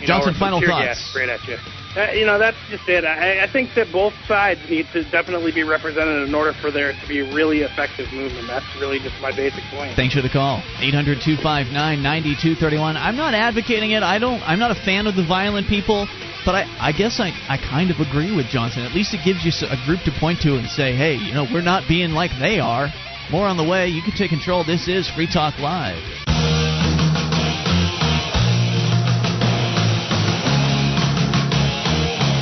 You Johnson, know, final thoughts. Sprayed at you. Uh, you know, that's just it. I, I think that both sides need to definitely be represented in order for there to be a really effective movement. That's really just my basic point. Thanks for the call. 800-259-9231. I'm not advocating it. I don't I'm not a fan of the violent people, But I, I guess I, I kind of agree with Johnson. At least it gives you a group to point to and say, hey, you know, we're not being like they are. More on the way. You can take control. This is Free Talk Live.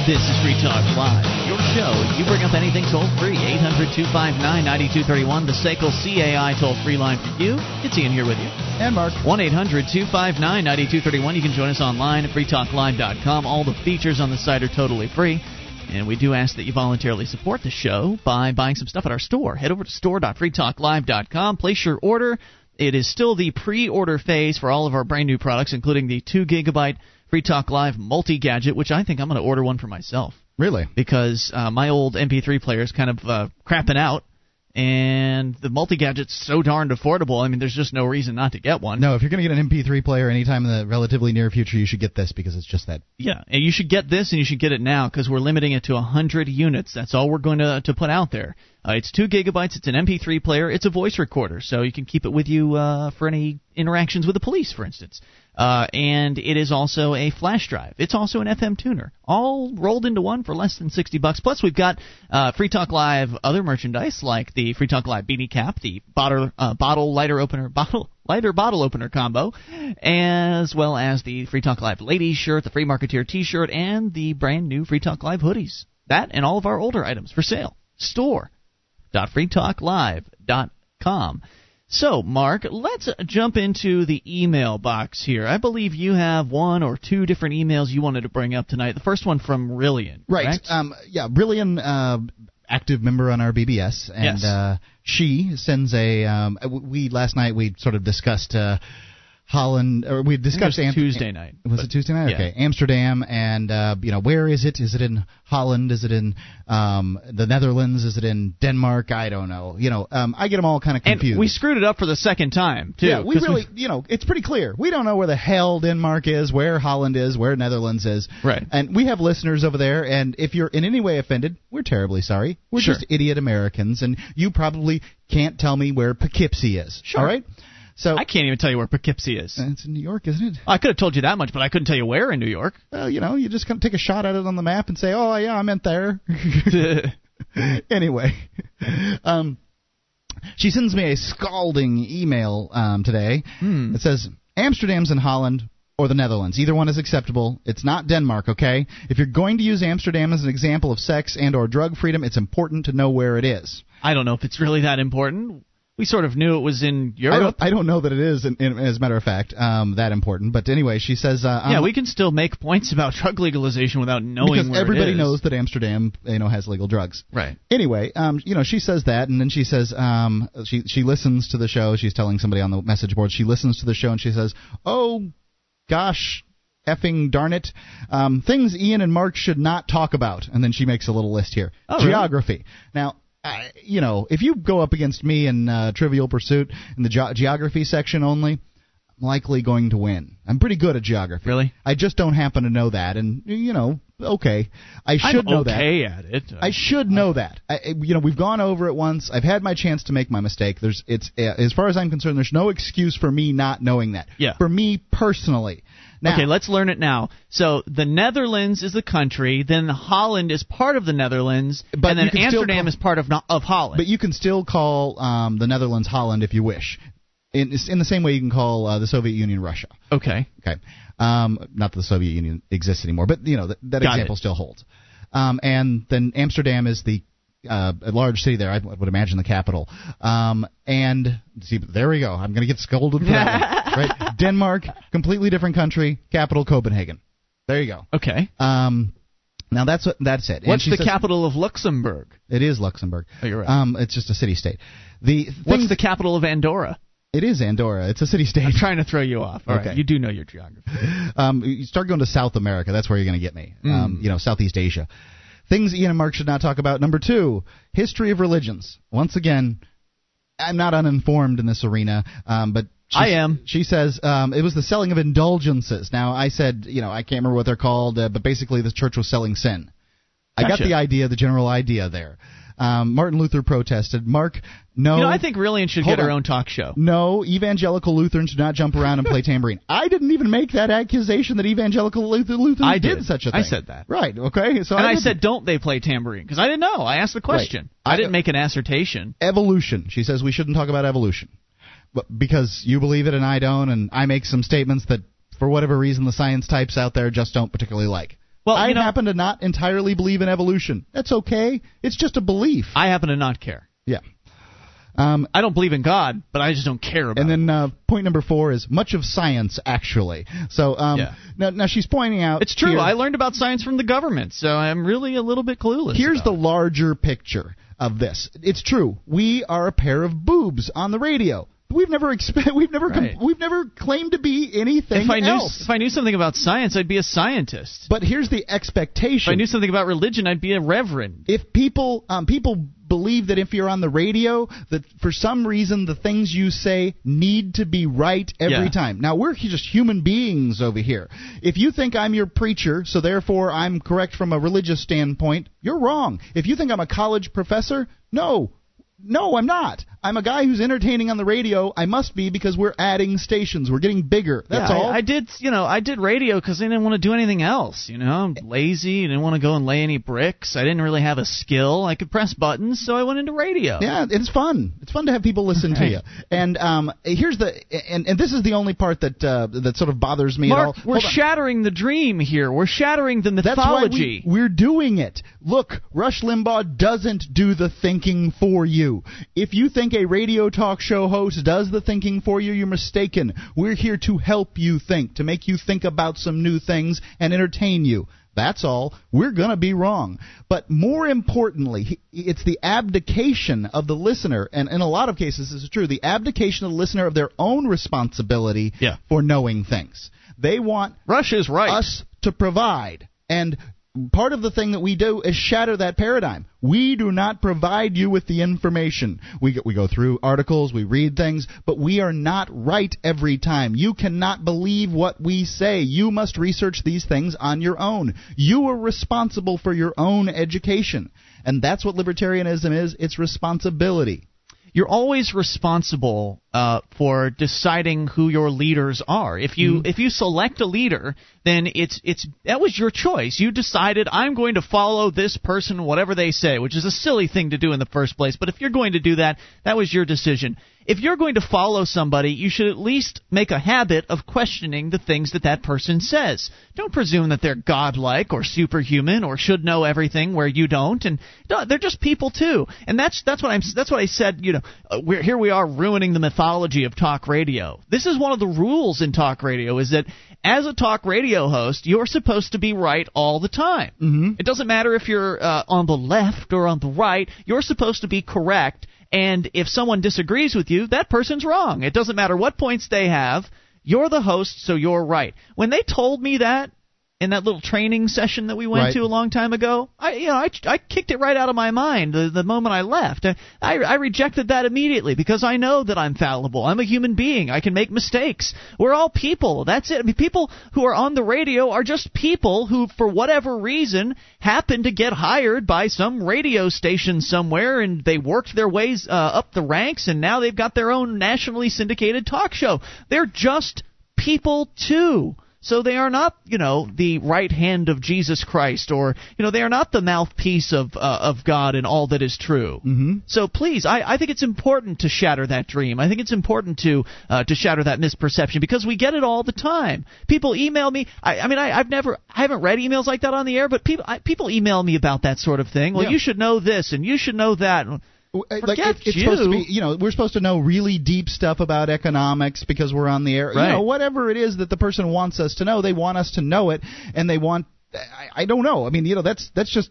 This is Free Talk Live, your show. You bring up anything toll free. 800 259 9231, the SACL CAI toll free line for you. It's Ian here with you. And Mark. 1 800 259 9231. You can join us online at freetalklive.com. All the features on the site are totally free. And we do ask that you voluntarily support the show by buying some stuff at our store. Head over to store.freetalklive.com, place your order. It is still the pre order phase for all of our brand new products, including the 2 gigabyte Free Talk Live multi gadget, which I think I'm going to order one for myself. Really? Because uh, my old MP3 player is kind of uh, crapping out, and the multi gadget's so darned affordable. I mean, there's just no reason not to get one. No, if you're going to get an MP3 player anytime in the relatively near future, you should get this because it's just that. Yeah, and you should get this, and you should get it now because we're limiting it to 100 units. That's all we're going to to put out there. Uh, it's two gigabytes. It's an MP3 player. It's a voice recorder, so you can keep it with you uh, for any interactions with the police, for instance. Uh, and it is also a flash drive. It's also an FM tuner, all rolled into one for less than sixty bucks. Plus, we've got uh, Free Talk Live other merchandise like the Free Talk Live beanie cap, the bottle uh, bottle lighter opener <laughs> bottle lighter bottle opener combo, as well as the Free Talk Live ladies shirt, the Free Marketeer T-shirt, and the brand new Free Talk Live hoodies. That and all of our older items for sale. Store www.freetalklive.com. So, Mark, let's jump into the email box here. I believe you have one or two different emails you wanted to bring up tonight. The first one from Rillian. Right. Um, yeah, Rillian, uh, active member on our BBS, and Yes. uh, she sends a. Um, we last night we sort of discussed. Uh, Holland, or we discussed It was Am- Tuesday night, Was but- it Tuesday night? yeah. Okay, Amsterdam, and uh, you know where is it? Is it in Holland? Is it in um, the Netherlands? Is it in Denmark? I don't know. You know, um, I get them all kind of and confused. we screwed it up for the second time, too. Yeah, we really, you know, it's pretty clear. We don't know where the hell Denmark is, where Holland is, where Netherlands is. Right. And we have listeners over there, and if you're in any way offended, we're terribly sorry. We're Sure. just idiot Americans, and you probably can't tell me where Poughkeepsie is. Sure. All right? So I can't even tell you where Poughkeepsie is. it's in New York, isn't it? I could have told you that much, but I couldn't tell you where in New York. Well, you know, you just kind of take a shot at it on the map and say, "Oh, yeah, I meant there." <laughs> anyway, um, she sends me a scalding email um, today. Hmm. It says Amsterdam's in Holland or the Netherlands. Either one is acceptable. It's not Denmark, okay? If you're going to use Amsterdam as an example of sex and or drug freedom, it's important to know where it is. I don't know if it's really that important. We sort of knew it was in I Europe. don't, I don't know that it is, in, in, as a matter of fact, um, that important. But anyway, she says, uh, yeah, we can still make points about <laughs> drug legalization without knowing because where everybody it is. knows that Amsterdam, you know, has legal drugs. Right. Anyway, um, you know, she says that, and then she says, um, she she listens to the show. She's telling somebody on the message board. She listens to the show, and she says, "Oh, gosh, effing darn it, um, things Ian and Mark should not talk about." And then she makes a little list here. Oh, really? Geography. Now. I, you know, if you go up against me in uh, Trivial Pursuit in the ge- geography section only, I'm likely going to win. I'm pretty good at geography. Really? I just don't happen to know that, and you know, okay, I I'm should know that. okay at it. I should know that. I, you know, we've gone over it once. I've had my chance to make my mistake. There's, it's as far as I'm concerned, there's no excuse for me not knowing that. Yeah. For me personally. Now, okay, let's learn it now. So the Netherlands is the country, then Holland is part of the Netherlands, But and then you can still Amsterdam call- is part of of Holland. but you can still call um, the Netherlands Holland if you wish. In, in the same way you can call uh, the Soviet Union Russia. okay. Okay. Um, not that the Soviet Union exists anymore, but you know that, example it. still holds. Um, and then Amsterdam is the uh, a large city there. I would imagine the capital. Um, and see, there we go. I'm going to get scolded for that. one, <laughs> right? Denmark, completely different country. Capital Copenhagen. There you go. Okay. Um, now that's what that's it. What's the says- capital of Luxembourg? It is Luxembourg. Oh, you're right. Um, it's just a city state. The What's the capital of Andorra? it is Andorra. It's a city state. I'm trying to throw you off. All right, Okay. you do know your geography. um, you start going to South America. That's where you're going to get me. Um, you know, Southeast Asia. Things Ian and Mark should not talk about. Number two, history of religions. Once again, I'm not uninformed in this arena, um, but she, I am. She says um, it was the selling of indulgences. Now, I said, you know, I can't remember what they're called, uh, but basically the church was selling sin. I got the idea, the general idea there. Um, Martin Luther protested. Mark, no. You know, I think Rillian should get her own talk show. No, evangelical Lutherans do not jump around and play tambourine. <laughs> I didn't even make that accusation that evangelical Luther- Lutherans I did. such a I thing. said that. Right. Okay. So and I, didn't. said, don't they play tambourine? Because I didn't know. I asked the question. Right. I didn't make an assertion. evolution. She says we shouldn't talk about evolution, but because you believe it and I don't, and I make some statements that, for whatever reason, the science types out there just don't particularly like. Well, I you know- happen to not entirely believe in evolution. That's okay. It's just a belief. I happen to not care. yeah. Um, I don't believe in God, but I just don't care about it. and then uh, point number four is much of science actually. So um, Yeah. now, now she's pointing out It's true. here- I learned about science from the government, so I'm really a little bit clueless. Here's the it. larger picture of this. It's true. We are a pair of boobs on the radio. We've never exp- we've never com- Right. we've never claimed to be anything If I knew else. if I knew something about science, I'd be a scientist. but here's the expectation. If I knew something about religion, I'd be a reverend. if people um, people believe that if you're on the radio that for some reason the things you say need to be right every Yeah. time. Now we're just human beings over here. If you think I'm your preacher, so therefore I'm correct from a religious standpoint, you're wrong. If you think I'm a college professor, no. No, I'm not. I'm a guy who's entertaining on the radio. I must be because we're adding stations. We're getting bigger. That's Yeah, I- all. I, did, you know, I did radio because I didn't want to do anything else. You know, I'm lazy. I didn't want to go and lay any bricks. I didn't really have a skill. I could press buttons, so I went into radio. Yeah, it's fun. It's fun to have people listen to you. And um, here's the and, and this is the only part that uh, that sort of bothers me Mark, at all. we're Hold on. shattering the dream here. We're shattering the mythology. That's why we, we're doing it. Look, Rush Limbaugh doesn't do the thinking for you. If you think a radio talk show host does the thinking for you, you're mistaken. We're here to help you think, to make you think about some new things and entertain you. That's all. We're going to be wrong. But more importantly, it's the abdication of the listener, and in a lot of cases this is true, the abdication of the listener of their own responsibility Yeah. for knowing things. They want Rush is right. us to provide. And part of the thing that we do is shatter that paradigm. We do not provide you with the information. We go, we go through articles, we read things, but we are not right every time. You cannot believe what we say. You must research these things on your own. You are responsible for your own education. And that's what libertarianism is. It's responsibility. You're always responsible uh, for deciding who your leaders are. If you if you select a leader, then it's it's that was your choice. You decided I'm going to follow this person, whatever they say, which is a silly thing to do in the first place. But if you're going to do that, that was your decision. If you're going to follow somebody, you should at least make a habit of questioning the things that that person says. Don't presume that they're godlike or superhuman or should know everything where you don't. And no, they're just people too. And that's that's what I'm that's what I said. You know, uh, we're here we are ruining the mythology of talk radio. This is one of the rules in talk radio is that as a talk radio host, you're supposed to be right all the time. Mm-hmm. It doesn't matter if you're uh, on the left or on the right. You're supposed to be correct. And if someone disagrees with you, that person's wrong. It doesn't matter what points they have. You're the host, so you're right. When they told me that in that little training session that we went Right. to a long time ago, I you know I, I kicked it right out of my mind the, the moment I left. I, I rejected that immediately because I know that I'm fallible. I'm a human being. I can make mistakes. We're all people. That's it. I mean, people who are on the radio are just people who, for whatever reason, happen to get hired by some radio station somewhere, and they worked their ways uh, up the ranks, and now they've got their own nationally syndicated talk show. They're just people too. So they are not, you know, the right hand of Jesus Christ, or you know, they are not the mouthpiece of uh, of God and all that is true. Mm-hmm. So please, I, I think it's important to shatter that dream. I think it's important to uh, to shatter that misperception because we get it all the time. People email me. I, I mean, I, I've never, I haven't read emails like that on the air, but people I, people email me about that sort of thing. Well, Yeah. you should know this and you should know that. Like Forget it, it's supposed to you. be, you know, we're supposed to know really deep stuff about economics because we're on the air. You Right. know, whatever it is that the person wants us to know, they want us to know it, and they want. I, I don't know. I mean, you know, that's that's just.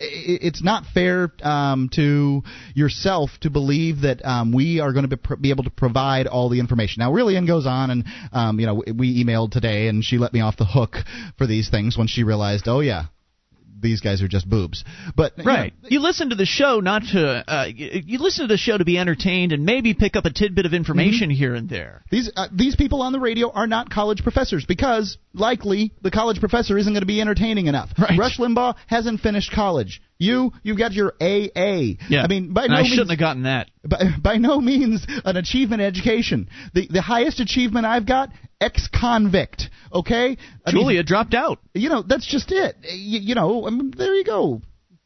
i- It's not fair um, to yourself to believe that um, we are going to be, pr- be able to provide all the information. Now, Rillian goes on, and um, you know, we emailed today, and she let me off the hook for these things when she realized, oh yeah, these guys are just boobs. But you know, Right. You listen to the show not to uh, you, you listen to the show to be entertained and maybe pick up a tidbit of information Mm-hmm. here and there. These uh, these people on the radio are not college professors because likely the college professor isn't going to be entertaining enough. Right. Rush Limbaugh hasn't finished college. You you got your AA. Yeah. I mean, by and no I means, shouldn't have gotten that. by, by no means an achievement education. The the highest achievement I've got ex-convict. Okay. I mean, Julia dropped out. you know that's just it. You, you know, I mean, there you go.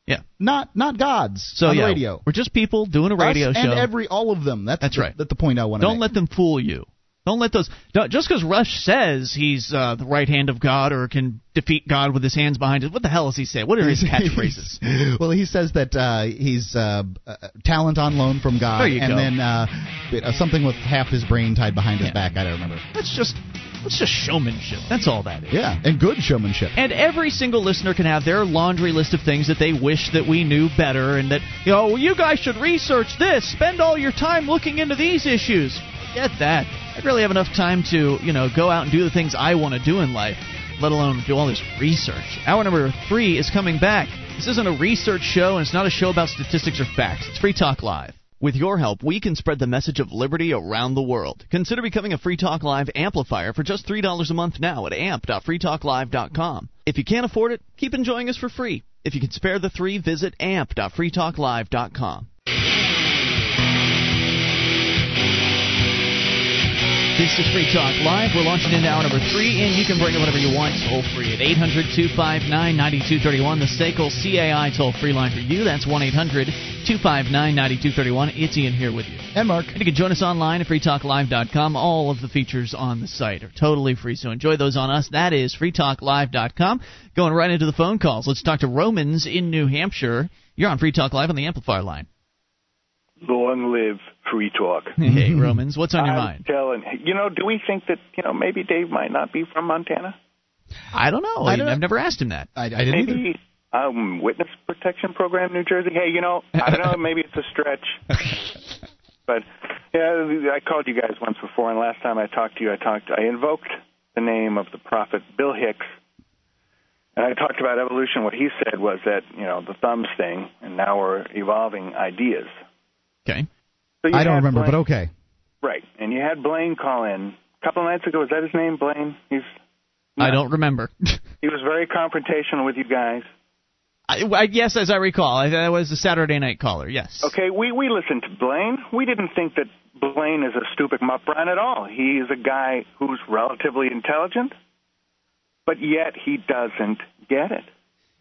Yeah. Not not gods So on yeah, the radio. we're just people doing a radio Us show. and every all of them. That's, That's the, right. That's the point I want to make. Don't let them fool you. Don't let those. Don't, just because Rush says he's uh, the right hand of God or can defeat God with his hands behind his, what the hell does he say? What are his <laughs> catchphrases? <laughs> well, he says that uh, he's uh, uh, talent on loan from God, and go. then uh, uh, something with half his brain tied behind his Yeah. back. I don't remember. That's just it's just showmanship. That's all that is. Yeah, and good showmanship. And every single listener can have their laundry list of things that they wish that we knew better, and that you know well, you guys should research this. Spend all your time looking into these issues. Get that. I'd really have enough time to you know go out and do the things I want to do in life, let alone do all this research. Hour number three is coming back. This isn't a research show, and it's not a show about statistics or facts. It's Free Talk Live. With your help, we can spread the message of liberty around the world. Consider becoming a Free Talk Live amplifier for just $3 a month now at amp.freetalklive.com. If you can't afford it, keep enjoying us for free. If you can spare the three, visit amp.freetalklive.com. This is Free Talk Live. We're launching into hour number three, and you can bring it whatever you want toll free at 800 259 9231. The SACL CAI toll free line for you. That's 1 800 259 9231. It's Ian here with you. And Mark. And you can join us online at freetalklive.com. All of the features on the site are totally free, so enjoy those on us. That is freetalklive.com. Going right into the phone calls. Let's talk to Romans in New Hampshire. You're on Free Talk Live on the amplifier line. Long live free talk. <laughs> Hey, Romans, what's on your I'm mind? telling you know, do we think that you know maybe Dave might not be from Montana? I don't know. I I don't- have never asked him that. I, I didn't either. Maybe um, witness protection program, New Jersey. Hey, you know, I don't know. Maybe it's a stretch, <laughs> but yeah, I called you guys once before, and last time I talked to you, I talked, I invoked the name of the prophet Bill Hicks, and I talked about evolution. What he said was that you know the thumbs thing, and now we're evolving ideas. Okay. So I don't remember, Blaine- but okay. Right, and you had Blaine call in a couple of nights ago. Is that his name, Blaine? He's I don't remember. <laughs> he was very confrontational with you guys. I, I, yes, as I recall, I, that was a Saturday night caller. Yes. Okay, we we listened to Blaine. We didn't think that Blaine is a stupid mutt at all. He is a guy who's relatively intelligent, but yet he doesn't get it.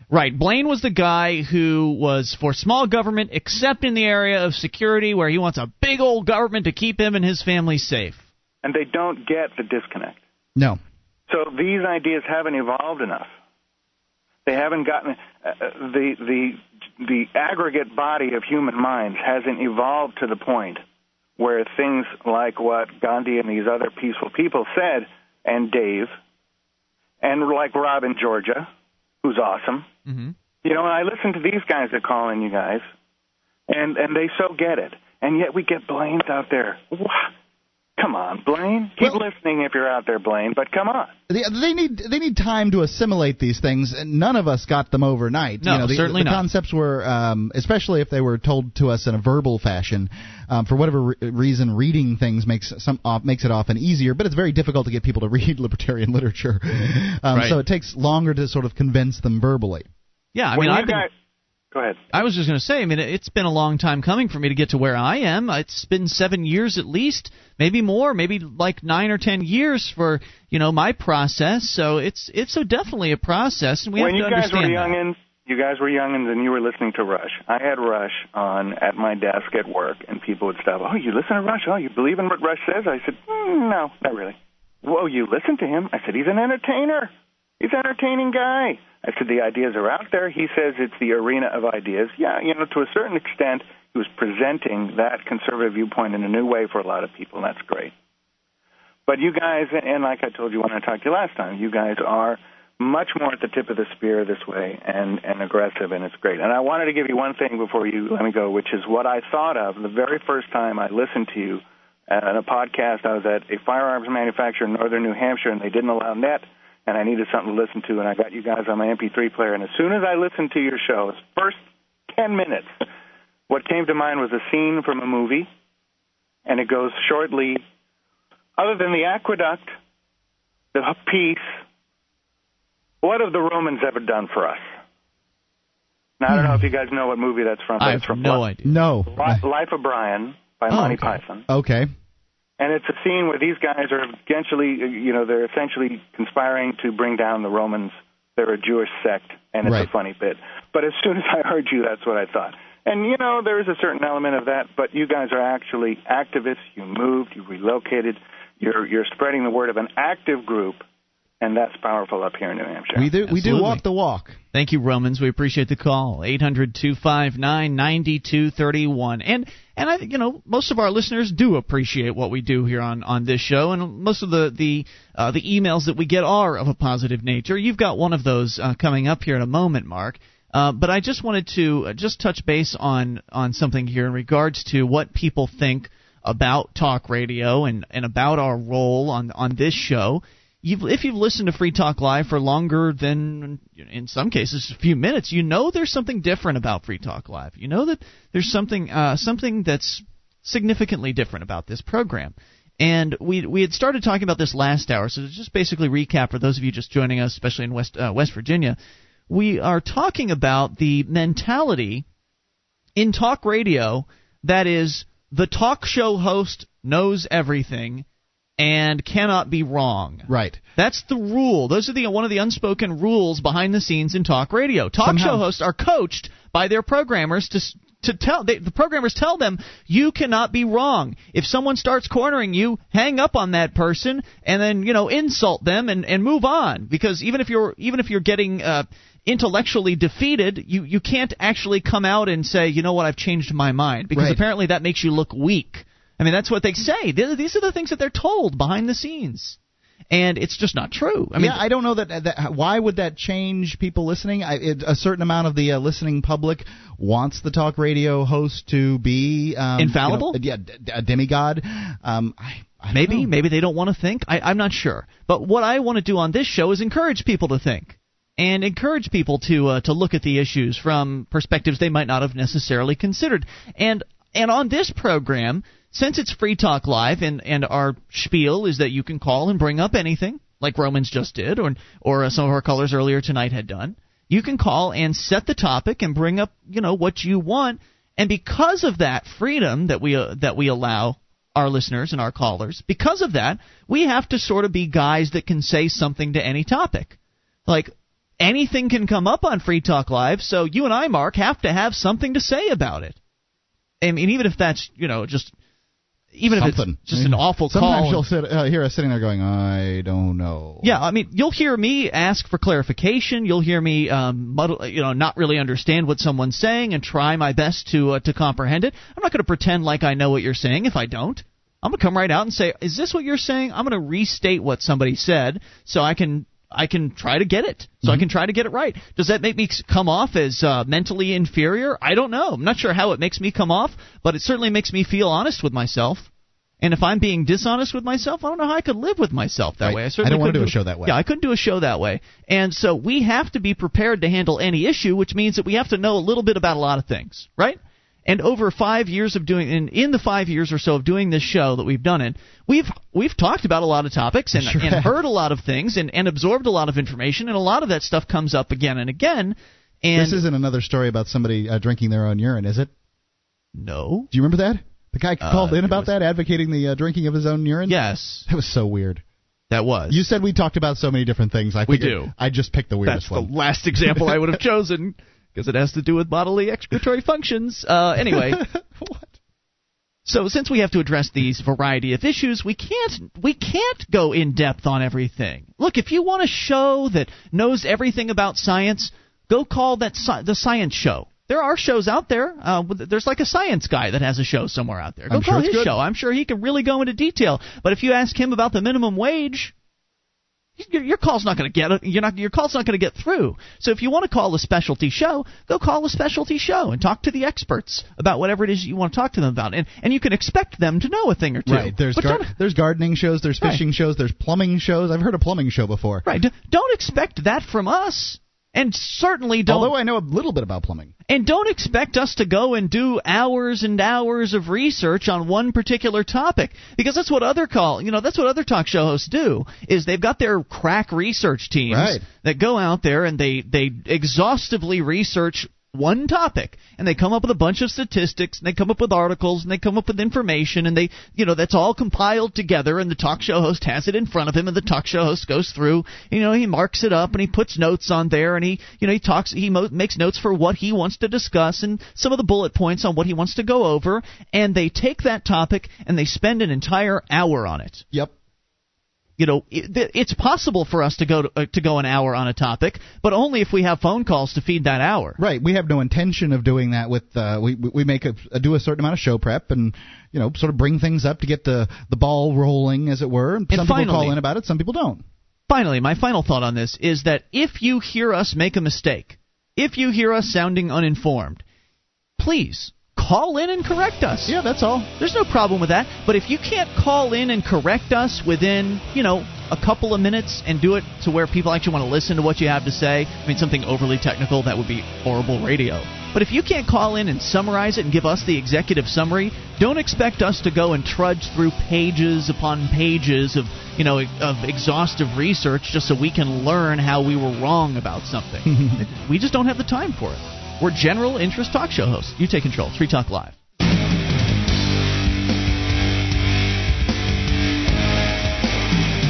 Right. Blaine was the guy who was for small government, except in the area of security, where he wants a big old government to keep him and his family safe. And they don't get the disconnect. No. So these ideas haven't evolved enough. They haven't gotten uh, the the the aggregate body of human minds hasn't evolved to the point where things like what Gandhi and these other peaceful people said, and Dave, and like Rob in Georgia, who's awesome. Mm-hmm. You know, and I listen to these guys that call in, you guys, and and they so get it, and yet we get Blaine's out there. Wha- Come on, Blaine. Keep Well- listening if you're out there, Blaine. But come on. They, they need they need time to assimilate these things, and none of us got them overnight. No, you know, the, certainly the not. concepts were, um, especially if they were told to us in a verbal fashion. Um, for whatever re- reason, reading things makes some off, makes it often easier, but it's very difficult to get people to <laughs> read libertarian literature. Um, Right. So it takes longer to sort of convince them verbally. Yeah, I when mean, I've been, guys, go ahead. I was just going to say, I mean, it's been a long time coming for me to get to where I am. It's been seven years at least, maybe more, maybe like nine or ten years for you know my process. So it's it's so definitely a process, and we when have you to guys were understand that. youngins, you guys were youngins, and you were listening to Rush. I had Rush on at my desk at work, and people would stop. Oh, you listen to Rush? Oh, you believe in what Rush says? I said, mm, no, not really. Whoa, you listen to him? I said, he's an entertainer. He's an entertaining guy. I said, the ideas are out there. He says it's the arena of ideas. Yeah, you know, to a certain extent, he was presenting that conservative viewpoint in a new way for a lot of people, and that's great. But you guys, and like I told you when I talked to you last time, you guys are much more at the tip of the spear this way and, and aggressive, and it's great. And I wanted to give you one thing before you let me go, which is what I thought of the very first time I listened to you in a podcast. I was at a firearms manufacturer in northern New Hampshire, and they didn't allow net, and I needed something to listen to, and I got you guys on my MP3 player. And as soon as I listened to your show, the first 10 minutes, what came to mind was a scene from a movie, and it goes shortly other than the aqueduct, the peace, what have the Romans ever done for us? Now I don't know if you guys know what movie that's from. But I it's have from no Li- idea. No. Life of Brian by Oh, Monty okay. Python. Okay. And it's a scene where these guys are essentially, you know, they're essentially conspiring to bring down the Romans. They're a Jewish sect, and it's Right. a funny bit. But as soon as I heard you, that's what I thought. And you know, there is a certain element of that. But you guys are actually activists. You moved. You relocated. You're you're spreading the word of an active group, and that's powerful up here in New Hampshire. We do we do walk the walk. Thank you, Romans. We appreciate the call. 800-259-9231. And and I you know, most of our listeners do appreciate what we do here on on this show and most of the the uh, the emails that we get are of a positive nature. You've got one of those uh, coming up here in a moment, Mark. Uh, but I just wanted to uh, just touch base on on something here in regards to what people think about talk radio and, and about our role on on this show. You've, if you've listened to Free Talk Live for longer than, in some cases, a few minutes, you know there's something different about Free Talk Live. You know that there's something uh, something that's significantly different about this program. And we we had started talking about this last hour, so to just basically recap for those of you just joining us, especially in West uh, West Virginia, we are talking about the mentality in talk radio that is the talk show host knows everything and cannot be wrong. Right. That's the rule. Those are the one of the unspoken rules behind the scenes in talk radio. Talk Somehow- show hosts are coached by their programmers to to tell they, the programmers tell them you cannot be wrong. If someone starts cornering you, hang up on that person and then you know insult them and and move on because even if you're even if you're getting uh, intellectually defeated, you you can't actually come out and say you know what I've changed my mind because Right. apparently that makes you look weak. I mean that's what they say. These are the things that they're told behind the scenes and it's just not true. I mean, yeah, I don't know that, that. Why would that change people listening? I, it, a certain amount of the uh, listening public wants the talk radio host to be um, Infallible? you know, yeah, a demigod. Um, I, I maybe know. maybe they don't want to think. I, I'm not sure. But what I want to do on this show is encourage people to think and encourage people to uh, to look at the issues from perspectives they might not have necessarily considered. And and on this program, since it's Free Talk Live and and our spiel is that you can call and bring up anything like Romans just did or or uh, some of our callers earlier tonight had done. You can call and set the topic and bring up, you know, what you want. And because of that freedom that we uh, that we allow our listeners and our callers, because of that, we have to sort of be guys that can say something to any topic. Like anything can come up on Free Talk Live, so you and I, Mark, have to have something to say about it. I mean, even if that's you know just even if it's just an awful Sometimes call. you'll sit, uh, hear us sitting there going, I don't know. Yeah, I mean, you'll hear me ask for clarification. You'll hear me, um, muddle, you know, not really understand what someone's saying and try my best to uh, to comprehend it. I'm not going to pretend like I know what you're saying if I don't. I'm going to come right out and say, "Is this what you're saying?" I'm going to restate what somebody said so I can I can try to get it. So I can try to get it right. Does that make me come off as uh, mentally inferior? I don't know. I'm not sure how it makes me come off, but it certainly makes me feel honest with myself. And if I'm being dishonest with myself, I don't know how I could live with myself that Right. way. I, I certainly don't wanna couldn't do a show that way. Yeah, I couldn't do a show that way. And so we have to be prepared to handle any issue, which means that we have to know a little bit about a lot of things, right? And over five years of doing, in, in the five years or so of doing this show that we've done it, we've we've talked about a lot of topics and, Sure and heard a lot of things and, and absorbed a lot of information, and a lot of that stuff comes up again and again. And this isn't another story about somebody uh, drinking their own urine, is it? no, Do you remember that? The guy Uh, called in about was- that, advocating the uh, drinking of his own urine. yes, that was so weird. that was. You said we talked about so many different things. I We do. I just picked the weirdest That's one. the last example I would have <laughs> chosen because it has to do with bodily excretory functions. Uh, anyway, <laughs> what? so since we have to address these variety of issues, we can't we can't go in depth on everything. Look, if you want a show that knows everything about science, go call that sci- the science show. There are shows out there. Uh, there's like a science guy that has a show somewhere out there. Go I'm call it's his good. show. I'm sure he can really go into detail. But if you ask him about the minimum wage, your, your call's not going to get you're not your call's not going to get through. So if you want to call a specialty show, go call a specialty show and talk to the experts about whatever it is you want to talk to them about, and and you can expect them to know a thing or two. Right. There's gar- there's gardening shows, there's Right. fishing shows, there's plumbing shows. I've heard a plumbing show before. right. d- Don't expect that from us, and certainly don't. Although I know a little bit about plumbing. And don't expect us to go and do hours and hours of research on one particular topic because that's what other call, you know, that's what other talk show hosts do. Is they've got their crack research teams Right. that go out there and they they exhaustively research one topic and they come up with a bunch of statistics and they come up with articles and they come up with information and they you know that's all compiled together and the talk show host has it in front of him and the talk show host goes through you know he marks it up and he puts notes on there and he you know he talks he mo- makes notes for what he wants to discuss and some of the bullet points on what he wants to go over and they take that topic and they spend an entire hour on it Yep. You know it, it's possible for us to go to, uh, to go an hour on a topic but only if we have phone calls to feed that hour Right. We have no intention of doing that. With uh, we we make a, a do a certain amount of show prep and you know sort of bring things up to get the the ball rolling, as it were. And, And some people call in about it, some people don't. Finally, my final thought on this is that if you hear us make a mistake, if you hear us sounding uninformed, please call in and correct us. Yeah, that's all. There's no problem with that. But if you can't call in and correct us within, you know, a couple of minutes and do it to where people actually want to listen to what you have to say, I mean, something overly technical, that would be horrible radio. But if you can't call in and summarize it and give us the executive summary, don't expect us to go and trudge through pages upon pages of, you know, of exhaustive research just so we can learn how we were wrong about something. <laughs> we just don't have the time for it. We're general interest talk show hosts. You take control. Free Talk Live.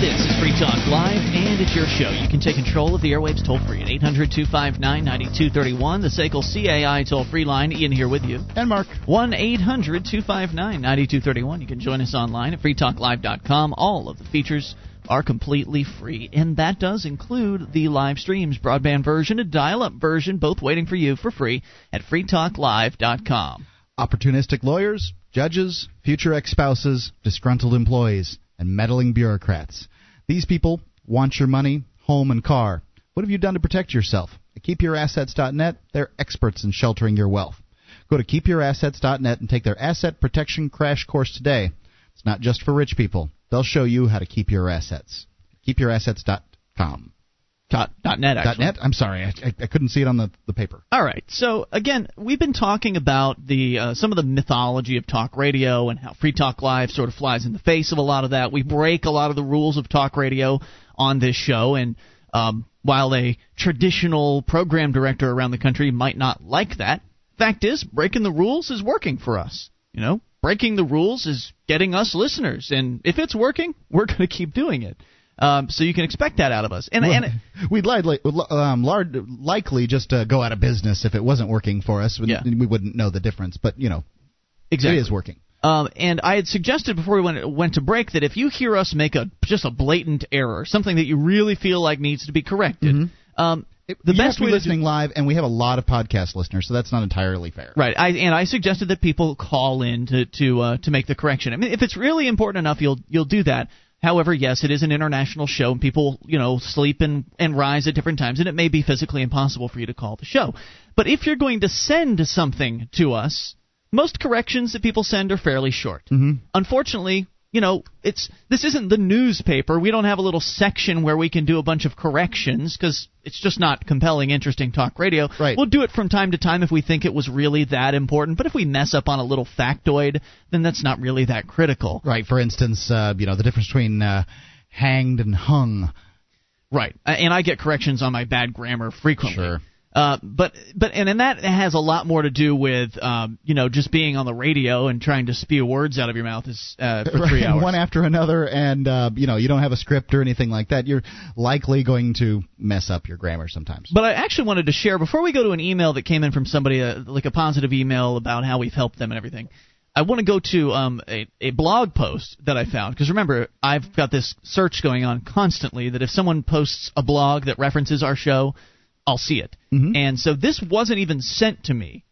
This is Free Talk Live, and it's your show. You can take control of the airwaves toll free at 800 259 9231, the SACL CAI toll free line. Ian here with you. And Mark. 1 800 259 9231. You can join us online at freetalklive.com. All of the features are completely free, and that does include the live streams, broadband version and dial up version, both waiting for you for free at freetalklive.com. Opportunistic lawyers, judges, future ex spouses, disgruntled employees, and meddling bureaucrats. These people want your money, home, and car. What have you done to protect yourself? At KeepYourAssets.net, they're experts in sheltering your wealth. Go to KeepYourAssets.net and take their asset protection crash course today. It's not just for rich people. They'll show you how to keep your assets. KeepYourAssets.com. Dot, dot net, actually. Dot .net? I'm sorry, I, I, I couldn't see it on the, the paper. All right. So again, we've been talking about the uh, some of the mythology of talk radio and how Free Talk Live sort of flies in the face of a lot of that. We break a lot of the rules of talk radio on this show, and um, while a traditional program director around the country might not like that, fact is, breaking the rules is working for us. You know, breaking the rules is getting us listeners, and if it's working, we're <laughs> going to keep doing it. Um, so you can expect that out of us. And, and <laughs> we'd likely, um, lard, likely just uh, go out of business if it wasn't working for us. Yeah. We wouldn't know the difference, but you know, exactly. it is working. Um, and I had suggested before we went, went to break that if you hear us make a just a blatant error, something that you really feel like needs to be corrected, Mm-hmm. um, the you best have to be listening live, and we have a lot of podcast listeners, so that's not entirely fair. Right, I, and I suggested that people call in to to uh, to make the correction. I mean, if it's really important enough, you'll you'll do that. However, yes, it is an international show, and people you know sleep and and rise at different times, and it may be physically impossible for you to call the show. But if you're going to send something to us, most corrections that people send are fairly short. Mm-hmm. Unfortunately, you know, it's this isn't the newspaper. We don't have a little section where we can do a bunch of corrections because it's just not compelling, interesting talk radio. Right. We'll do it from time to time if we think it was really that important. But if we mess up on a little factoid, then that's not really that critical. Right. For instance, uh, you know the difference between uh, hanged and hung. Right. And I get corrections on my bad grammar frequently. Sure. Uh, but but and, and that has a lot more to do with um, you know just being on the radio and trying to spew words out of your mouth is uh, <laughs> for three Right, hours. one after another, and uh, you know you don't have a script or anything like that. You're likely going to mess up your grammar sometimes. But I actually wanted to share before we go to an email that came in from somebody, uh, like a positive email about how we've helped them and everything. I want to go to um, a, a blog post that I found because remember I've got this search going on constantly that if someone posts a blog that references our show, I'll see it. Mhm. And so this wasn't even sent to me.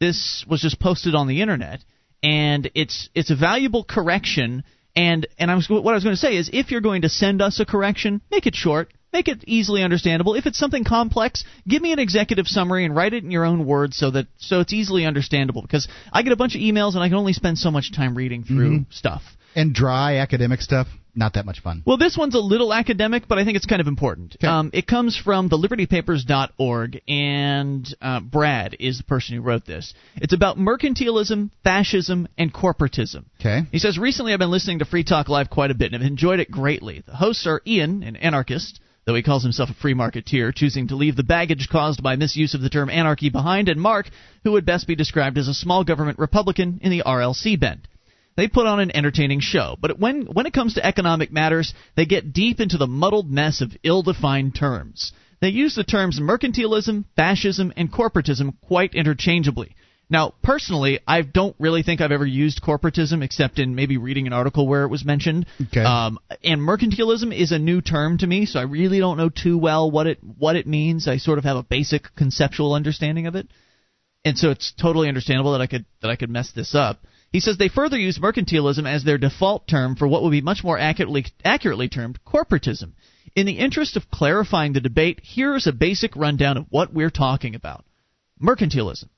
This was just posted on the internet, and it's it's a valuable correction. And and I was what I was going to say is if you're going to send us a correction, make it short, make it easily understandable. If it's something complex, give me an executive summary and write it in your own words so that so it's easily understandable. Because I get a bunch of emails and I can only spend so much time reading through Mhm. stuff. And dry academic stuff, not that much fun. Well, this one's a little academic, but I think it's kind of important. Okay. Um, it comes from the libertypapers.org, and uh, Brad is the person who wrote this. It's about mercantilism, fascism, and corporatism. Okay. He says, Recently I've been listening to Free Talk Live quite a bit and have enjoyed it greatly. The hosts are Ian, an anarchist, though he calls himself a free marketeer, choosing to leave the baggage caused by misuse of the term anarchy behind, and Mark, who would best be described as a small government Republican in the RLC bent. They put on an entertaining show, but when when it comes to economic matters, they get deep into the muddled mess of ill-defined terms. They use the terms mercantilism, fascism, and corporatism quite interchangeably. Now, personally, I don't really think I've ever used corporatism except in maybe reading an article where it was mentioned. Okay. Um, and mercantilism is a new term to me, so I really don't know too well what it what it means. I sort of have a basic conceptual understanding of it, and so it's totally understandable that I could that I could mess this up. He says they further use mercantilism as their default term for what would be much more accurately accurately termed corporatism. In the interest of clarifying the debate, here is a basic rundown of what we're talking about. Mercantilism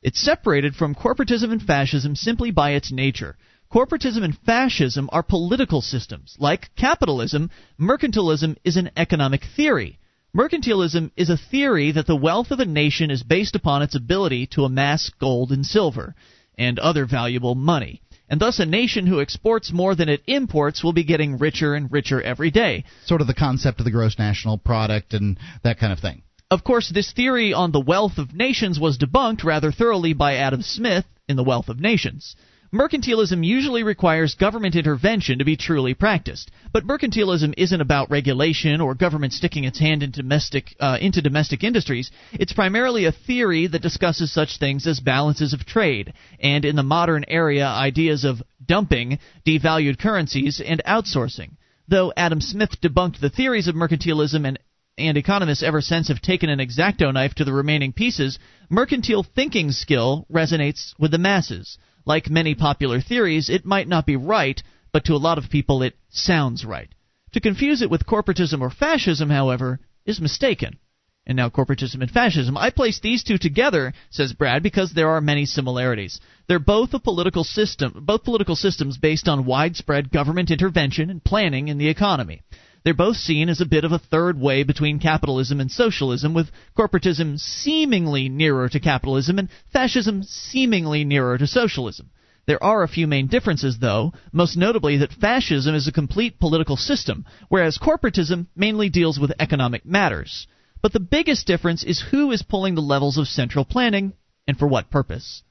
it's separated from corporatism and fascism simply by its nature. Corporatism and fascism are political systems. Like capitalism, mercantilism is an economic theory. Mercantilism is a theory that the wealth of a nation is based upon its ability to amass gold and silver and other valuable money. And thus, a nation who exports more than it imports will be getting richer and richer every day. Sort of the concept of the gross national product and that kind of thing. Of course, this theory on the wealth of nations was debunked rather thoroughly by Adam Smith in The Wealth of Nations. Mercantilism usually requires government intervention to be truly practiced, but mercantilism isn't about regulation or government sticking its hand into domestic, uh, into domestic industries. It's primarily a theory that discusses such things as balances of trade, and in the modern area, ideas of dumping, devalued currencies, and outsourcing. Though Adam Smith debunked the theories of mercantilism and and economists ever since have taken an exacto knife to the remaining pieces, mercantile thinking skill resonates with the masses. Like many popular theories, it might not be right, but to a lot of people it sounds right. To confuse it with corporatism or fascism, however, is mistaken. And now corporatism and fascism. I place these two together, says Brad, because there are many similarities. They're both a political system, both political systems based on widespread government intervention and planning in the economy. They're both seen as a bit of a third way between capitalism and socialism, with corporatism seemingly nearer to capitalism and fascism seemingly nearer to socialism. There are a few main differences, though, most notably that fascism is a complete political system, whereas corporatism mainly deals with economic matters. But the biggest difference is who is pulling the levels of central planning and for what purpose.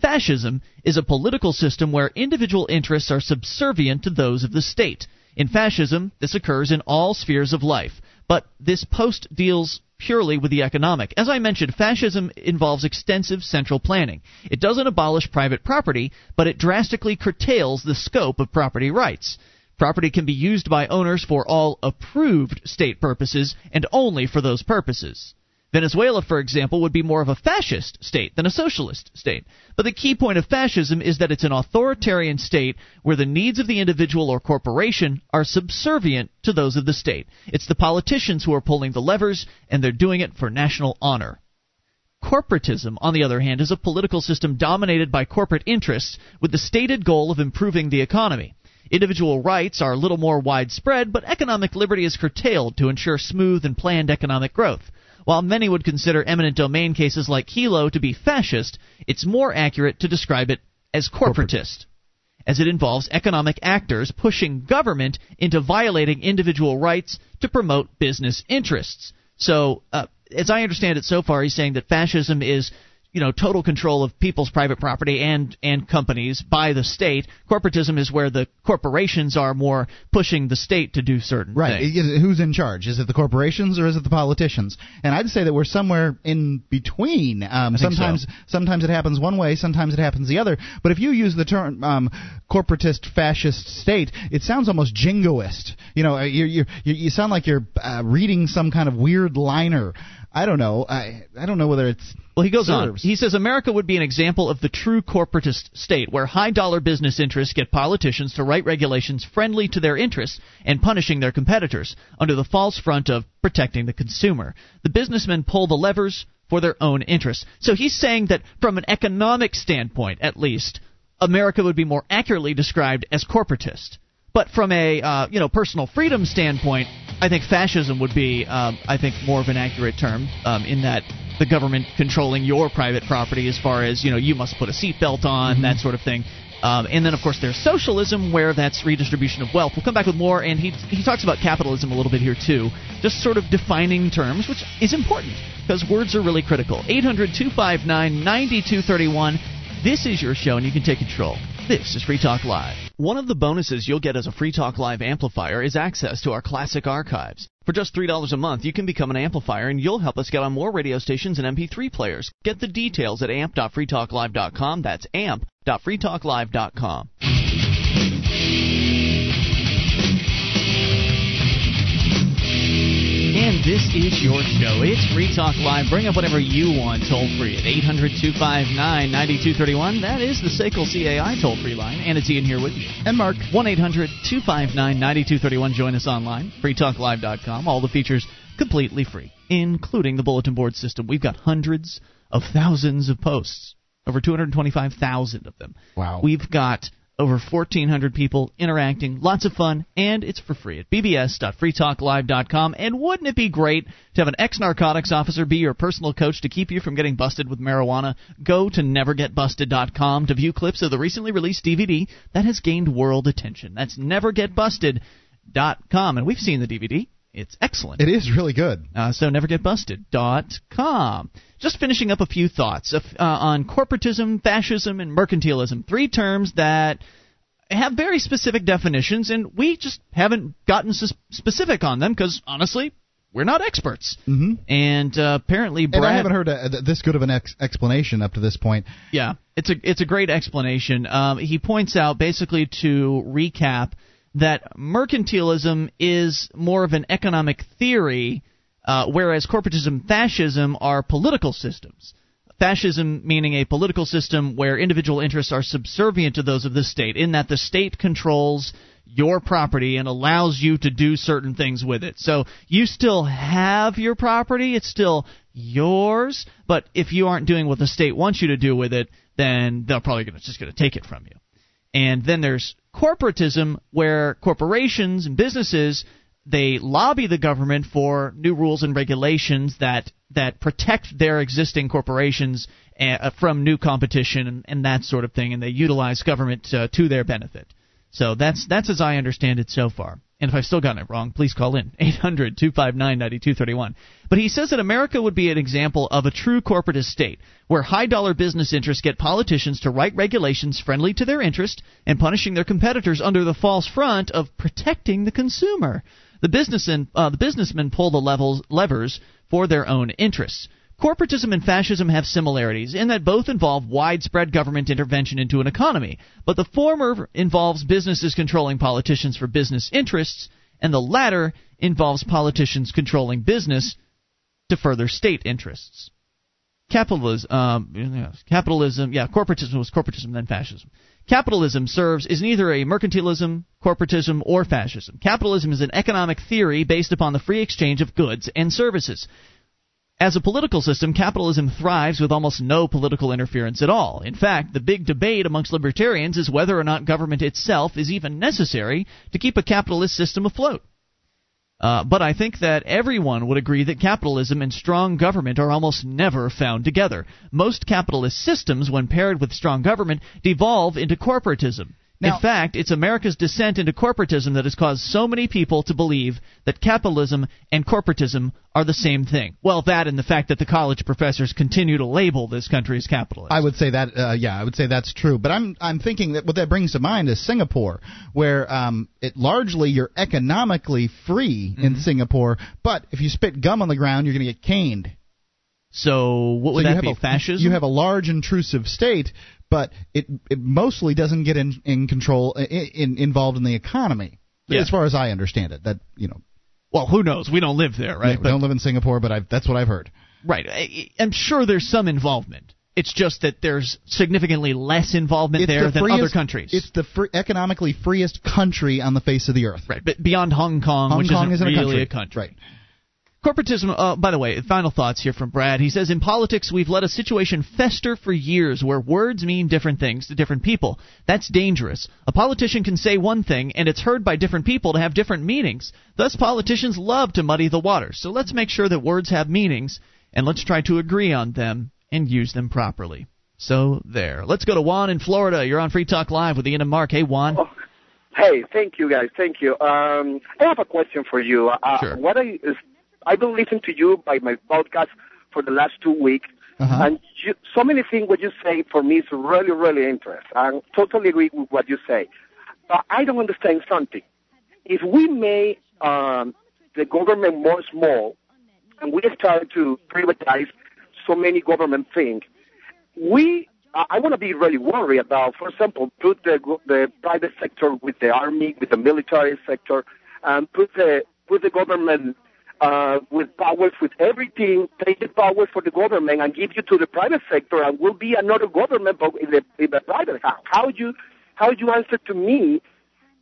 Fascism is a political system where individual interests are subservient to those of the state in fascism, this occurs in all spheres of life, but this post deals purely with the economic. As I mentioned, fascism involves extensive central planning. It doesn't abolish private property, but it drastically curtails the scope of property rights. Property can be used by owners for all approved state purposes and only for those purposes. Venezuela, for example, would be more of a fascist state than a socialist state. But the key point of fascism is that it's an authoritarian state where the needs of the individual or corporation are subservient to those of the state. It's the politicians who are pulling the levers, and they're doing it for national honor. Corporatism, on the other hand, is a political system dominated by corporate interests with the stated goal of improving the economy. Individual rights are a little more widespread, but economic liberty is curtailed to ensure smooth and planned economic growth. While many would consider eminent domain cases like Kelo to be fascist, it's more accurate to describe it as corporatist, as it involves economic actors pushing government into violating individual rights to promote business interests. So, uh, as I understand it so far, he's saying that fascism is you know total control of people's private property and and companies by the state. Corporatism is where the corporations are more pushing the state to do certain things. right. things. Who's in charge? Is it the corporations or is it the politicians? And I'd say that we're somewhere in between. Um, sometimes so. sometimes it happens one way, sometimes it happens the other. But if you use the term um, corporatist fascist state, it sounds almost jingoist. You know, you you you sound like you're uh, reading some kind of weird liner. I don't know. I I don't know whether it's well, he goes serves. on. He says America would be an example of the true corporatist state, where high dollar business interests get politicians to write regulations friendly to their interests and punishing their competitors under the false front of protecting the consumer. The businessmen pull the levers for their own interests. So he's saying that from an economic standpoint, at least, America would be more accurately described as corporatist. But from a uh, you know personal freedom standpoint, I think fascism would be um, I think more of an accurate term um, in that the government controlling your private property as far as you know you must put a seatbelt on mm-hmm. that sort of thing. Um, and then, of course, there's socialism, where that's redistribution of wealth. We'll come back with more, and he, he talks about capitalism a little bit here, too. Just sort of defining terms, which is important because words are really critical. 800 259 9231. This is your show, and you can take control. This is Free Talk Live. One of the bonuses you'll get as a Free Talk Live amplifier is access to our classic archives. For just $3 a month, you can become an amplifier and you'll help us get on more radio stations and MP3 players. Get the details at amp.freetalklive.com. That's amp.freetalklive.com. And this is your show. It's Free Talk Live. Bring up whatever you want toll free at 800 259 9231. That is the SACL CAI toll free line. And it's Ian here with you. And Mark. 1 800 259 9231. Join us online. freetalklive.com. All the features completely free, including the bulletin board system. We've got hundreds of thousands of posts, over 225,000 of them. Wow. We've got over 1,400 people interacting, lots of fun, and it's for free at bbs.freetalklive.com. And wouldn't it be great to have an ex narcotics officer be your personal coach to keep you from getting busted with marijuana? Go to nevergetbusted.com to view clips of the recently released DVD that has gained world attention. That's nevergetbusted.com. And we've seen the DVD. It's excellent. It is really good. Uh, so nevergetbusted.com. Just finishing up a few thoughts of, uh, on corporatism, fascism, and mercantilism. Three terms that have very specific definitions, and we just haven't gotten s- specific on them because, honestly, we're not experts. Mm-hmm. And uh, apparently, Brad. And I haven't heard a, th- this good of an ex- explanation up to this point. Yeah, it's a it's a great explanation. Um, he points out basically to recap that mercantilism is more of an economic theory, uh, whereas corporatism, fascism are political systems. Fascism meaning a political system where individual interests are subservient to those of the state, in that the state controls your property and allows you to do certain things with it. So you still have your property, it's still yours, but if you aren't doing what the state wants you to do with it, then they're probably gonna, just going to take it from you. And then there's corporatism, where corporations and businesses they lobby the government for new rules and regulations that that protect their existing corporations uh, from new competition and, and, that sort of thing, and they utilize government uh, to their benefit. So that's that's as I understand it so far. And if I've still gotten it wrong, please call in <laughs> 800 259 9231. But he says that America would be an example of a true corporatist state, where high dollar business interests get politicians to write regulations friendly to their interest and punishing their competitors under the false front of protecting the consumer. The, business uh, the businessmen pull the levels, levers for their own interests. Corporatism and fascism have similarities in that both involve widespread government intervention into an economy, but the former involves businesses controlling politicians for business interests, and the latter involves politicians controlling business to further state interests. Capitalism, um, capitalism, yeah, corporatism was corporatism, then fascism. Capitalism serves is neither a mercantilism, corporatism, or fascism. Capitalism is an economic theory based upon the free exchange of goods and services. As a political system, capitalism thrives with almost no political interference at all. In fact, the big debate amongst libertarians is whether or not government itself is even necessary to keep a capitalist system afloat. Uh, but I think that everyone would agree that capitalism and strong government are almost never found together. Most capitalist systems, when paired with strong government, devolve into corporatism. Now, in fact, it's America's descent into corporatism that has caused so many people to believe that capitalism and corporatism are the same thing. Well, that and the fact that the college professors continue to label this country as capitalist. I would say that, uh, yeah, I would say that's true. But I'm I'm thinking that what that brings to mind is Singapore, where um, it largely you're economically free in Mm-hmm. Singapore, but if you spit gum on the ground, you're going to get caned. so what would so you that have be? a, fascism? You have a large intrusive state, but it it mostly doesn't get in in control in, in involved in the economy. Yeah. As far as I understand it, that you know, well, who knows? We don't live there, right? I don't live in Singapore, but I've, that's what I've heard. Right. I, I'm sure there's some involvement. It's just that there's significantly less involvement there the than freest, other countries. It's the free, economically freest country on the face of the earth. right, but beyond Hong Kong, Hong which Kong isn't isn't really a country. Right. Corporatism, uh, by the way, final thoughts here from Brad. He says, In politics, we've let a situation fester for years where words mean different things to different people. That's dangerous. A politician can say one thing, and it's heard by different people to have different meanings. Thus, politicians love to muddy the waters. So let's make sure that words have meanings, and let's try to agree on them and use them properly. So there. Let's go to Juan in Florida. You're on Free Talk Live with Ian and Mark. Hey, Juan. Oh, hey, thank you guys. Thank you. Um, I have a question for you. Uh, Sure. What I is, I've been listening to you by my podcast for the last two weeks, Uh-huh. and you, so many things what you say for me is really, really interesting. I totally agree with what you say. But I don't understand something. If we make um, the government more small, and we start to privatize so many government things, we I I want to be really worried about, for example, put the the private sector with the army, with the military sector, and put the put the government uh, with powers, with everything, take the power for the government and give you to the private sector, and will be another government, but in the in the private. How, how you how you answer to me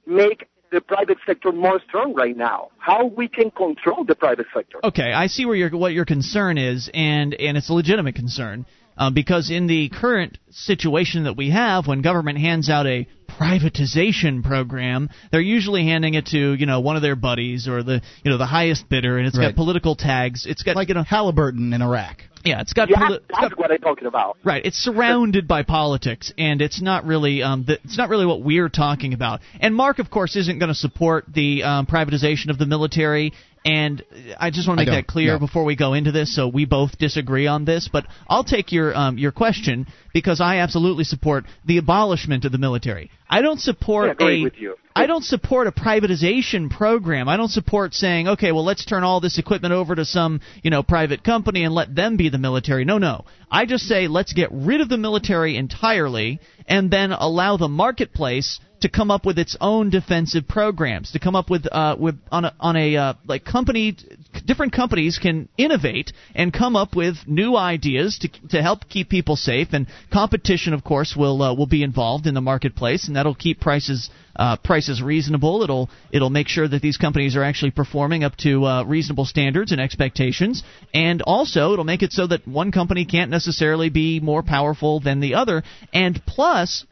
make the private sector more strong right now? How we can control the private sector? Okay, I see where your what your concern is, and and it's a legitimate concern. Um, because in the current situation that we have, when government hands out a privatization program, they're usually handing it to you know one of their buddies or the you know the highest bidder, and it's Right. got political tags. It's got like you know Halliburton in Iraq. yeah, it's got Yeah, poli- it's that's got what I'm talking about. Right, it's surrounded by politics, and it's not really um, the, it's not really what we're talking about. And Mark, of course, isn't going to support the um, privatization of the military. And I just want to make that clear no. before we go into this, so we both disagree on this. But I'll take your um, your question because I absolutely support the abolishment of the military. I don't support I agree a with you. I don't support a privatization program. I don't support saying, okay, well, let's turn all this equipment over to some, you know, private company and let them be the military. No, no. I just say let's get rid of the military entirely and then allow the marketplace to come up with its own defensive programs. To come up with uh, with on a on a uh, like company, different companies can innovate and come up with new ideas to to help keep people safe. And competition, of course, will uh, will be involved in the marketplace, and that'll keep prices uh, prices reasonable. It'll it'll make sure that these companies are actually performing up to uh, reasonable standards and expectations, and also it'll make it so that one company can't necessarily be more powerful than the other. And plus,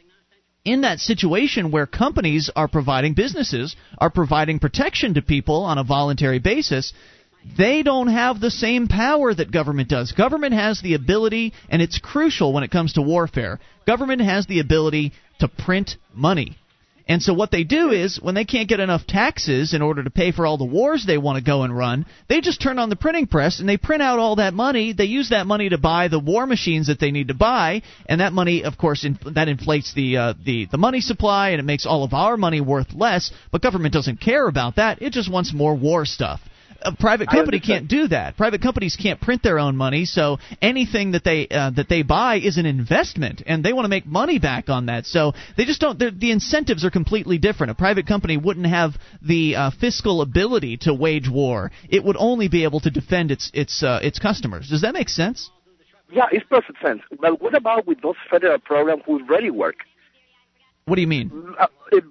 in that situation where companies are providing businesses are providing protection to people on a voluntary basis they don't have the same power that government does. Government has the ability, and it's crucial when it comes to warfare. Government has the ability to print money. And so what they do is when they can't get enough taxes in order to pay for all the wars they want to go and run, they just turn on the printing press and they print out all that money. They use that money to buy the war machines that they need to buy, and that money, of course, in, that inflates the uh, the the money supply and it makes all of our money worth less. But government doesn't care about that. It just wants more war stuff a private company can't do that. Private companies can't print their own money, so anything that they uh, that they buy is an investment, and they want to make money back on that. So they just don't. The incentives are completely different. A private company wouldn't have the uh, fiscal ability to wage war. It would only be able to defend its its uh, its customers. Does that make sense? Yeah, it's perfect sense. But what about with those federal programs who really work? What do you mean? Uh,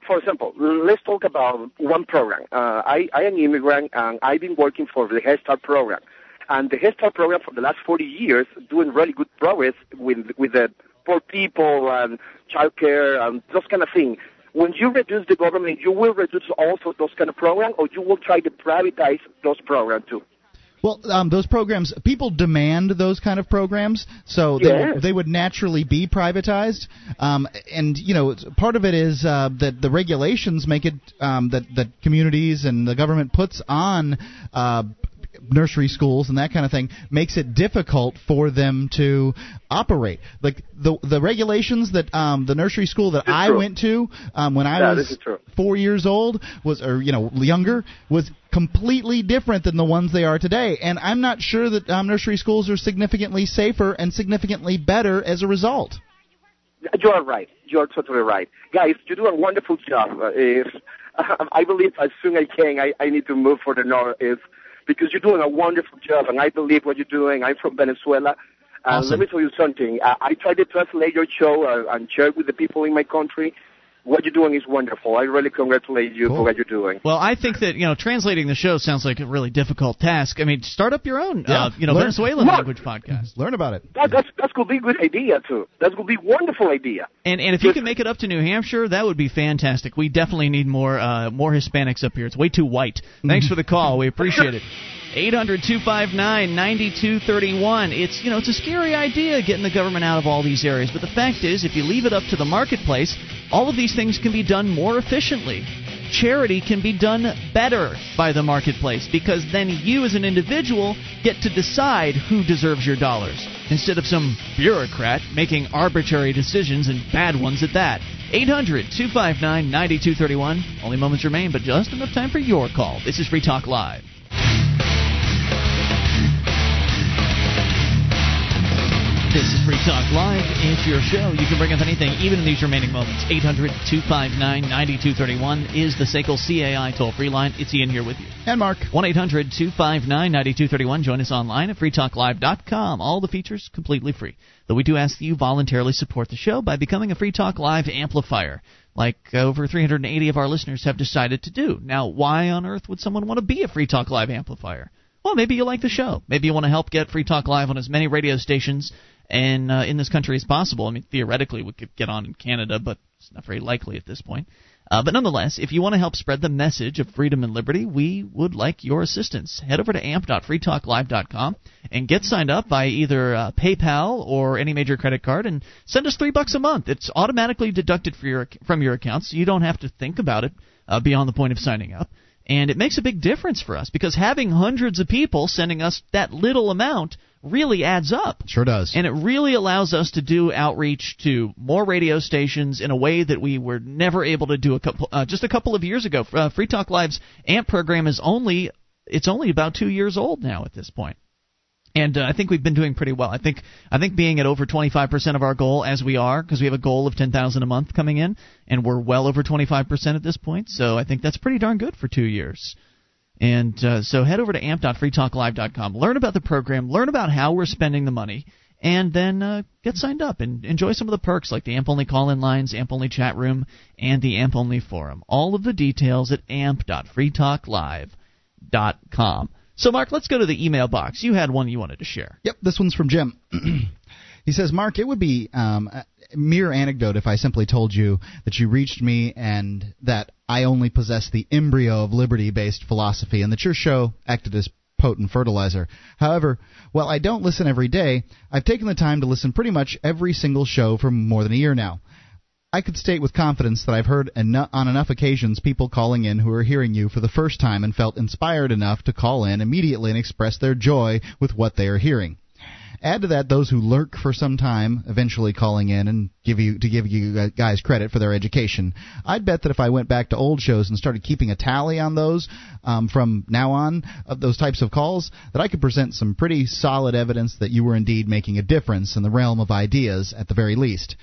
for example, let's talk about one program. Uh, I, I am an immigrant and I've been working for the Head Start program. And the Head Start program for the last 40 years doing really good progress with, with the poor people and childcare and those kind of things. When you reduce the government, you will reduce also those kind of programs or you will try to privatize those programs too. Well, um, those programs, people demand those kind of programs, so they, Yes. they would naturally be privatized. Um, and you know, part of it is uh, that the regulations make it um, that that communities and the government puts on. Uh, nursery schools and that kind of thing makes it difficult for them to operate like the the regulations that um the nursery school that I true. went to um when I Yeah, was this is true. four years old was or you know younger was completely different than the ones they are today and i'm not sure that um, nursery schools are significantly safer and significantly better as a result You are right. You are totally right. Guys, you do a wonderful job. Uh, if <laughs> I believe as soon as I can, I, I need to move for the north is because you're doing a wonderful job, and I believe what you're doing. I'm from Venezuela. Uh, Awesome. Let me tell you something. I, I try to translate your show uh, and share it with the people in my country. What you're doing is wonderful. I really congratulate you Cool. for what you're doing. Well, I think that you know translating the show sounds like a really difficult task. I mean, start up your own, Yeah. uh, you know, Learn- Venezuelan Look. language podcast. Learn about it. That, that's that could be a good idea too. That could be a wonderful idea. And and if you can make it up to New Hampshire, that would be fantastic. We definitely need more uh, more Hispanics up here. It's way too white. Thanks for the call. We appreciate it. 800-259-9231. It's you know it's a scary idea getting the government out of all these areas, but the fact is, if you leave it up to the marketplace, all of these things can be done more efficiently. Charity can be done better by the marketplace because then you as an individual get to decide who deserves your dollars instead of some bureaucrat making arbitrary decisions and bad ones at that. 800 259 9231. Only moments remain, but just enough time for your call. This is Free Talk Live. This is Free Talk Live. It's your show. You can bring up anything, even in these remaining moments. 800 259 9231 is the SACL CAI toll free line. It's Ian here with you. And Mark. 1 800 259 9231. Join us online at freetalklive.com. All the features completely free. Though we do ask that you voluntarily support the show by becoming a Free Talk Live amplifier, like over 380 of our listeners have decided to do. Now, why on earth would someone want to be a Free Talk Live amplifier? Well, maybe you like the show. Maybe you want to help get Free Talk Live on as many radio stations and uh, in this country as possible. I mean, theoretically, we could get on in Canada, but it's not very likely at this point. Uh, but nonetheless, if you want to help spread the message of freedom and liberty, we would like your assistance. Head over to amp.freetalklive.com and get signed up by either uh, PayPal or any major credit card, and send us three bucks a month. It's automatically deducted your, from your account, so you don't have to think about it uh, beyond the point of signing up. And it makes a big difference for us because having hundreds of people sending us that little amount really adds up. Sure does. And it really allows us to do outreach to more radio stations in a way that we were never able to do a couple uh, just a couple of years ago. Uh, Free Talk Live's AMP program is only it's only about 2 years old now at this point. And uh, I think we've been doing pretty well. I think I think being at over 25% of our goal as we are because we have a goal of 10,000 a month coming in and we're well over 25% at this point. So I think that's pretty darn good for 2 years. And uh, so head over to amp.freetalklive.com. Learn about the program, learn about how we're spending the money, and then uh, get signed up and enjoy some of the perks like the AMP only call in lines, AMP only chat room, and the AMP only forum. All of the details at amp.freetalklive.com. So, Mark, let's go to the email box. You had one you wanted to share. Yep, this one's from Jim. <clears throat> he says, Mark, it would be um, a mere anecdote if I simply told you that you reached me and that I only possess the embryo of liberty based philosophy and that your show acted as potent fertilizer. However, while I don't listen every day, I've taken the time to listen pretty much every single show for more than a year now. I could state with confidence that I've heard on enough occasions people calling in who are hearing you for the first time and felt inspired enough to call in immediately and express their joy with what they are hearing. Add to that those who lurk for some time, eventually calling in and give you to give you guys credit for their education. I'd bet that if I went back to old shows and started keeping a tally on those um, from now on of those types of calls, that I could present some pretty solid evidence that you were indeed making a difference in the realm of ideas at the very least.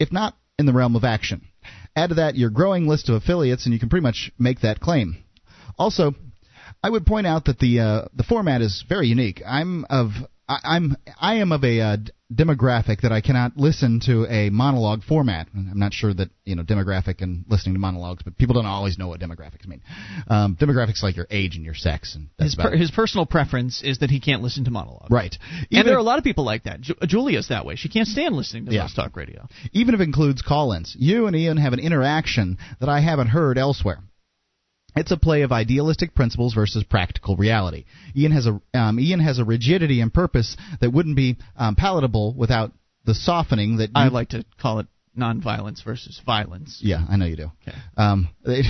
If not in the realm of action. Add to that your growing list of affiliates, and you can pretty much make that claim. Also, I would point out that the uh, the format is very unique. I'm of I, I'm I am of a uh, demographic that I cannot listen to a monologue format. I'm not sure that you know demographic and listening to monologues, but people don't always know what demographics mean. Um, demographics like your age and your sex, and that's His, per, his personal preference is that he can't listen to monologues. right. and Even there are a lot of people like that. Ju- Julia's that way. She can't stand listening to Yeah. Talk Radio. even if it includes call-ins. You and Ian have an interaction that I haven't heard elsewhere. It's a play of idealistic principles versus practical reality. Ian has a um, Ian has a rigidity and purpose that wouldn't be um, palatable without the softening that you, I like to call it nonviolence versus violence. Yeah, I know you do. Okay. Um, they-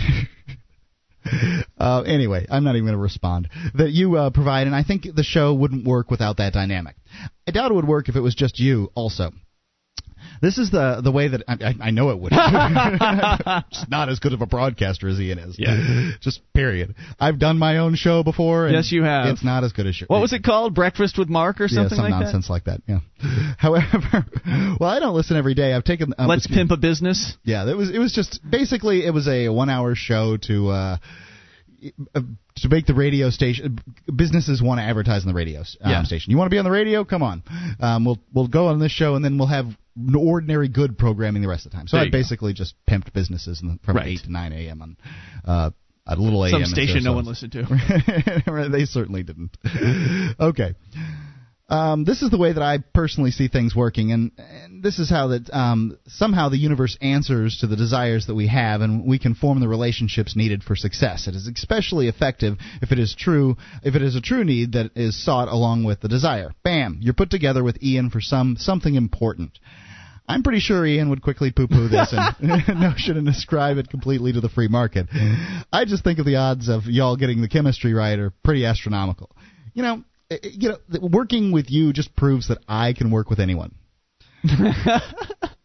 <laughs> uh, anyway, I'm not even going to respond. That you uh, provide, and I think the show wouldn't work without that dynamic. I doubt it would work if it was just you, also. This is the the way that I, I, know it would. <laughs> Just not as good of a broadcaster as Ian is. Yeah. Just period. I've done my own show before. And Yes, you have. It's not as good as your. What was it called? Breakfast with Mark or Yeah, something some like nonsense like that. Yeah. <laughs> However, well, I don't listen every day. I've taken. that? Um, Let's pimp a business. yeah, it was it was just basically it was a one hour show to uh, uh, to make the radio station businesses want to advertise on the radio um, Yeah. station. You want to be on the radio? Come on, um, we'll we'll go on this show and then we'll have ordinary good programming the rest of the time. So There I you go. basically just pimped businesses the, from Right. 8 to 9 a.m. on uh, a little a.m. Some station no one listened to. <laughs> they certainly didn't. <laughs> okay. Um, this is the way that I personally see things working, and, and this is how that um, somehow the universe answers to the desires that we have, and we can form the relationships needed for success. It is especially effective if it is true, if it is a true need that is sought along with the desire. Bam! You're put together with Ian for some something important. I'm pretty sure Ian would quickly poo-poo this and <laughs> <laughs> notion and ascribe it completely to the free market. I just think of the odds of y'all getting the chemistry right are pretty astronomical. You know, Uh, you know, working with you just proves that I can work with anyone. <laughs>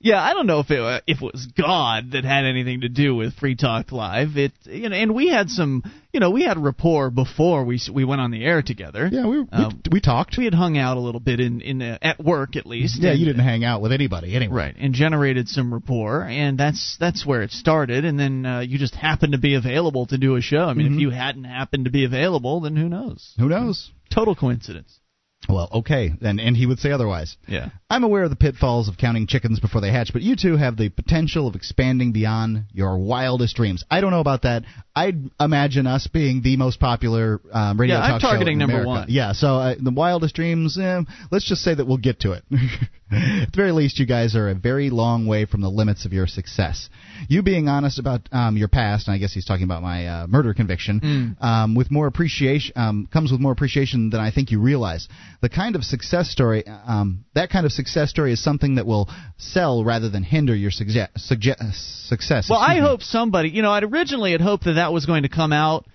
Yeah, I don't know if it uh, if it was God that had anything to do with Free Talk Live. It you know, and we had some you know we had rapport before we we went on the air together. Yeah, we we, Um, we talked. We had hung out a little bit in in uh, at work at least. Yeah, and- you didn't hang out with anybody anyway. Right, and generated some rapport, and that's that's where it started. And then uh, you just happened to be available to do a show. I mean, Mhm. if you hadn't happened to be available, then who knows? Who knows? Total coincidence. Well, okay, and and he would say otherwise. Yeah. I'm aware of the pitfalls of counting chickens before they hatch, but you two have the potential of expanding beyond your wildest dreams. I don't know about that. I'd imagine us being the most popular um, radio Yeah, I'm talk show targeting in number America. one. Yeah, so uh, the wildest dreams. Eh, let's just say that we'll get to it. <laughs> At the very least, you guys are a very long way from the limits of your success. You being honest about um, your past, and I guess he's talking about my uh, murder conviction, um, with more appreciation um, comes with more appreciation than I think you realize. The kind of success story, um, that kind of success story, is something that will sell rather than hinder your suge- suge- success. Well, I me. hope somebody, you know, I'd originally had hoped that that was going to come out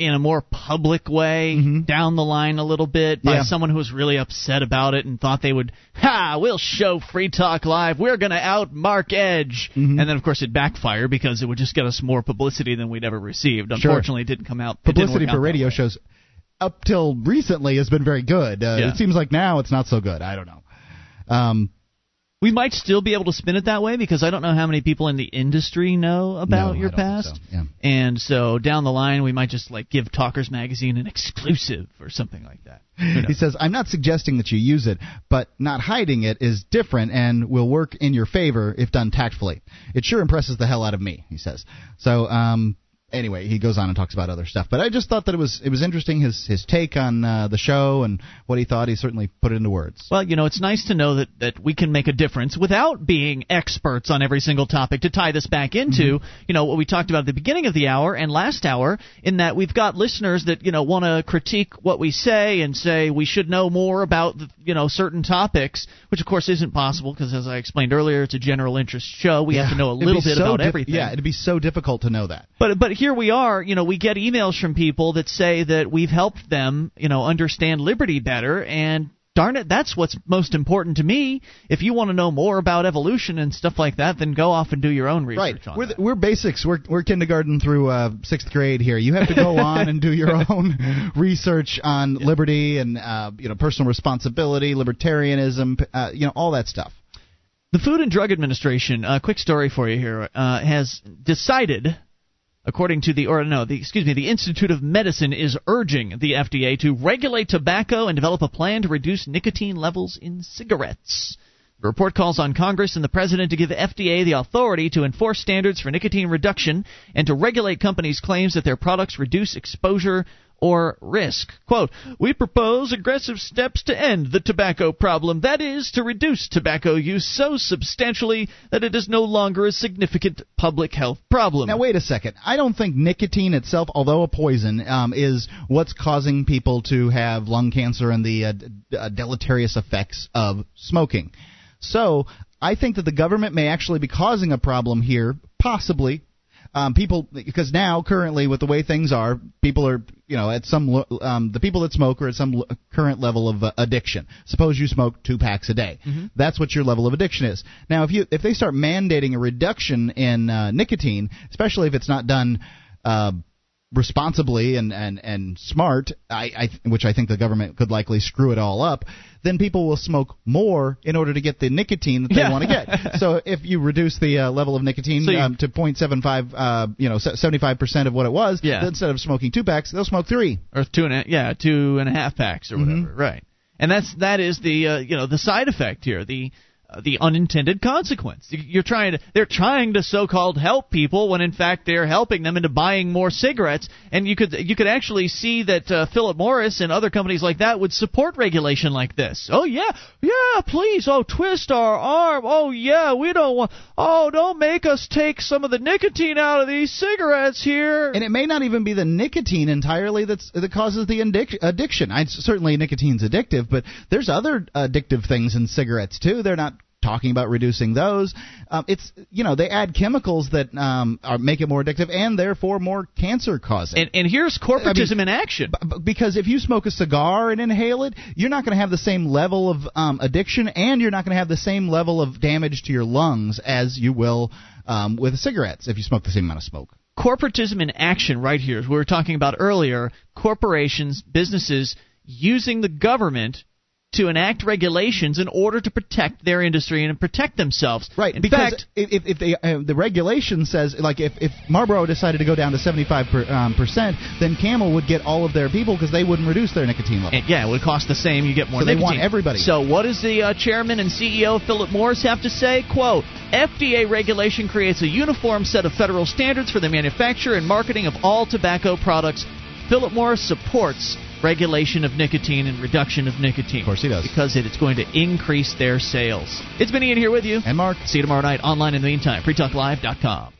in a more public way down the line a little bit by Mm-hmm. Yeah. someone who was really upset about it and thought they would, ha, we'll show Free Talk Live. We're going to out Mark Edge. Mm-hmm. And then, of course, it backfired because it would just get us more publicity than we'd ever received. Sure. Unfortunately, it didn't come out. it publicity work out for radio shows up till recently has been very good. Uh, Yeah. It seems like now it's not so good. I don't know. Um, We might still be able to spin it that way because I don't know how many people in the industry know about No, your I don't think past. so. Yeah. And so down the line, we might just like give Talkers Magazine an exclusive or something like that. He says, I'm not suggesting that you use it, but not hiding it is different and will work in your favor if done tactfully. It sure impresses the hell out of me, he says. So, um, anyway, he goes on and talks about other stuff. But I just thought that it was it was interesting his his take on uh, the show and what he thought. He certainly put it into words. Well, you know, it's nice to know that, that we can make a difference without being experts on every single topic to tie this back into, you know, what we talked about at the beginning of the hour and last hour, in that we've got listeners that, you know, want to critique what we say and say we should know more about, you know, certain topics, which of course isn't possible because, as I explained earlier, it's a general interest show. We have to know a little bit so about dif- everything. Yeah, it'd be so difficult to know that. But but here we are, you know, we get emails from people that say that we've helped them, you know, understand liberty better and darn it, that's what's most important to me. If you want to know more about evolution and stuff like that, then go off and do your own research Right. on We're, the, we're basics. We're, we're kindergarten through uh, sixth grade here. You have to go <laughs> on and do your own <laughs> research on liberty and uh, you know personal responsibility, libertarianism, uh, you know all that stuff. The Food and Drug Administration, uh, quick story for you here, uh, has decided, according to the, or no, the, excuse me, the Institute of Medicine is urging the FDA to regulate tobacco and develop a plan to reduce nicotine levels in cigarettes. The report calls on Congress and the President to give FDA the authority to enforce standards for nicotine reduction and to regulate companies' claims that their products reduce exposure or risk. Quote, We propose aggressive steps to end the tobacco problem, that is, to reduce tobacco use so substantially that it is no longer a significant public health problem. Now wait a second. I don't think nicotine itself, although a poison, um, is what's causing people to have lung cancer and the uh, d- uh, deleterious effects of smoking. So I think that the government may actually be causing a problem here, possibly. Um, people, because now currently with the way things are, people are, you know, at some, um, the people that smoke are at some current level of uh, addiction. Suppose you smoke two packs a day. That's what your level of addiction is. Now, if you, if they start mandating a reduction in uh, nicotine, especially if it's not done, uh, responsibly and, and, and smart, I, I, which I think the government could likely screw it all up, then people will smoke more in order to get the nicotine that they Yeah. want to get. <laughs> so if you reduce the uh, level of nicotine So you- um, to 0.75, uh, you know, 75% of what it was, Yeah. then instead of smoking two packs, they'll smoke three. or two and a, yeah, two and a half packs or Mhm. whatever, right? And that's that is the uh, you know the side effect here. The the unintended consequence. You're trying to they're trying to so-called help people when in fact they're helping them into buying more cigarettes. And you could you could actually see that uh, Philip Morris and other companies like that would support regulation like this. Oh yeah, yeah, please. Oh, twist our arm. Oh yeah, we don't want. Oh, don't make us take some of the nicotine out of these cigarettes here. And it may not even be the nicotine entirely that's that causes the addic- addiction. I, certainly nicotine's addictive, but there's other addictive things in cigarettes too. They're not talking about reducing those. Um, it's you know they add chemicals that um, are, make it more addictive and therefore more cancer causing. And, and here's corporatism I mean, in action. B- because if you smoke a cigar and inhale it, you're not going to have the same level of um, addiction, and you're not going to have the same level of damage to your lungs as you will um, with cigarettes if you smoke the same amount of smoke. Corporatism in action, right here, as we were talking about earlier. Corporations, businesses using the government to enact regulations in order to protect their industry and protect themselves. Right. In because fact, if, if they, uh, the regulation says, like, if, if Marlboro decided to go down to 75 per, um, percent, then Camel would get all of their people because they wouldn't reduce their nicotine level. Yeah, it would cost the same. You get more. So nicotine. they want everybody. So what does the uh, chairman and CEO Philip Morris have to say? Quote: FDA regulation creates a uniform set of federal standards for the manufacture and marketing of all tobacco products. Philip Morris supports regulation of nicotine and reduction of nicotine. Of course he does. Because it is going to increase their sales. It's been Ian here with you. And Mark. See you tomorrow night online in the meantime. FreeTalkLive.com.